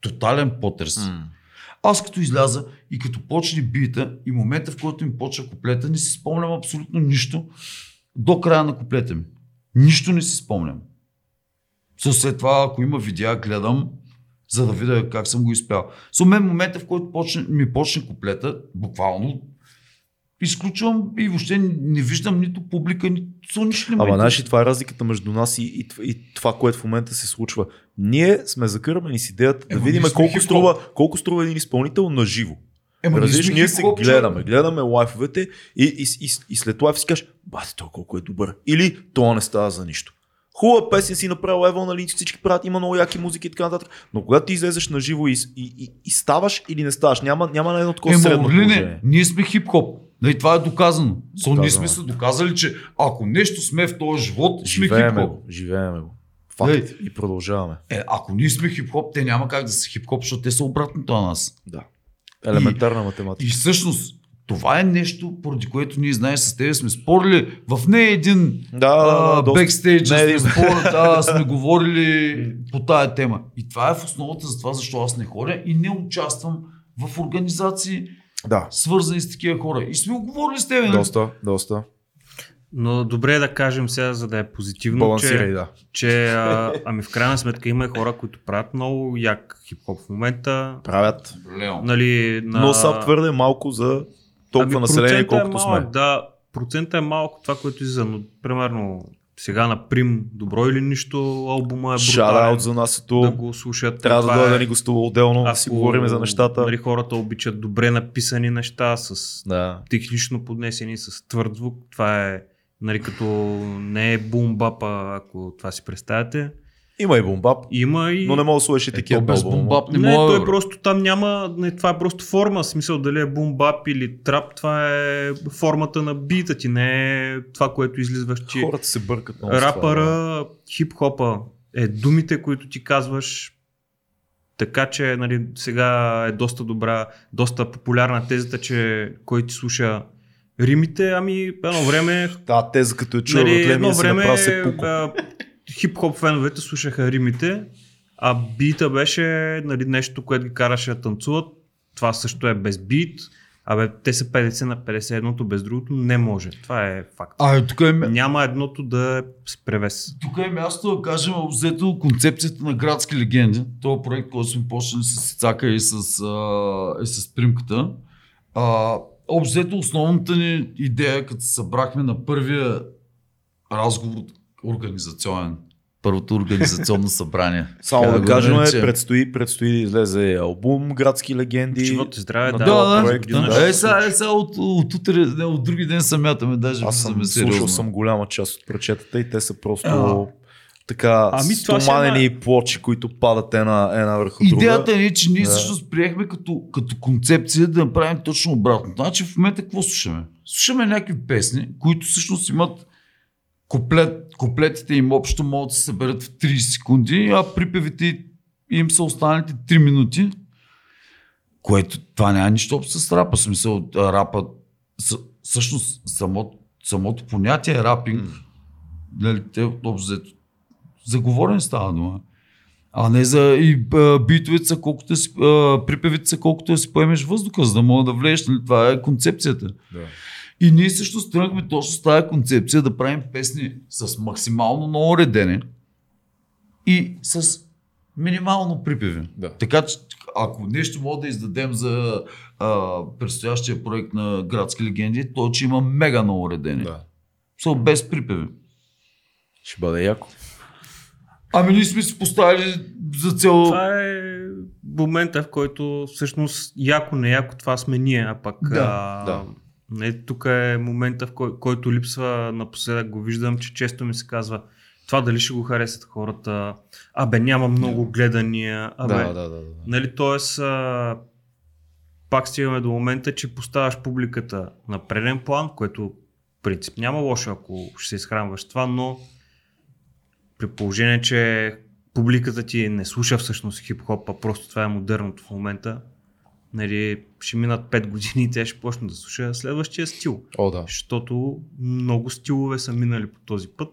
тотален потрес. М. Аз като изляза и като почне бита и момента в който ми почва куплета, не си спомням абсолютно нищо до края на куплета ми. Нищо не си спомням. Со след това, ако има видеа, гледам, за да видя как съм го изпял. Со мен момента, в който почне, ми почне куплета, буквално, изключвам и въобще не виждам нито публика, нито нищо не Ама знаеш това е разликата между нас и, и, и това, което в момента се случва. Ние сме закърмени с идеята да Ема, видим колко струва, колко струва един изпълнител на живо. Ема, Разбираш, ние се хип-хоп, гледаме, гледаме лайфовете и, и, и, и след лайф си кажеш, бате, той колко е добър. Или това не става за нищо. Хубава песен си направил, ево, нали, всички правят, има много яки музики и така нататък. Но когато ти излезеш на живо и, и, и, и ставаш или не ставаш, няма, няма на едно такова Ема, средно Орлине, положение. ние сме хип-хоп. Нали, това е доказано. Со, ние Доказано сме е. се доказали, че ако нещо сме в този живот, сме Живееме хип-хоп. го, живееме го. Факт. Ей. И продължаваме. Е, ако ние сме хип-хоп, те няма как да са хип-хоп, защото те са обратното на нас. Да. Елементарна математика. И всъщност, това е нещо, поради което ние знаеш с тебе сме спорили в не един Да, а, бекстейдж, Не сме, един. спор, да, сме говорили по тая тема. И това е в основата за това, защо аз не ходя и не участвам в организации, Да, свързани с такива хора. И сме го говорили с тебе. нали? доста, доста. Но добре е да кажем сега, за да е позитивно, Балансирай, че, да. че а, ами в крайна сметка има хора, които правят много як хип-хоп в момента. Правят. Нали, на... Но са твърде малко за толкова ами, население, процентът колкото е малък, сме. Да, процента е малко това, което излиза, но примерно сега на Прим Добро или нищо албума е брутален. Шараут за нас ето. да го слушат. Трябва да дойде да ни гостува отделно, да си говорим за нещата. Нали, хората обичат добре написани неща, с Да. технично поднесени, с твърд звук. Това е нали, като не е бумбапа, ако това си представяте. Има и бомбап, Има и... но не мога да слушаш и такива без албума. бомбап не, Не, мога. той просто там няма, не, това е просто форма, смисъл дали е бумбап или трап, това е формата на бита ти, не е това, което излизваш, че Хората се бъркат много това, да. рапъра, хип-хопа е думите, които ти казваш, така че нали, сега е доста добра, доста популярна тезата, че кой ти слуша римите, ами едно време Да, теза като е чуя нали, едно си време се пука. Хип-хоп феновете слушаха римите, а бита беше нали, нещо, което ги караше да танцуват. Това също е без бит. Абе, те са 50 на 50, едното без другото не може. Това е факт. А, тук е, Няма едното да е с превес. тук е място да кажем взето концепцията на градски легенди. Това проект, който сме почнали с Ицака и с, а, и с примката. А, обзето основната ни идея, като се събрахме на първия разговор организационен, първото организационно събрание. Само Как да кажем, наречем? предстои, предстои да излезе албум Градски легенди. Живот и здраве, на да. Да, да, проект, да. ще Е, се сега, е, сега от, от, утре, не, от други ден се мятаме, даже Аз съм слушал съм голяма част от прочетата и те са просто А. така Ами, стоманени плочи, които падат една, една върху друга. Идеята е, че ние Да. всъщност приехме като, като концепция да направим точно обратно. Значи в момента какво слушаме? Слушаме някакви песни, които всъщност имат куплет, куплетите им общо могат да се съберат в 30 секунди, а припевите им са останалите 3 минути, което това няма нищо общо с рапа. Смисъл, рапа, всъщност самото, самото понятие е рапинг, нали, те общо взето, за говорене става дума. А не за и а, битовете са колкото си, а, припевите са колкото си поемеш въздуха, за да мога да влезеш. Нали? Това е концепцията. Да. И ние също стръгнахме точно с тази концепция да правим песни с максимално много редене и с минимално припеви. Да. Така че ако нещо мога да издадем за а, предстоящия проект на градски легенди, то че има мега много редене. Да. Са без припеви. Ще бъде яко. Ами ние сме си поставили за цел... Това е момента, в който всъщност яко, не яко, това сме ние, а пък Да, а, да. Не, тук е момента, в кой, който липсва напоследък, го виждам, че често ми се казва това дали ще го харесат хората, абе няма много гледания, абе, Да, да, да, да. нали, т.е. а, пак стигаме до момента, че поставяш публиката на преден план, което принцип няма лошо, ако ще се изхранваш това, но при положение, че публиката ти не слуша всъщност хип-хоп, а просто това е модерното в момента, нали, ще минат 5 години и тя ще почне да слуша следващия стил. О, да. Защото много стилове са минали по този път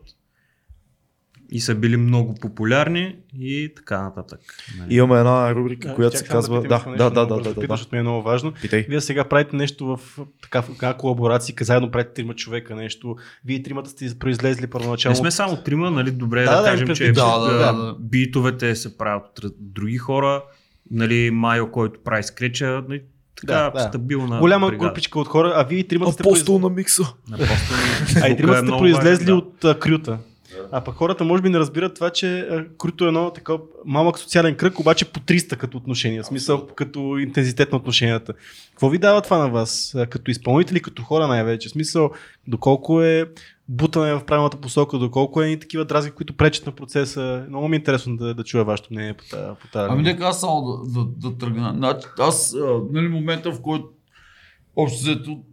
и са били много популярни и така нататък. Нали. Имаме една рубрика, А, която се казва... Да, да, да, да, да, да, да. защото ми е много важно. Питай. Вие сега правите нещо в така, така колаборация, заедно правите трима човека нещо. Вие тримата сте произлезли Не първоначално. сме само трима, нали? Добре Да, да, да, кажем, предвид- че да, да, а, да, да. битовете се правят от други хора. Нали, Майо, който прави скреча, нали, така Да, да. стабилна Голяма бригада. групичка от хора, а вие и тримата сте Апостол на микса. А и Тук тримата е сте произлезли важно, от а, крюта. А пък хората може би не разбират това, че а, крюто е едно такова малък социален кръг, обаче по 300 като отношения, в смисъл като интензитет на отношенията. Какво ви дава това на вас? А, Като изпълнители, като хора най-вече? В смисъл, доколко е бутане в правилната посока, доколко е и такива дразги, които пречат на процеса. Много ми е интересно да, да чуя вашето мнение по тази. По тази Ами нека аз само да, да, да тръгна. Значи, аз, а, нали, момента в който общо взето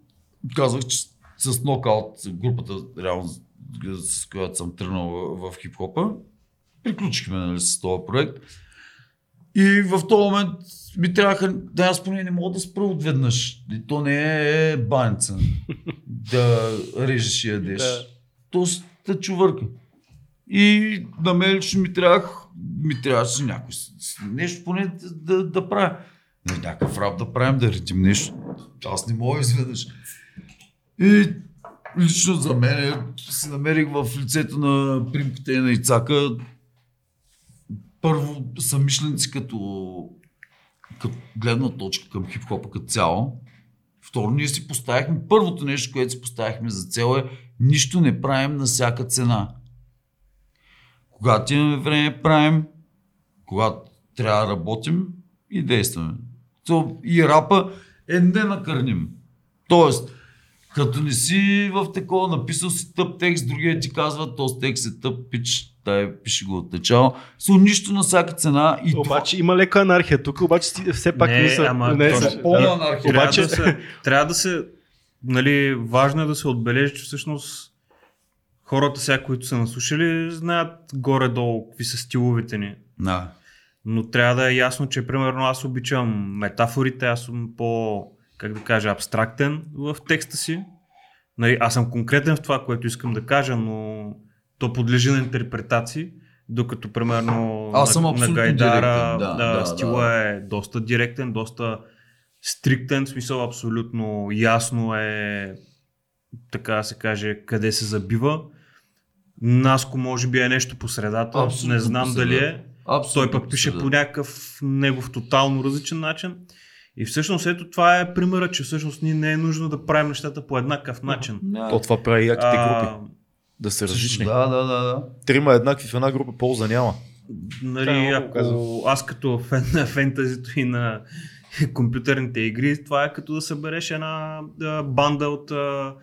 казах, че с нокаут групата, реално, с която съм тръгнал в, в хип-хопа, приключихме нали, с този проект. И в този момент ми трябваха, да аз поне не мога да спра отведнъж. И то не е баница да режеш и ядеш. Да. То ста чувърка. И на мен лично ми трябвах, ми трябваше някой нещо поне да, да, да правя. Не, някакъв рап да правим, да редим нещо. Аз не мога изведнъж. И лично за мен си намерих в лицето на примката и на Ицака първо самишленици като, като гледна точка към хип-хопа като цяло. Второ, ние си поставихме, първото нещо, което си поставихме за цел е нищо не правим на всяка цена. Когато имаме време, правим, когато трябва да работим и действаме. И рапа е ненакърним. Тоест, като не си в такова написал си тъп текст, другия ти казва, този текст е тъп, пич, дай пише го от начало. Со нищо на всяка цена. И Обаче има лека анархия. Тук обаче все пак Не, не, са. ама не, точно. са- пълна да. анархия. Трябва, Обаче- да се, трябва да се, нали, важно е да се отбележи, че всъщност хората сега, които са наслушали, знаят горе-долу какви са стиловете ни. Да. Но трябва да е ясно, че примерно аз обичам метафорите, аз съм по, как да кажа, абстрактен в текста си. Нали, аз съм конкретен в това, което искам да кажа, но то подлежи на интерпретации. Докато, примерно, Аз съм на, на абсолютно Гайдара директен, да, да, да, стила да. е доста директен, доста стриктен, в смисъл абсолютно ясно е, така да се каже, къде се забива. Наско може би е нещо по средата, Абсолютно не знам по дали е. Абсолютно Той пък пише по по някакъв негов тотално различен начин. И всъщност ето това е примера, че всъщност ние не е нужно да правим нещата по еднакъв начин. То това прави яките групи. Да са различни. Да, да, да, да. Трима еднакви в една група полза няма. нали, много ако аз като фен на фентазито и на компютърните игри, това е като да събереш една а, банда от а,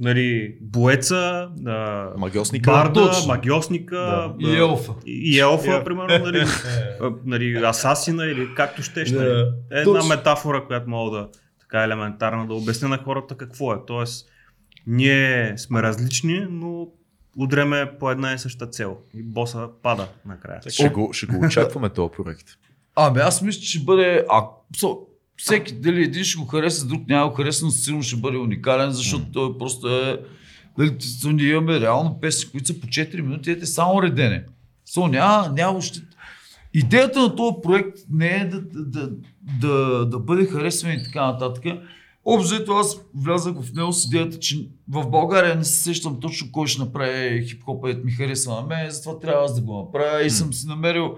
нали, боеца, а, Магиосника. барда, магиосника Да. И елфа. и елфа, Я. примерно, нали, а, нали, асасина или както щеш. Нали. Да. Е една метафора, която мога да така елементарно да обясня на хората какво е. Тоест, ние сме различни, но удреме по една и съща цел. И боса пада накрая. Ще го, ще го очакваме този проект. Ами аз мисля, че ще бъде... А, со, всеки, дали един ще го хареса, друг няма го хареса, но силно ще бъде уникален, защото той просто е... Дали, то ние имаме реално песни, които са по 4 минути, ете само редене. Со, няма, няма още... Идеята на този проект не е да, да, да, да, да бъде харесван и така нататък. Общо взето аз влязах в него с идеята, че в България не се сещам точно кой ще направи хип-хоп, ето ми харесва на мен, затова трябва аз да го направя и съм си намерил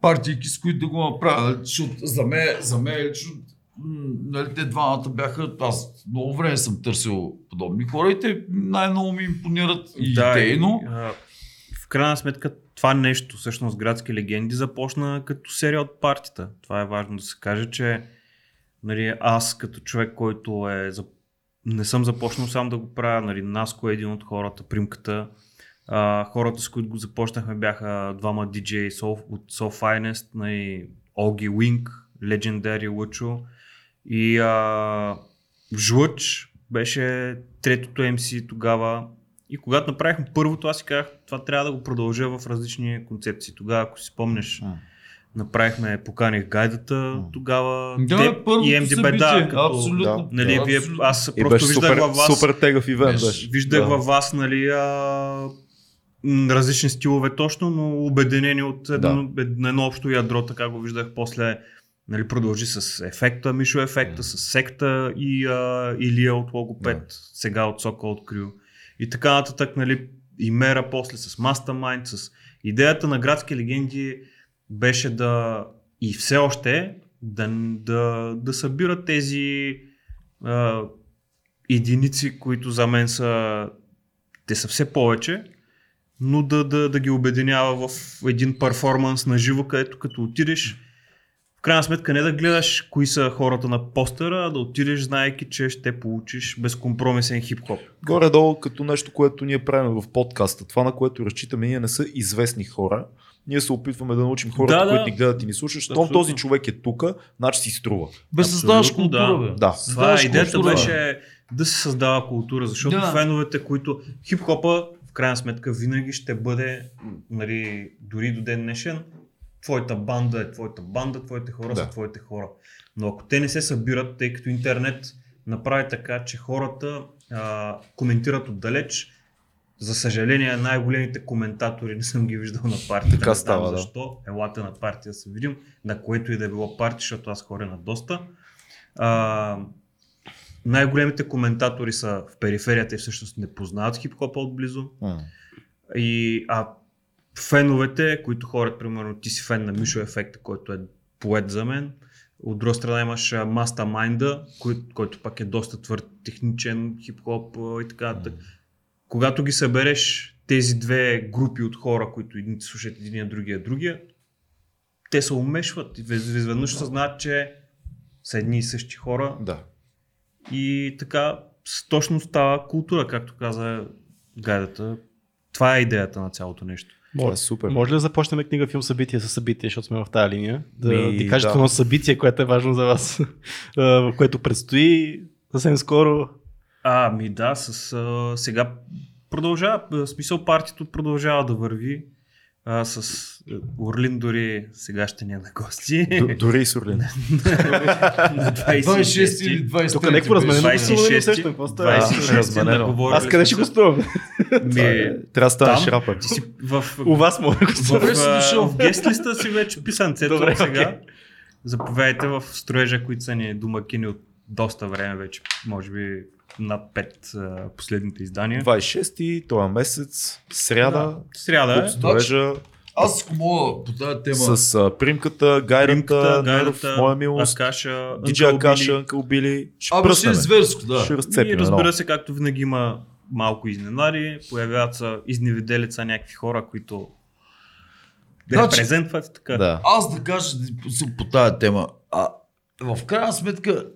партийки, с които да го направя. Защото за мен, за мен лично, нали, те двамата бяха, аз много време съм търсил подобни хора и те най-много ми импонират и идейно. и, а, в крайна сметка това нещо, всъщност градски легенди, започна като серия от партията. Това е важно да се каже, че нали, аз като човек, който е не съм започнал сам да го правя, нали, Наско е един от хората, примката. А, хората, с които го започнахме, бяха двама Soul, от Soul Finest, нали, Оги Wing, Legendary Лъчо и а, Жлъч беше третото MC тогава. И когато направихме първото, аз си казах, това трябва да го продължа в различни концепции. Тогава, ако си спомнеш, М. направихме, поканих гайдата, тогава Да, теб първото и МДБ, събитие, да, като, абсолютно. Нали, Да, вие, абсолютно. аз просто беше виждах супер, във вас, супер тегъв ивент. Беше. Беше. виждах да. във вас, нали, а, различни стилове точно, но обединени от едно, да. едно общо ядро, така го виждах после. Нали, продължи с ефекта, Мишо ефекта, с секта и а, Илия от Логопед, Да. сега от Сокол от Крю. И така нататък, нали, и Мера после с Mastermind, с идеята на градски легенди беше да и все още да, да, да събират тези а, единици, които за мен са те са все повече, но да, да, да ги обединява в един перформанс на живо, където като отидеш, в крайна сметка не да гледаш кои са хората на постера, а да отидеш, знаеки, че ще получиш безкомпромисен хип-хоп. Горе-долу като нещо, което ние правим в подкаста. Това, на което разчитаме, ние не са известни хора. Ние се опитваме да научим хората, Да, да. които ни гледат и ни слушат. Щом Абсолютно. този човек е тук, значи си струва. Бе, създаваш култура, да. бе. Да. Това Създаваш идеята култура. беше да се създава култура, защото Да. да. феновете, които хип-хопа в крайна сметка винаги ще бъде, нали, дори до ден днешен, твоята банда е твоята банда, твоите хора Да. са твоите хора. Но ако те не се събират, тъй като интернет направи така, че хората а, коментират отдалеч, за съжаление най-големите коментатори не съм ги виждал на партията. Така знам става, да. защо. Елате на партия да се видим, на което и да е било партия, защото аз хоря на доста. А, най-големите коментатори са в периферията и всъщност не познават хип-хопа отблизо. М. И, а феновете, които хорят, примерно ти си фен на Мишо Ефекта, който е поет за мен, От друга страна имаш Mastermind, кой, който пак е доста твърд техничен, хип-хоп и така. нататък. Когато ги събереш тези две групи от хора, които едните слушат един, другия, другия, те се умешват и из- изведнъж съзнават, че са едни и същи хора Да. и така точно става култура, както каза гайдата. Това е идеята на цялото нещо. Това е супер. Може ли да започнем книга филм събитие с събитие, защото сме в тази линия? Да Ми, ти кажете да. едно събитие, което е важно за вас, което предстои съвсем скоро. А, ми да, с, а, сега продължава, в смисъл партито продължава да върви. А, с а, Орлин дори сега ще ни е на гости. Д- Дори и Сурлин. на 26 или 23. Тук някакво разменено беше. гласуване, 26, усещам, какво става? 26 разменено. наговорили Аз къде ще се. гостувам? Ми, Трябва да станеш рапър. ти си в, У вас мога да в, гест листа си вече писан цето Добре, сега. Заповядайте в строежа, които са ни домакини от доста време вече, може би над 5 а, последните издания. 26-ти, този месец, сряда, Сряда е. строежа, Аз ако мога по тази тема. с а, примката, Неров, гайдата, моя милост, Акаша, Uncle Акаша, Billy. Анкъл Били. Ще Абе, ще е зверско, да. Ще И разцепим разбира едно. се, както винаги има малко изненади, появяват се изневиделица някакви хора, които Значи- репрезентват така. Да. Аз да кажа по тази тема. А в крайна сметка,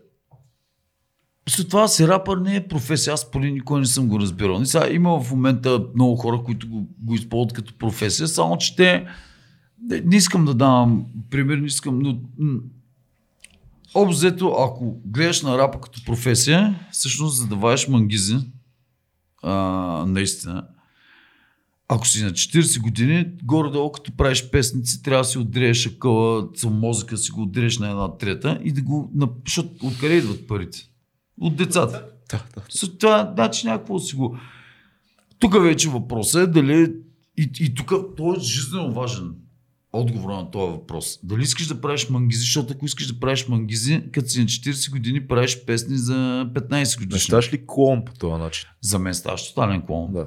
след това си рапър не е професия. Аз поне никой не съм го разбирал. Не, сега, има в момента много хора, които го, го използват като професия, само че те не, искам да давам пример, не искам, но взето, ако гледаш на рапа като професия, всъщност за да ваеш мангизи, а, наистина, ако си на 40 години, горе-долу като правиш песници, трябва да си отдрееш акъла, мозъка си го отдрееш на една трета и да го... Защото откъде идват парите? От децата. Да, да. Това, значи някакво си го... Тук вече въпросът е дали... И, и тук той е жизненно важен отговор на този въпрос. Дали искаш да правиш мангизи, защото ако искаш да правиш мангизи, като си на 40 години правиш песни за 15 Не годишни. ставаш ли клон по този начин? За мен ставаш тотален клон. Да.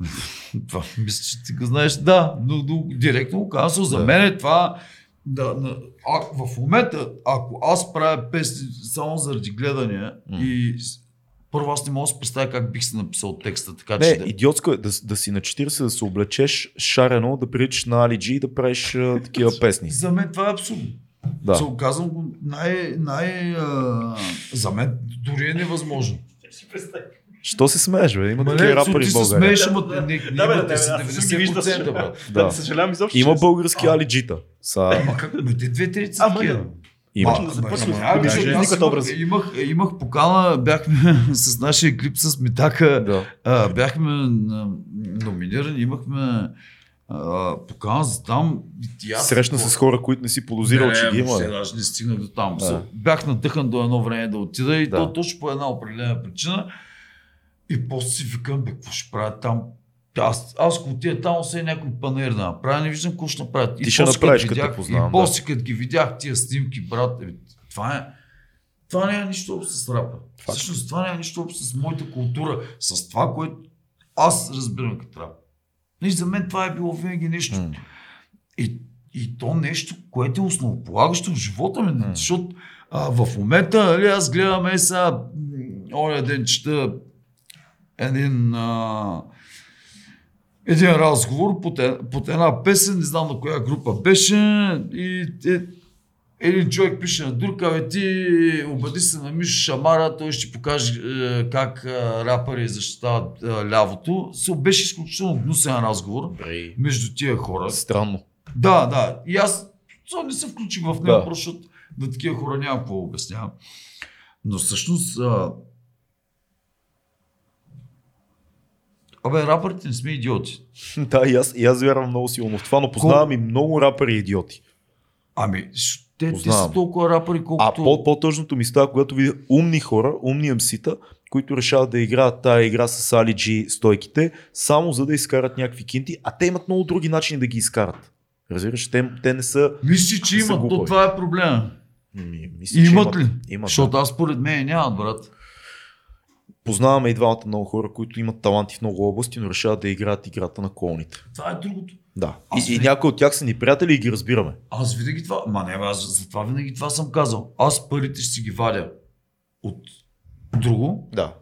Това мисля, че ти го знаеш. Да, но, но директно го казвам. За Да. мен е това. Да, на, а, в момента, ако аз правя песни само заради гледания М. и първо аз не мога да си представя как бих си написал текста, така Не, че да... идиотско е да, да си на 40, да се облечеш шарено, да приличаш на Али Джи и да правиш а, такива песни. За мен това е абсурдно. Да. Се казвам го най, най а, за мен дори е невъзможно. Що се смееш, бе? Има Ма такива не, рапъри ти в се България. смееш, ама не, не, не, Да, бе, не ги виждал 90%, брат. Да. Съжалявам изобщо. Има български Али Джита. Са, Ама как? Ме, те две трети са такива. има. Имах-. Имах, покана, бяхме с нашия клип с Митака, Да. а, бяхме номинирани, имахме а, покана за там. И аз- Срещна се с хора, които не си подозирал, не, че ги има. бе. даже не стигнах до там. Да. Бях надъхан до едно време да отида и Да. то точно по една определена причина. И после си викам, бе, какво ще правя там? Аз, аз ако отида там, освен някой панер да направя, не виждам какво ще направят. Ти ще направиш, като те познавам, И после като ги видях тия снимки, брат, е, това е, това няма нищо общо с рапа. Факт. Всъщност това няма нищо общо с моята култура, с това, което аз разбирам като рап. И за мен това е било винаги нещо. М. И, и то нещо, което е основополагащо в живота ми. М. Защото а, в момента, нали, аз гледам е сега, м, оня ден чета един, а, един разговор под, е- под една песен, не знам на коя група беше и е, един човек пише на друг, абе ти обади се на Мишо Шамара, той ще покаже е, как е, рапъри защитават е, лявото. Се беше изключително гнусен разговор Добре. между тия хора. Странно. Да, да. И аз то не се включих в него, Да. защото на такива хора нямам какво обяснявам. Но всъщност... А... Абе, рапърите не сме идиоти. Да, и аз, и аз вярвам много силно в това, но познавам и много рапъри идиоти. Ами, те, те са толкова рапъри, А колкото... по- по-тъжното ми става, когато видя умни хора, умни МС-та, които решават да играят тая игра с Али Джи стойките, само за да изкарат някакви кинти, а те имат много други начини да ги изкарат. Разбираш, те, те не са... Мисли, че имат, глупави. това е проблема. Ми, мисля, че Имат ли? Имат. Защото аз според мен нямат, брат. Познаваме и двамата много хора, които имат таланти в много области, но решават да играят играта на клоните. Това е другото. Да. Аз И, и ви- някои от тях са ни приятели и ги разбираме. Аз винаги това, ма не, аз за това винаги това съм казал. Аз парите ще си ги вадя от друго, Да.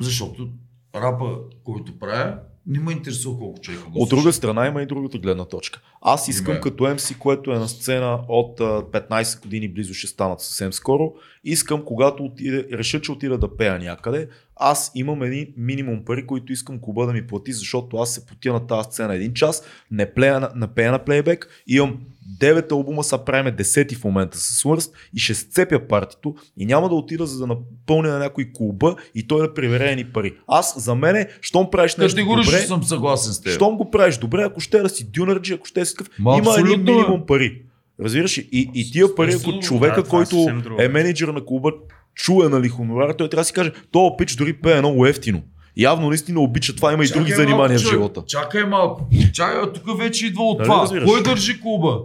защото рапа, който правя, не ме интересува колко човека го От друга страна има и другата гледна точка. Аз искам Има. като MC, което е на сцена от а, 15 години, близо ще станат съвсем скоро, искам когато отиде, реша, че отида да пея някъде, аз имам един минимум пари, които искам клуба да ми плати, защото аз се потия на тази сцена един час, не, плея, на- не пея на плейбек, имам 9 албума, са правиме 10 в момента с Wurst и ще сцепя партито и няма да отида за да напълня на някой клуба и той да привере ни пари. Аз за мене, щом правиш нещо Категорично добре, съм съгласен с теб. щом го правиш добре, ако ще да си дюнерджи, ако ще да си такъв, Ма, има един абсолютно, минимум пари. Разбираш ли? И, и тия пари, ако човека, е който е менеджер на клуба, чуе нали хонорар, той трябва да си каже, то пич дори пее много ефтино. Явно наистина обича това, има и други занимания в малко, човек. живота. Чакай малко. Чакай, тук вече идва от Нали това. разбираш? Кой държи клуба?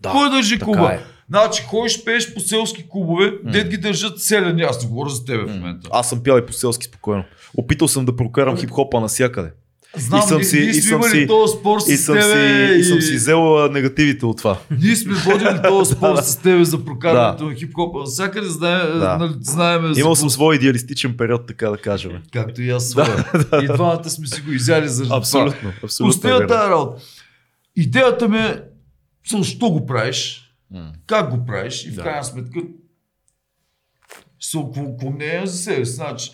Да, Кой държи клуба? е. Значи, ходиш, пееш по селски клубове, дед ги държат селени. Аз не говоря за тебе в момента. Аз съм пял и по селски спокойно. Опитал съм да прокарам хип-хопа навсякъде. Знам, и съм ние- си- ние и сме имали си- този спор с И съм, тебе си, и съм си взел негативите от това. Ние сме водили този спор с тебе за прокарването на хип-хопа. Всякъде знаем, Да. нали, знаем за Имал какво- съм свой идеалистичен период, така да кажем. Както и аз своя. И двамата сме си го изяли заради това. Абсолютно, абсолютно. е тази работа. Идеята ми е, защо го правиш, как го правиш и в Да. крайна сметка се клонея за себе. Значи,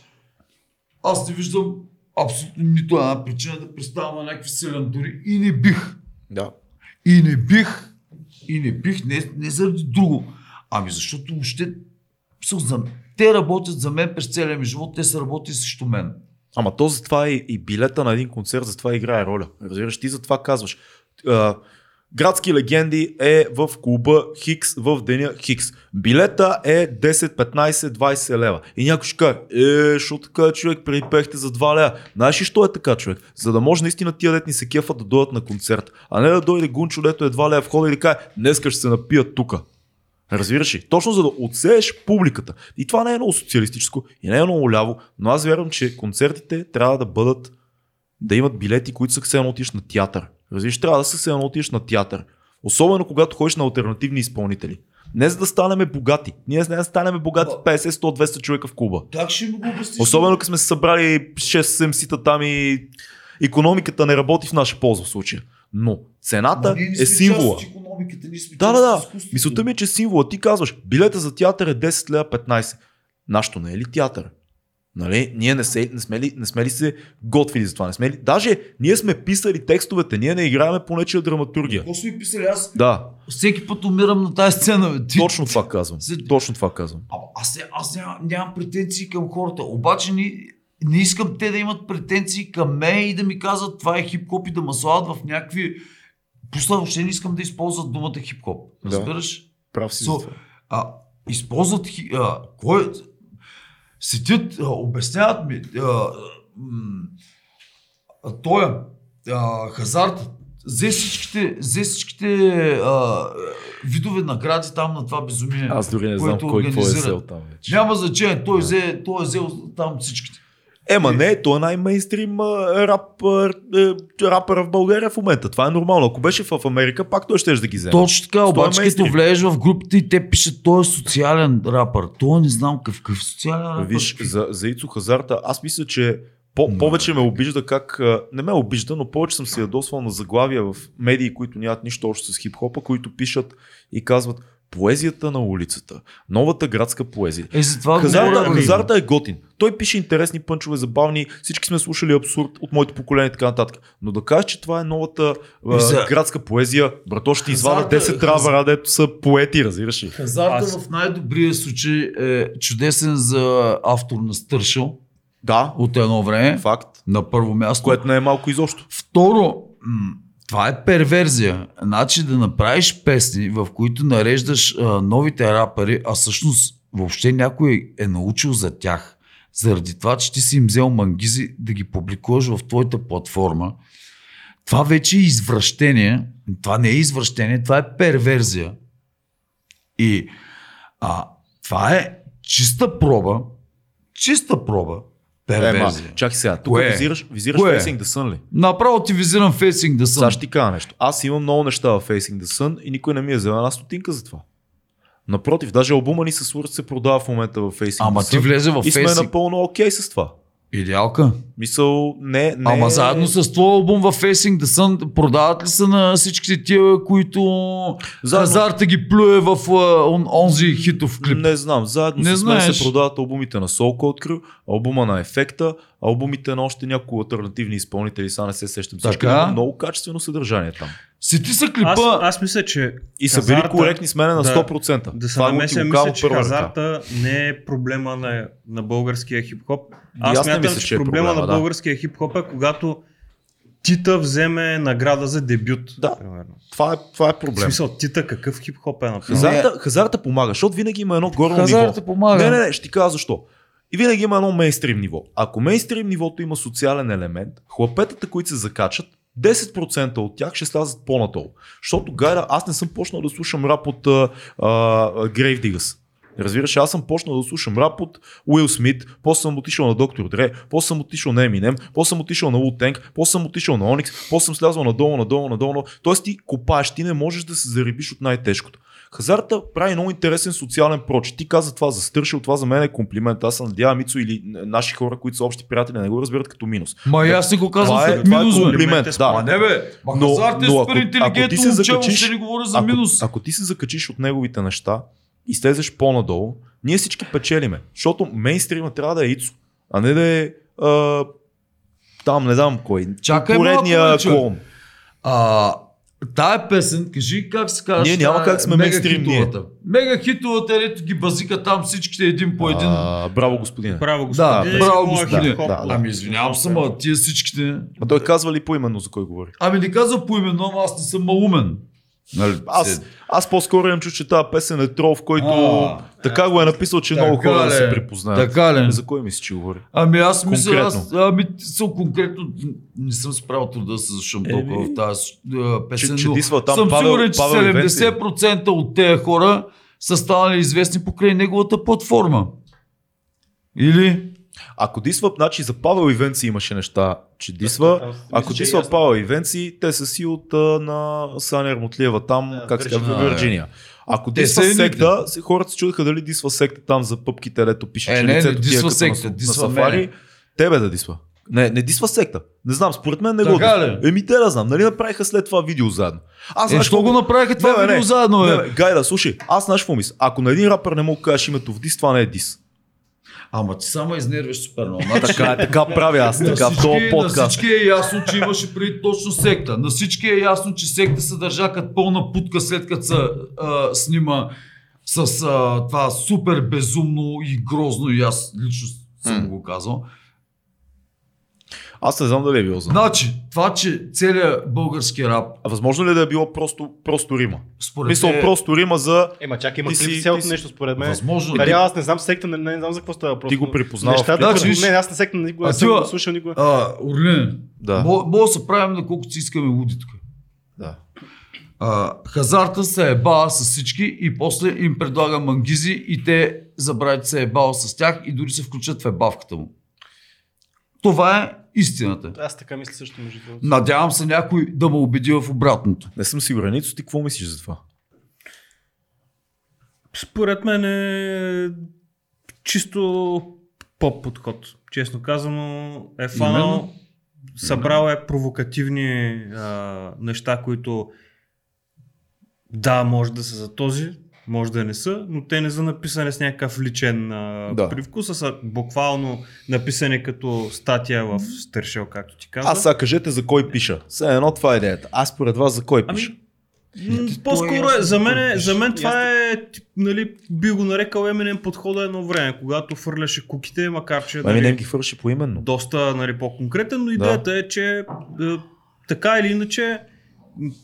аз не виждам абсолютно нито една причина да представям на някакви селендори и не бих. Да. И не бих. И не бих, не, не заради друго. Ами защото въобще за... те работят за мен през целия ми живот, те са работили срещу мен. Ама то затова и, и билета на един концерт, затова играе роля. Разбираш, ти затова казваш. А, градски легенди е в клуба Хикс в деня Хикс. Билета е 10, 15, 20 лева. И някой ще каже, е, що така човек, преди пехте за 2 лева. Знаеш ли, що е така човек? За да може наистина тия детни се кефат да дойдат на концерт. А не да дойде гунчо, дето е 2 лева в хода и да каже, днеска ще се напият тука. Разбираш ли? Точно за да отсееш публиката. И това не е много социалистическо и не е много ляво, но аз вярвам, че концертите трябва да бъдат, да имат билети, които са все едно отиш на театър. Разбираш, трябва да са все едно отиш на театър. Особено когато ходиш на альтернативни изпълнители. Не за да станем богати. Ние не да станем богати 50, 100, 200 човека в клуба. Как ще го обясниш? Особено като сме се събрали 6-7 сита там и економиката не работи в наша полза в случая. Но цената не е символа. Да, да, да. Мисълта ми е, че символа. Ти казваш, билета за театър е 10 лева 15. Нашето не е ли театър? Нали? Ние не, се, не, сме ли, не сме ли се готвили за това? Не сме ли? Даже ние сме писали текстовете, ние не играеме по нечия драматургия. Какво сме писали? Аз Да, всеки път умирам на тази сцена. Бе. Точно това казвам. Точно това казвам. А, аз аз нямам, нямам претенции към хората. Обаче ни, не искам те да имат претенции към мен и да ми казват това е хип-хоп и да ме слагат в някакви... После въобще не искам да използват думата хип-хоп. Да. Разбираш? Прав си So, а, използват... А, кой... Седят, обясняват ми... Той хазарт, взе всичките, взе всичките а, видове награди там на това безумие. Аз дори не знам кой какво е организира. взел там вече. Няма значение, той, взе, той е взел там всичките. Ема не, той е най-мейнстрим рап, е, в България в момента. Това е нормално. Ако беше в Америка, пак той ще да ги вземе. Точно така, е обаче като влезеш в групата и те пишат, той е социален рапър. Той не знам какъв, какъв социален рапър. Виж, за, за Ицо Хазарта, аз мисля, че по, повече ме обижда как... Не ме обижда, но повече съм се ядосвал на заглавия в медии, които нямат нищо общо с хип-хопа, които пишат и казват поезията на улицата. Новата градска поезия. Е, за това Хазарта, говоря, бе. Хазарта е готин. Той пише интересни пънчове, забавни, всички сме слушали абсурд от моето поколение и така нататък. Но да кажеш, че това е новата а, За- градска поезия, брато ще извада Хазарта- 10 травара, дето са поети, разбираш ли? Хазарта Аз- в най-добрия случай е чудесен за автор на Стършъл Да, от едно време. факт. На първо място. Което не е малко изобщо. Второ, м, това е перверзия. Значи да направиш песни, в които нареждаш а, новите рапъри, а всъщност въобще някой е научил за тях. Заради това, че ти си им взел мангизи да ги публикуваш в твоята платформа. Това вече е извращение. Това не е извращение, това е перверзия. И а, това е чиста проба, чиста проба. Ема, чакай сега, тук Кое? визираш, визираш Кое? Facing the Sun ли? Направо ти визирам Facing the Сега Sun. ще ти кажа нещо. Аз имам много неща в Facing the Sun и никой не ми е взел една стотинка за това. Напротив, даже албума ни с Word се продава в момента в Facing Ама the ти Sun. влезе в И сме Facing. напълно окей с това. Идеалка. Мисъл, не, не... Ама заедно с твой албум в Facing the Sun продават ли са на всичките тия, които Заедно- Хазарта ги плюе в он, онзи хитов клип? Не знам, заедно Не с мен се продават албумите на Soul Cold Crew, албума на Ефекта, албумите на още няколко альтернативни изпълнители, сега не се сещам. Всички Така. има много качествено съдържание там. Сети са клипа. Аз, аз мисля, че И са били коректни с мен на да- 100%. Да се Това го ти намеся, мисля, че хазарта не е проблема на, на българския хип-хоп. Аз аз не смятам, мисля, че, че е проблема, проблема, на да. българския хип-хоп е когато Тита вземе награда за дебют. Да. примерно. Това е, това е В проблем. смисъл, Тита какъв хип-хоп е направил? Хазарта, хазарта помага, защото винаги има едно горно Хазарта ниво. помага. Не, не, не, ще ти кажа защо. И винаги има едно мейнстрим ниво. Ако мейнстрим нивото има социален елемент, хлапетата, които се закачат, 10% от тях ще слязат по-надолу. Защото гайда, аз не съм почнал да слушам рап от а, а, Grave Diggers. Разбираш, аз съм почнал да слушам рап от Уил Смит, после съм отишъл на Доктор Дре, после съм отишъл на Eminem, после съм отишъл на Wu-Tang, после съм отишъл на Onyx, после съм слязал надолу, надолу, надолу. Тоест ти копаеш, ти не можеш да се заребиш от най-тежкото. Хазарта прави много интересен социален прочит. Ти каза това за Стършил, това за мен е комплимент. Аз се надявам Мицо или наши хора, които са общи приятели, не го разберат като минус. Ма и аз не го казвам Това е, това е минус, бе. комплимент. Ма Да. не бе, ма Но- е но супер ако- интелигентно ако ти се закачиш- ще не говоря за ако, минус. ако ти се закачиш от неговите неща и слезеш по-надолу, ние всички печелиме. Защото мейнстрима трябва да е Ицо, а не да е а, там не знам кой. Чакай поредния клон. А, тая песен, кажи как се казва. Ние няма как сме мейнстрим, ние. Мега хитовата, ето ги базика там всичките един по един. А, браво, господине. Браво, да, господин. браво Моя господине. хип-хоп. Да, да. Ами извинявам се, ма тия всичките... А той казва ли поименно за кой говори? Ами не казва поименно, ама аз не съм малумен. Нали, Аз, се- аз по-скоро имам чуш, че тази песен е трол, в който А, така го е написал, че много хора да се припознаят. Така ли? За кой мислиш, че говори? Ами аз мисля, аз ами, съм конкретно не съм справил труда да се Еми, толкова в тази песен, че но дисва там съм Павел- сигурен, че Павел Ивенци. 70% от тези хора са станали известни покрай неговата платформа. Или? Ако дисва, значи за Павел Ивенци имаше неща, че дисва. Мисля, Ако е дисва. Павел Ивенци, те са си от а, на Саня Ермотлиева там, Да, как се казва, Вирджиния. в Вирджиния. Ако Те дисва едните. секта, се- хората се чудеха дали дисва секта там за пъпките, дето пише, Е, че не, не, лицето ти е дисва секта, на, дисва на сафари. мене. Тебе да дисва. Не, не дисва секта. Не знам, според мен не го Така дисва. ли? Еми те да знам, нали направиха след това видео заедно. Аз Е, знаеш що го направиха това Не, видео не. заедно, Не, бе? бе, Гайда, слушай, аз знаеш какво мисля. Ако на един рапър не му кажеш името в дис, това не е дис. Ама ти само изнервиш супер много. Значи, Така, е, така правя аз, така в този на всички е ясно, че имаше преди точно секта. На всички е ясно, че секта се държа като пълна путка след като се а, снима с а, това супер безумно и грозно и аз лично съм го казал. Аз не знам дали е било за. Значи, това, че целият български рап, А възможно ли да е било просто, просто Рима? според Мисъл, те, просто Рима за... Ема чакай, има клип цялото си- нещо според мен. възможно Ари, ли? аз не знам секта, не, не знам за какво става въпрос. Ти го припознаваш Нещата, клипа. които- не, аз на секта никога А не съм го а- слушал никога. А, Орлин, Да. мога, да се правим на колкото си искаме луди тук. да. А, хазарта се е бава с всички и после им предлага мангизи и те забравят се е бал с тях и дори се включат в ебавката му. Това е истината. Аз така мисля също между другото. Надявам се някой да ме убеди в обратното. Не съм сигурен. Ницо, ти какво мислиш за това? Според мен е чисто поп подход. Честно казано е фанал, Именно. събрал е провокативни а, неща, които да, може да са за този, може да не са, но те не са написани с някакъв личен а, Да. привкус, а са буквално написани като статия в Стършел, както ти каза. Аз сега кажете за кой пиша. Все едно това е идеята. Аз според вас за кой Ами, пиша? М, По-скоро е, за мен, е- за мен това е, тип, нали, би го нарекал еменен подхода едно време, когато фърляше куките, макар че Ами не нали, ги фърши поименно. доста нали, по-конкретен, но идеята е, че е, така или иначе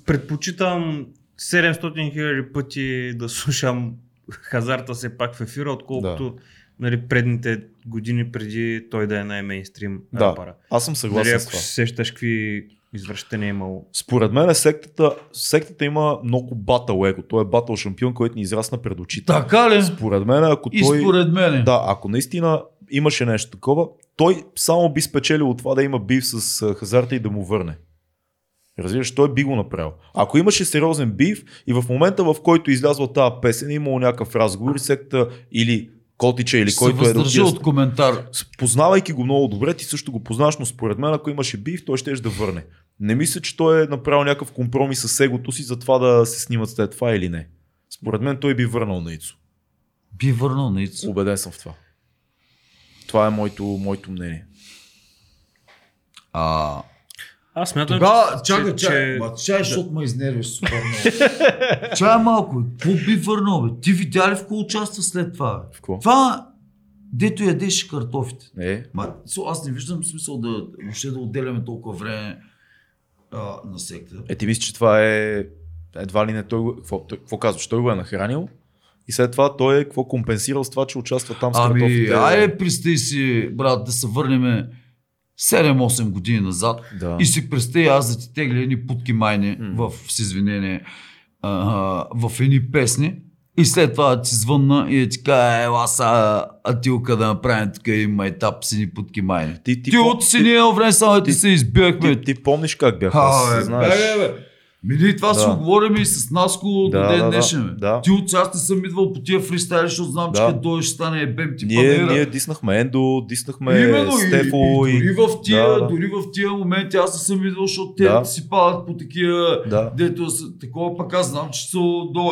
предпочитам 700 хиляди пъти да слушам хазарта се пак в ефира, отколкото нали, предните години преди той да е най-мейнстрим Да, рапъра. аз съм Нали, съгласен с ако това. се сещаш какви извръщения е имало. Според мен сектата, сектата има много батъл его. Той е батъл шампион, който ни израсна пред очите. Така ли? Според мен, ако И той... според мен. Да, ако наистина имаше нещо такова, той само би спечелил от това да има бив с хазарта и да му върне. Разбираш, той би го направил. Ако имаше сериозен бив и в момента в който излязла тази песен, имало някакъв разговор и секта или Котича или Ще който е тия- от коментар. познавайки го много добре, ти също го познаваш, но според мен, ако имаше бив, той ще да върне. Не мисля, че той е направил някакъв компромис с егото си за това да се снимат след това или не. Според мен той би върнал на Ицо. Би върнал на Ицо. Убеден съм в това. Това е моето, моето мнение. А, Аз смятам, Тогава, че, чакай, че, чакай, ма чай, защото ме изнервиш супер много. чай малко, какво би върнал, бе? Ти видя ли в какво участва след това, бе? В какво? Това, дето ядеше картофите. Е, Ма, со, аз не виждам смисъл да въобще да отделяме толкова време а, на секта. е, ти мислиш, че това е едва ли не той, какво, той, какво казваш, той го е нахранил и след това той е какво компенсирал с това, че участва там с Ами, картофите. айде, представи си, брат, да се върнем 7-8 години назад Да. и си представи аз да ти тегля едни путки майни в, с извинение, а, в едни песни и след това да ти звънна и да ти кажа, ела са, Атилка да направим тук един майтап с едни путки майни. Ти, ти, Ти, от си ние едно време само ти ти- се избягахме. ти, ти, помниш как бях? Аз, А, бе, знаеш. бе, бе, бе. Ми ние това Да. си го говорим и с Наско Да, до ден да, днешен. да. Ти от аз не съм идвал по тия фристайли, защото знам, че Да. като дойдеш ще стане ебем ти Ние, панера. ние диснахме Ендо, диснахме Именно Стефо и, и, дори, в тия, Да, да. дори в тия моменти аз не съм идвал, защото те Да. си падат по такива, Да. дето са, такова пък аз знам, че са долу,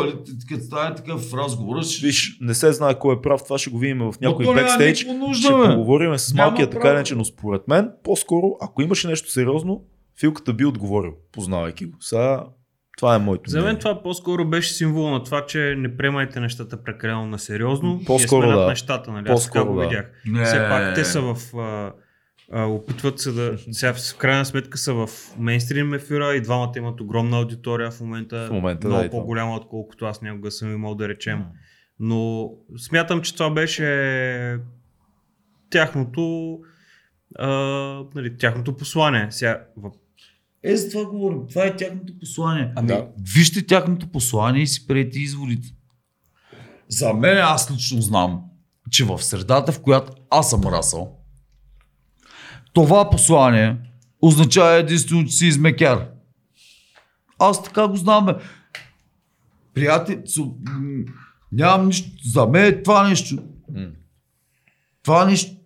като стане такъв разговор. Ще... Виж, не се знае кой е прав, това ще го видим в някой няма бекстейдж. Ще поговорим с малкия така иначе, но според мен, по-скоро, ако имаше нещо сериозно, Филката би отговорил, познавайки го. Сега, това е моето За мен мнение. това по-скоро беше символ на това, че не приемайте нещата прекалено на сериозно. По-скоро да. нещата, нали? Аз така По-скоро го да. видях. Не. Все пак те са в... А, а, опитват се да... Сега в крайна сметка са в мейнстрим ефира и двамата имат огромна аудитория в момента. В момента, много да, по-голяма, отколкото аз някога съм имал да речем. Но смятам, че това беше тяхното, а, нали, тяхното послание. Сега. Е, за това говорим. Това е тяхното послание. Ами, Да. вижте тяхното послание и си прети изводите. За мен аз лично знам, че в средата, в която аз съм расъл, това послание означава единствено, че си измекяр. Аз така го знам. Бе. М, нямам нищо. За мен е това нещо. Това нещо.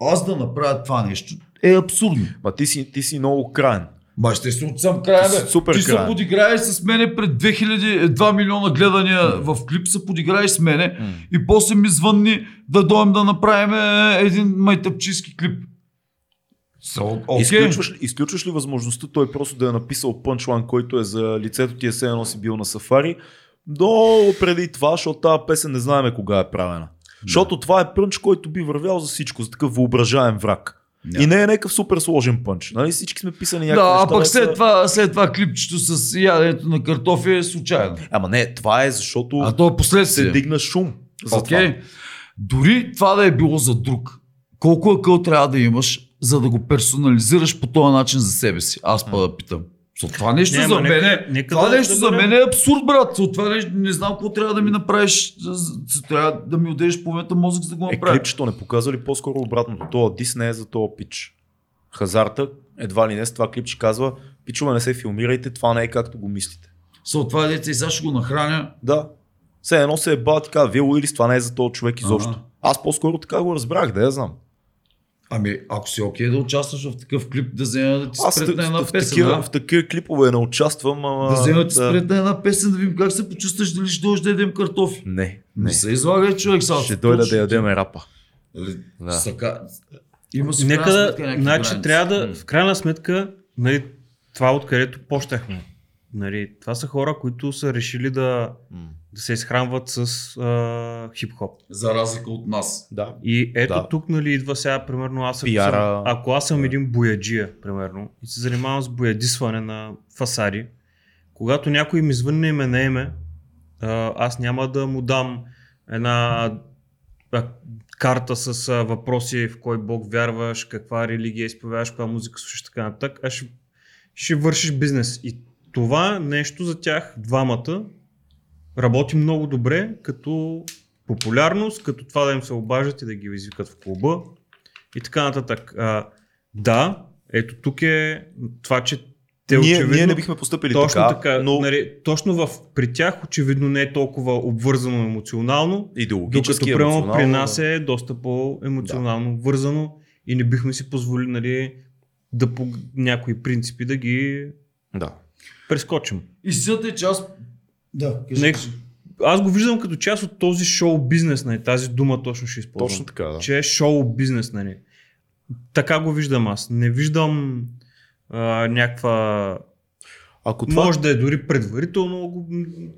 Аз да направя това нещо е абсурдно. Ма ти си, ти си много крайен. Ма естествено съм края, Ти си бе. супер Ти се краен. подиграеш с мене пред 2000, 2 милиона гледания в клип, се подиграеш с мене и после ми звънни да дойдем да направим е, един майтъпчийски клип. So, okay. Изключваш, изключваш ли възможността той просто да е написал пънчлайн, който е за лицето ти е едно си бил на сафари, до преди това, защото тази песен не знаеме кога е правена. Защото това е пънч, който би вървял за всичко, за такъв въображаем враг. Да. И не е някакъв супер сложен пънч. Нали? Всички сме писани някакви Да, а неща, пък са- след това, след това клипчето с яденето на картофи е случайно. Ама не, това е защото А то е се последствие. дигна шум. За Окей. това. Дори това да е било за друг, колко акъл трябва да имаш, за да го персонализираш по този начин за себе си? Аз па да питам. So, това нещо Не, за мен нека- е, нека това да- нещо да за мен е абсурд, брат. So, това нещо, не знам какво трябва да ми направиш. Трябва да ми отдеш половината мозък, за да го Е, направя. клипчето не показва ли по-скоро обратното? Това дис не е за този пич. Хазарта, едва ли не с това клипче казва, пичове не се филмирайте, това не е както го мислите. So, това е деца и сега ще го нахраня. Да. Все едно се е бал така, вие Уилис, това не е за този човек изобщо. Ага. Аз по-скоро така го разбрах, да я знам. Ами, ако си окей да участваш в такъв клип, да взема да ти Аз спретна една в, песен. такива, а? в такива клипове не участвам, ама... Да взема да ти спретна една песен, да видим как се почувстваш, дали ще дойдеш да ядем картофи. Не, Не не. се излагай човек сега. Ще дойда да ядем рапа. Да. Сака... Има си Нека да, значи трябва да, в крайна сметка, нали, това откъдето почнахме. Нали, това са хора, които са решили да, М. да се изхранват с а, хип-хоп. За разлика от нас. Да. И ето Да. тук, нали, идва сега, примерно, аз ако, Пиара. съм, ако аз съм един бояджия, примерно, и се занимавам с боядисване на фасади, когато някой ми звънне име на име, а, аз няма да му дам една карта с а, въпроси в кой бог вярваш, каква религия изповядаш, каква музика слушаш, така нататък, а ще, ще вършиш бизнес. И това нещо за тях, двамата, работи много добре, като популярност, като това да им се обаждат и да ги извикат в клуба и така нататък. А, да, ето тук е това, че те ние, очевидно... ние не бихме поступили точно така, така, но нали, точно в, при тях очевидно не е толкова обвързано емоционално, идеологически, докато емоционално, при нас е доста по-емоционално вързано и не бихме си позволили нали, да по някои принципи да ги Да. Прескочим. Истината е, че аз... Да, кажи. Не, аз го виждам като част от този шоу бизнес, нали, тази дума точно ще използвам. Точно така, да. Че е шоу бизнес, нали. Така го виждам аз. Не виждам а, някаква... Ако това, Може да е дори предварително го,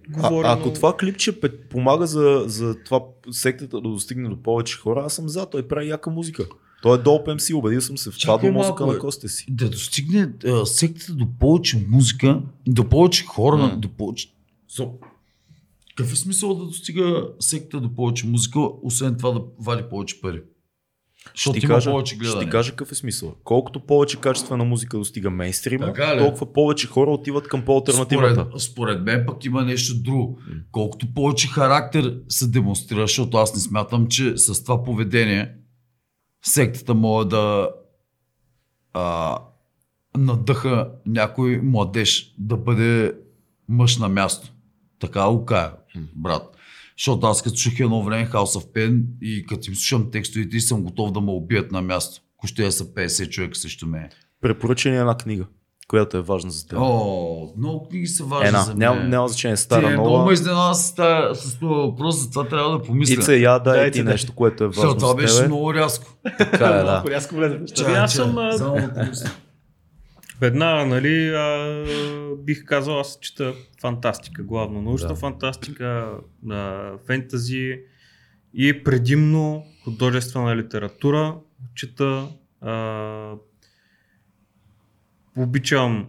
говорено. а, ако това клипче помага за, за това сектата да достигне до повече хора, аз съм за. Той прави яка музика. Той е доп MC, убедил съм се в това до мозъка на бе. костите си. Да достигне а, сектата до повече музика, до повече хора, М. до повече... So, какъв е смисъл да достига сектата до повече музика, освен това да вади повече пари? Защото Ще ти, има кажа, повече ще гледане. ти кажа какъв е смисъл. Колкото повече качествена музика достига мейнстрима, толкова повече хора отиват към по-алтернативната. Според, според мен пък има нещо друго. Колкото повече характер се демонстрира, защото аз не смятам, че с това поведение сектата може да а, надъха някой младеж да бъде мъж на място. Така го кажа, брат. Защото аз като чух едно време House of Pen и като им слушам текстовете и съм готов да ме убият на място. Ако са 50 човека срещу мен. Препоръча една книга, която е важна за теб. О, много книги са важни Една, за мен. няма, няма значение, Ти стара, е много нова. ме изненада с, с този въпрос, затова трябва да помисля. Ице, я дай Дайте, ти нещо, което е Защото важно това за беше много рязко. Така е, да. Рязко влезе аз съм, да. Веднага, нали, а, бих казал, аз чета фантастика, главно научна Да. фантастика, а, фентази и предимно художествена литература. Чета, а, обичам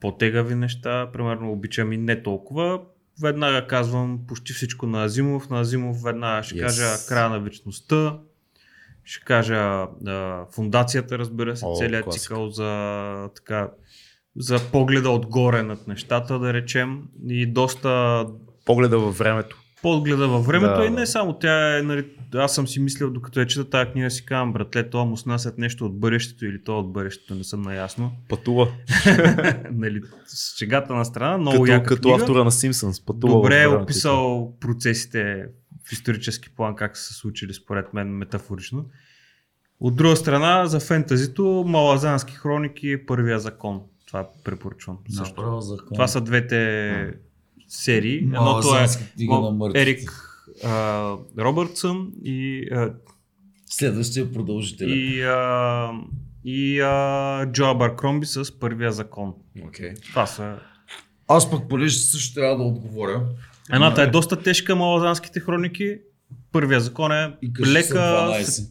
по-тегави неща, примерно обичам и не толкова. Веднага казвам почти всичко на Азимов. На Азимов веднага ще Yes. кажа края на вечността. Ще кажа а, фундацията, разбира се, О, целият класика. цикъл за, така, за погледа отгоре над нещата, да речем. И доста Погледа във времето. Подгледа във времето Да, и не само тя е, нали, аз съм си мислил, докато я чета тази книга си казвам, братле, това му снасят нещо от бъдещето или то от бъдещето, не съм наясно. Пътува. нали, с шегата на страна, много Като, яка като книга. автора на Симпсънс. Пътува Добре е описал процесите в исторически план, как са се случили според мен метафорично. От друга страна, за фентазито, Малазански хроники, Първия закон. Това препоръчвам също. Закон. Това са двете серии. Едното е Мо-. Ерик а, Робъртсън и, а, Следващия продължител. и, а, и а, Джо Абаркромби с Първия закон. Okay. Това са Аз пък понеже също трябва да отговоря. Едната е доста тежка, Малазанските хроники. Първия закон е И лека, са 12.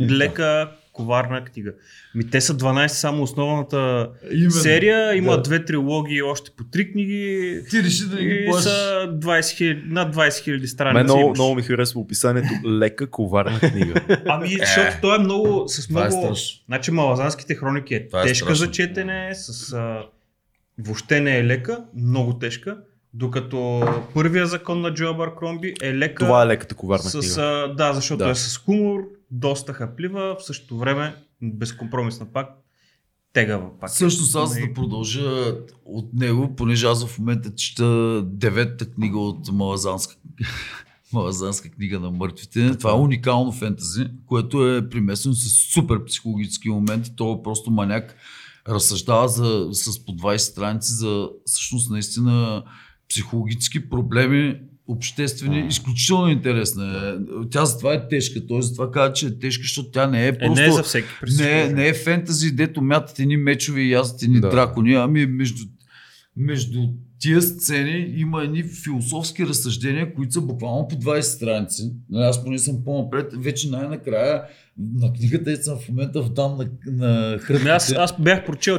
лека коварна книга. Ми те са 12 само основната Именно. серия, има Да. две трилогии, още по три книги. Ти реши да ги И плашиш. са 20 хиляди, над 20 хиляди страници. Мен много, много ми харесва описанието лекка коварна книга. Ами, защото той е много, с Това е много... страшно. Значи Малазанските хроники е, Това е тежка страшно. за четене, с, а, въобще не е лека, много тежка, докато първия закон на Джо Абаркромби е лека. Това е леката коварна с, книга. да, защото Да. е с хумор, доста хаплива, в същото време безкомпромисна пак, тегава пак. Всъщност аз Нали? да продължа от него, понеже аз в момента чета деветата книга от Малазанска, Малазанска книга на мъртвите. Това е уникално фентази, което е примесено с супер психологически моменти. То е просто маняк разсъждава за, с по 20 страници за всъщност наистина психологически проблеми, обществени, изключително интересна. е. Тя затова е тежка. Той затова казва, че е тежка, защото тя не е Е, просто... не е за всеки. Не, положения. не е фентази, дето мятат едни мечове и язат едни Да. дракони, ами между, между тия сцени има едни философски разсъждения, които са буквално по 20 страници. Нали, Аз поне съм по-напред, вече най-накрая на книгата и съм в момента вдан на, на Ами аз, аз бях прочел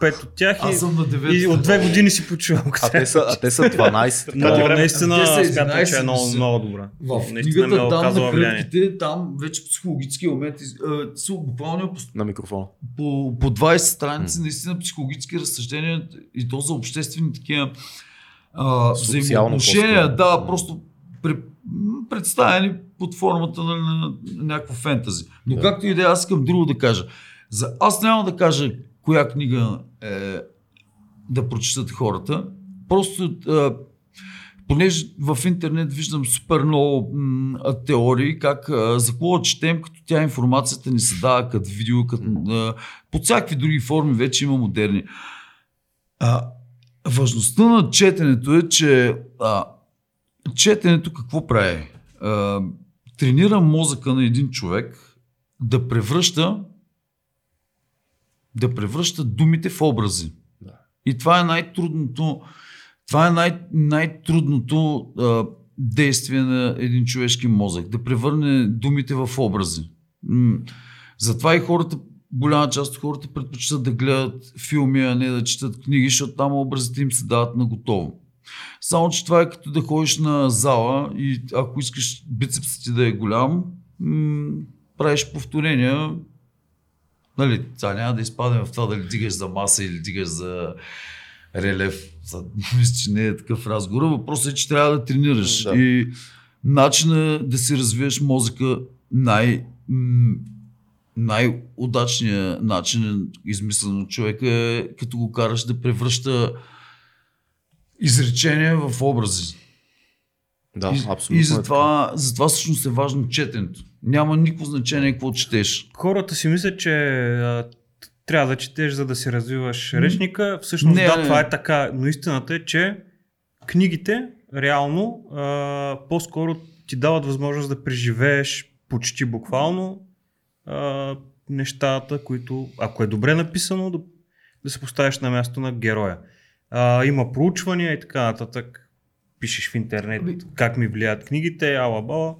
4-5 от тях и, Аз съм на 9. и от две години си почувам. А те са, а те са 12. така Но наистина Те са смятам, 11 че е много, много добра. В наистина книгата е там на хрътките, там вече психологически моменти а, са буквално по На микрофона. по, по 20 страници наистина психологически разсъждения и то за обществени такива взаимоотношения. Да, просто представени под формата на, на, на някакво фентази. Но Да. както и да е, аз искам друго да кажа. За, аз няма да кажа коя книга е да прочитат хората. Просто а, понеже в интернет виждам супер много м, теории, как а, за какво четем, като тя информацията ни се дава като видео, като, а, под всякакви други форми вече има модерни. А, важността на четенето е, че а, четенето какво прави? А, тренира мозъка на един човек да превръща да превръща думите в образи. Да. И това е най-трудното това е най- най-трудното а, действие на един човешки мозък. Да превърне думите в образи. М- Затова и хората, голяма част от хората предпочитат да гледат филми, а не да четат книги, защото там образите им се дават на готово. Само, че това е като да ходиш на зала и ако искаш бицепсът ти да е голям, м- правиш повторения. Нали, сега няма да изпадем в това дали дигаш за маса или дигаш за релев. Са- Мисля, че не е такъв разговор. Въпросът е, че трябва да тренираш. Да. И начинът да си развиеш мозъка най- най-удачният начин, измислен от човека е като го караш да превръща изречения в образи. Да, и, абсолютно. и е затова, затова всъщност е важно четенето. Няма никакво значение какво четеш. Хората си мислят, че а, трябва да четеш, за да си развиваш речника. Всъщност, Не, да, не. това е така, но истината е, че книгите реално а, по-скоро ти дават възможност да преживееш почти буквално а, нещата, които, ако е добре написано, да, да се поставиш на място на героя. А, има проучвания и така нататък. Пишеш в интернет Ами- как ми влияят книгите, ала бала.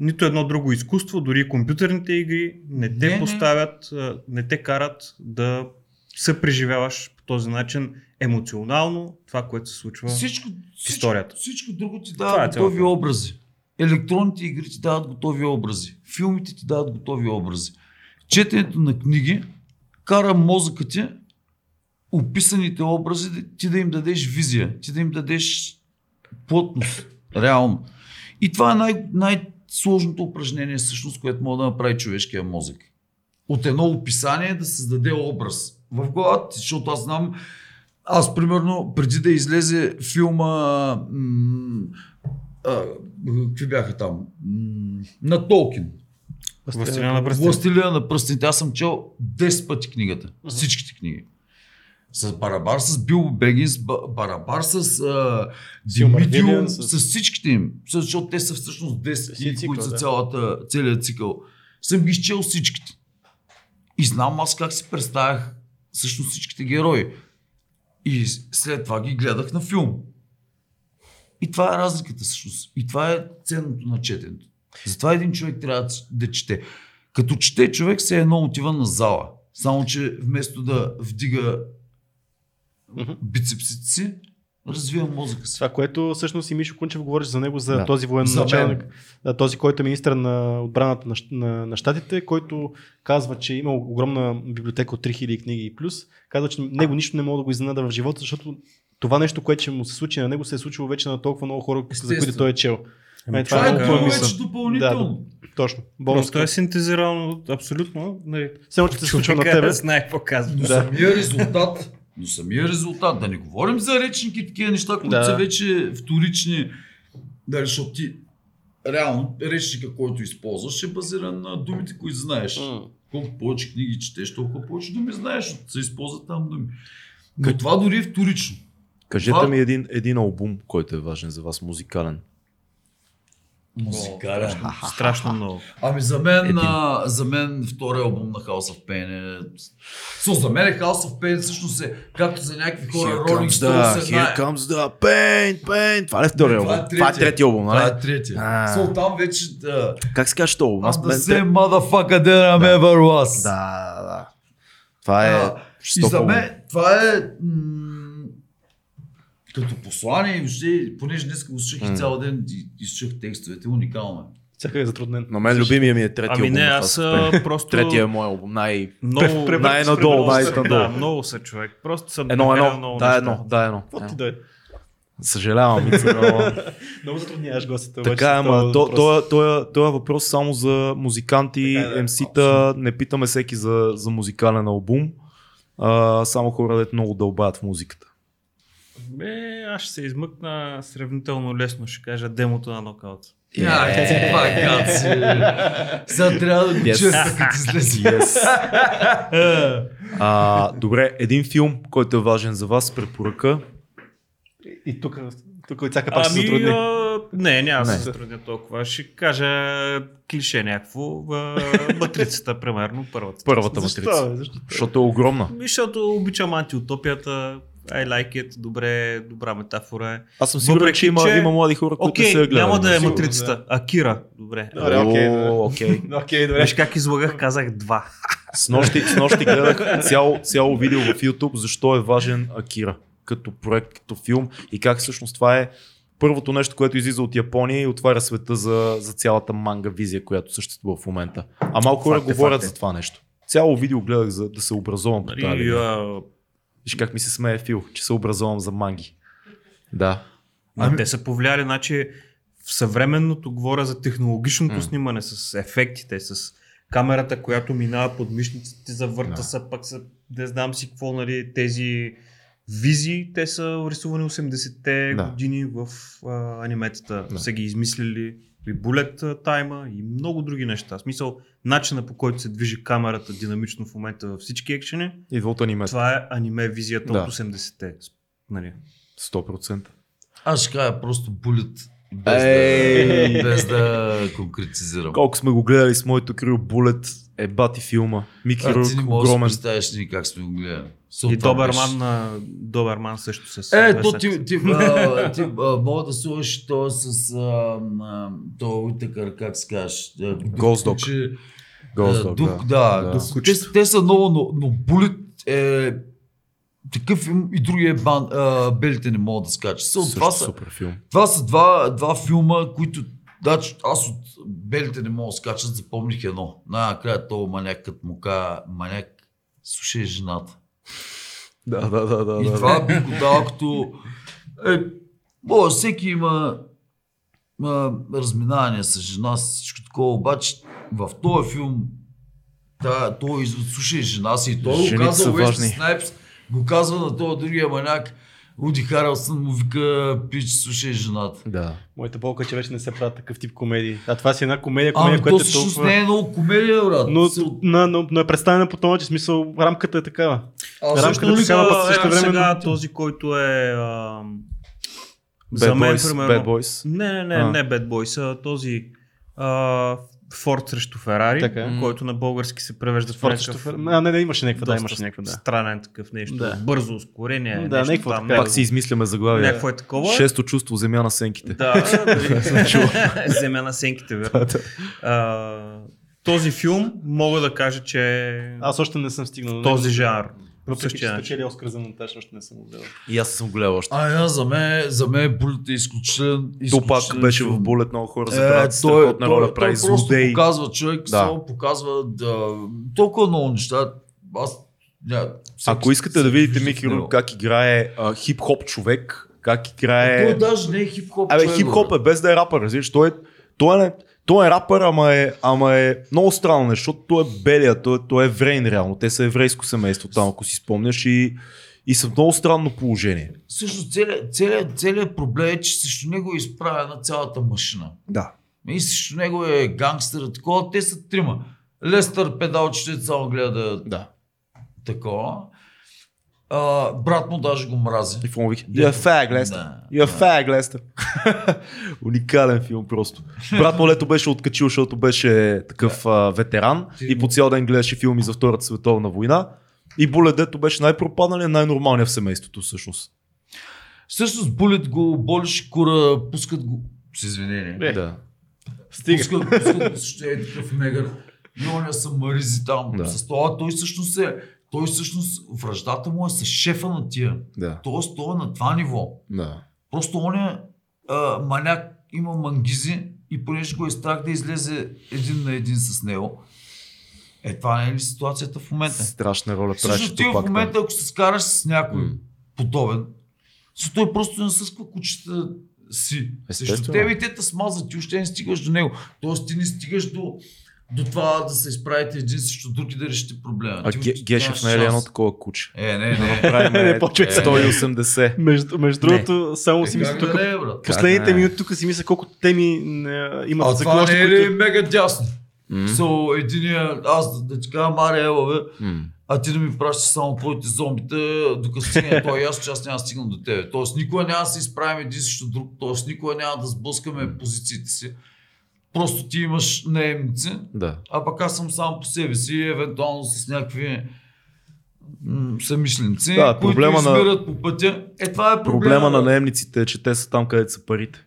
Нито едно друго изкуство, дори компютърните игри не те Не, не. поставят, а, не те карат да се преживяваш по този начин емоционално това, което се случва. Всичко, историята. Всичко, всичко друго ти дава е готови цялата. образи. Електронните игри ти дават готови образи. Филмите ти дават готови образи. Четенето на книги кара мозъка ти описаните образи ти да им дадеш визия, ти да им дадеш плътност. Реално. И това е най- най-сложното упражнение, всъщност, което може да направи човешкия мозък. От едно описание да създаде образ в главата защото аз знам, аз примерно, преди да излезе филма, м- а, какви бяха там, м- на Толкин, Властелина на. Властелина на пръстите, аз съм чел 10 пъти книгата, всичките книги. С Барабар, с Бил Бегинс, Ба- Барабар с а, Димитиум, с- с... всичките им, защото те са всъщност 10 Си книги, цикъл, които са да. цялата, целият цикъл. Съм ги изчел всичките. И знам аз как си представях всъщност всичките герои. И след това ги гледах на филм. И това е разликата всъщност. И това е ценното на четенето. Затова един човек трябва да- да чете. Като чете човек се едно отива на зала. Само, че вместо да вдига Мгм. бицепсите си, развива мозъка си. Това, което всъщност и Мишо Кунчев говориш за него, за Да. този За мен. а, този, който е министър на отбраната на, на, на щатите, който казва, че има огромна библиотека от 3000 книги и плюс, казва, че него нищо не мога да го изненада в живота, защото това нещо, което ще му се случи на него, се е случило вече на толкова много хора, за които той е чел. Ами, Е, Това това е е друго мисъл. вече допълнително. Точно. Просто Болнска. е синтезирано абсолютно. Нали, Все още се случва на тебе. знае какво казва. Но Да. самия резултат, но самия резултат, да не говорим за речники такива неща, които Да. са вече вторични, да, защото ти реално речника, който използваш, е базиран на думите, които знаеш. М. Колко повече книги четеш, толкова повече думи знаеш, защото се използват там думи. Но това дори е вторично. Кажете Това- ми един, един албум, който е важен за вас, музикален. Музикален. Страшно много. Ами за мен, а, за мен втория албум на House of Pain е... Со, за мен е House of Pain всъщност е, както за някакви хора, Rolling Stones е най... here comes the pain, pain. Това е втория Това е албум? Това е третия. албум, Това нали? е третия. Со, там вече... Да, Как се казва този албум? I'm Аз the same motherfucker that I'm ever was. Да, да, да. Това е А, и за мен това е м- като послание, и въобще, понеже днес го слушах и цял ден и, и слушах текстовете, уникално е. Всяка е затруднен. На мен любимия ми е третия Ами албум. не, на аз просто... Третия е мой албум. Най... Много, най-надолу, най-надолу. Да, много са човек. Просто съм Едно, едно. много Да, едно. Да, едно. Какво ти да е? Съжалявам. Много затрудняваш гостите. Така ама то, то, то, то е въпрос само за музиканти, Така е, МС-та, не питаме всеки за, за музикален албум, а, само хора, дето много дълбаят в музиката. Бе, аз ще се измъкна сравнително лесно, ще кажа демото на нокаут. Я, ти пак каци. Сега трябва да Yes. като а, добре, един филм, който е важен за вас, препоръка. И тук, тук Ицака пак ще се Ами, затрудни. а, не, няма да Не. се затрудня толкова. Ще кажа клише някакво. а, Матрицата, примерно, първата. Първата Защо? матрица. Защо? Защото е огромна. Защото обичам антиутопията. I like it, добре, добра метафора е. Аз съм сигурен, Въпреки, че има, че- има млади хора, които Окей, не са гледали. няма да е матрицата. Акира, добре. Добре, окей, да. Окей, добре. Виж как излагах, казах два. С нощи, с нощи гледах цяло, цяло видео в YouTube, защо е важен Акира като проект, като филм и как всъщност това е първото нещо, което излиза от Япония и отваря света за, за цялата манга визия, която съществува в момента. А малко хора е, говорят факт е. за това нещо. Цяло видео гледах за да се образувам по тази Нали, а, Виж как ми се смее Фил, че се образувам за манги. Да. ами... Те са повлияли, значи в съвременното говоря за технологичното М. снимане с ефектите, с камерата, която минава под мишниците, завърта Да. се, пък са, не знам си какво, нали, тези визии, те са рисувани 80-те Да. години в а, аниметата, Да. са ги измислили и bullet тайма и много други неща. В смисъл, начина по който се движи камерата динамично в момента във всички екшени, Идва от аниме. това е аниме визията Да. от 80-те. Нали. 100%. Аз ще кажа просто булет. Без, Ей! да, без да конкретизирам. Колко сме го гледали с моето крил Булет, е бати филма. Мики А, Рук, ти не можеш да представиш ни как сме го гледали. И Защото това Доберман, на, Доберман също с... Е, две то ти, ти, а, ти а, мога да слушаш то с а, а, то Уитъкър, как се казваш? Dog, дух, да. да. Да. дух- те, те са много, но, но Булет е такъв филм и другия бан, а, белите не могат да скачат. Са, това, са, супер това са два, два филма, които Значи, аз от белите не мога да скачат, запомних едно. Накрая този маняк, като му каза, маняк, слушай жената. Да, да, да, да. И да, това да. би го дал като... Е, може, всеки има, има разминавания с жена, с всичко такова, обаче в този филм та, той извод, слушай жена си и той го казва Уесли. Снайпс, го казва на този другия маняк, Уди Харелсън му вика, пич, слушай жената. Да. Моята болка е, че вече не се правят такъв тип комедии. А това си една комедия, комедия, Ами то която е всъщност толкова... не е много комедия, брат. Но, но, но, но, е представена по този начин, смисъл, рамката е такава. Аз рамката ли такава, пък също време- сега този, който е... А, Bad за мен, Boys, примерно... Bad Boys. Не, не, не, А. не Bad Boys, а този а, Форд срещу Ферари, Така е. който на български се превежда в Форд някакъв... срещу Фер- А, не, не, имаше някаква, да, имаше някаква, да. Странен такъв нещо. Да. Бързо ускорение. Да, нещо някакво там, някакво- Пак си измисляме заглавие. Някакво е такова. Шесто чувство земя на сенките. Да, земя на сенките, верно. А, този филм мога да кажа, че Аз още не съм стигнал. този жанр. Въпреки, че спечели Оскар за монтаж, още не съм го гледал. И аз съм гледал още. А, аз за мен, за мен Булет е изключителен. Тупак беше в. Булет, много хора Е, забравят той, страхотна той, роля, той, прави просто злодей. показва човек, Да. само показва да, толкова много неща. Аз, ня, всеки- Ако искате да видите Мики как играе а, хип-хоп човек, как играе... Той даже не е хип-хоп. Абе, човек, хип-хоп е без да е рапър, разбираш. Той е, той е, той е рапър, ама е, ама е много странно нещо, защото той е белия, той, той е еврейн реално. Те са еврейско семейство там, ако си спомняш и, и са в много странно положение. Също целият, целият, целият проблем е, че срещу него е изправена цялата машина. Да. И срещу него е гангстър, такова. Те са трима. Лестър педалчето само гледа Да. такова. А, брат му даже го мрази. И филм вика, You're a fag, Lester. Да. You're a fag, Lester. Уникален филм просто. Брат му лето беше откачил, защото беше такъв а, ветеран Ти и му- по цял ден гледаше филми за Втората световна война. И Булет, дето беше най-пропадналият, най-нормалният в семейството всъщност. Всъщност Булет го болеше кура, пускат го... С извинение. Е. Да. Стига. Пускат, пускат го, ще е такъв негър. И оня са маризи там. Да. С това той всъщност е... Той всъщност връждата му е с шефа на тия. Да. Тоест той е на това ниво. Да. Просто оня а, маняк има мангизи и понеже го е страх да излезе един на един с него. Е, това не е ли ситуацията в момента? Страшна роля правеше Също ти в Тупак там. момента, ако се скараш с някой М. подобен, Со той просто насъсква кучета си. Срещу тебе и те те смазват, ти още не стигаш до него. Тоест ти не стигаш до, до това да се изправите един срещу друг и да решите проблема. А Ти Гешев не е ли едно такова куче? Е, не, Да не. направим Не, е, сега. 180. Между, между Не. другото, само си Е, мисля как тук. да не, брат? Последните не? минути тук си мисля колко теми не, имат А за това не е ли мега дясно? М. So, единия, аз да, да ти кажа, Мария, ела, бе, а ти да ми пращаш само твоите зомбита, докато стигне той и аз, че аз няма да стигна до тебе. Тоест никога няма да се изправим един срещу друг, тоест никога няма да сблъскаме позициите си. Просто ти имаш наемници, Да. а пък аз съм сам по себе си, евентуално с някакви съмишленици, Да, които проблема на- измират по пътя. Е, това е проблема. Проблема на наемниците е, че те са там, където са парите.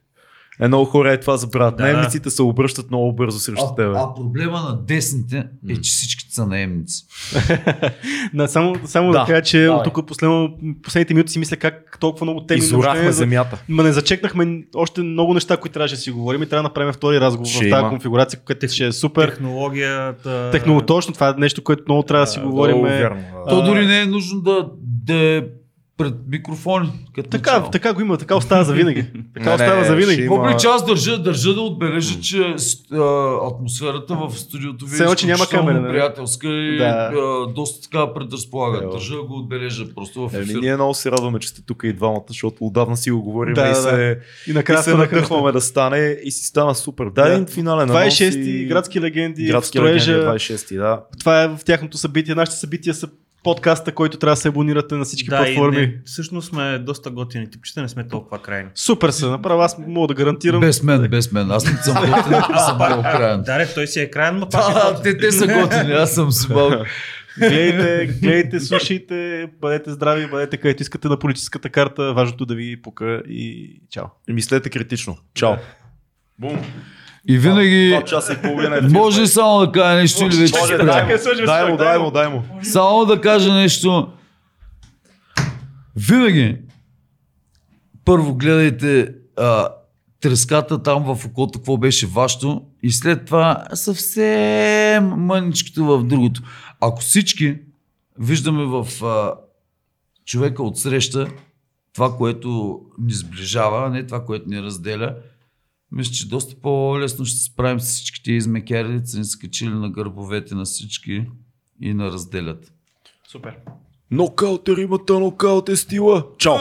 Е, много хора е това забравят. Да. Наемниците се обръщат много бързо срещу А, тебе. а проблема на десните е, че всичките са наемници. Да, само, само да, Да, кажа, че давай. тук последно, последните минути си мисля как толкова много теми Изорахме за- земята. Ма не зачекнахме още много неща, които трябваше да си говорим и трябва да направим втори разговор Ще в тази има. конфигурация, която ще е супер. Технологията. Технолог, точно това е нещо, което много трябва да си говорим. То дори не е нужно да, да е пред микрофони. Като Така, начало. така го има, така остава за винаги. Така Не, остава за винаги. има- Въпреки че аз държа, държа да отбележа, че а, атмосферата в студиото ви е че няма камера, нали? приятелска и Да. а, доста така предразполага. Ево. Държа да го отбележа просто в Еми, ефир. ние много се радваме, че сте тук и двамата, защото отдавна си го говорим Да, и, да, се, И и накрая се надъхваме да стане и си стана супер. Дай Да. един финален Това е анонс 6-ти и- градски легенди, Градски строежа. легенди, 26 да. Това е в тяхното събитие. Нашите събития са подкаста, който трябва да се абонирате на всички да, платформи. И не, всъщност сме доста готини типчета, не сме толкова крайни. Супер са, направо аз мога да гарантирам. Без мен, без мен. Аз не съм готин, аз съм много крайен. Да, той си е крайен, но пак е А, готин. те, те са готини, аз съм си малко. Гледайте, гледайте, слушайте, бъдете здрави, бъдете където искате на политическата карта. Важното да ви пука и чао. И мислете критично. Чао. Бум. И винаги Два часа и половина е може ли само да кажа нещо или вече спря? дай, му, дай му. му, дай му. Само да кажа нещо. Винаги първо гледайте а, треската там в окото, какво беше вашето и след това съвсем мъничкото в другото. Ако всички виждаме в а, човека от среща това, което ни сближава, а не това, което ни разделя, мисля, че доста по-лесно ще се справим с всичките измекери, са ни скачили на гърбовете на всички и на разделят. Супер. Нокаут е римата, нокаут е стила. Чао.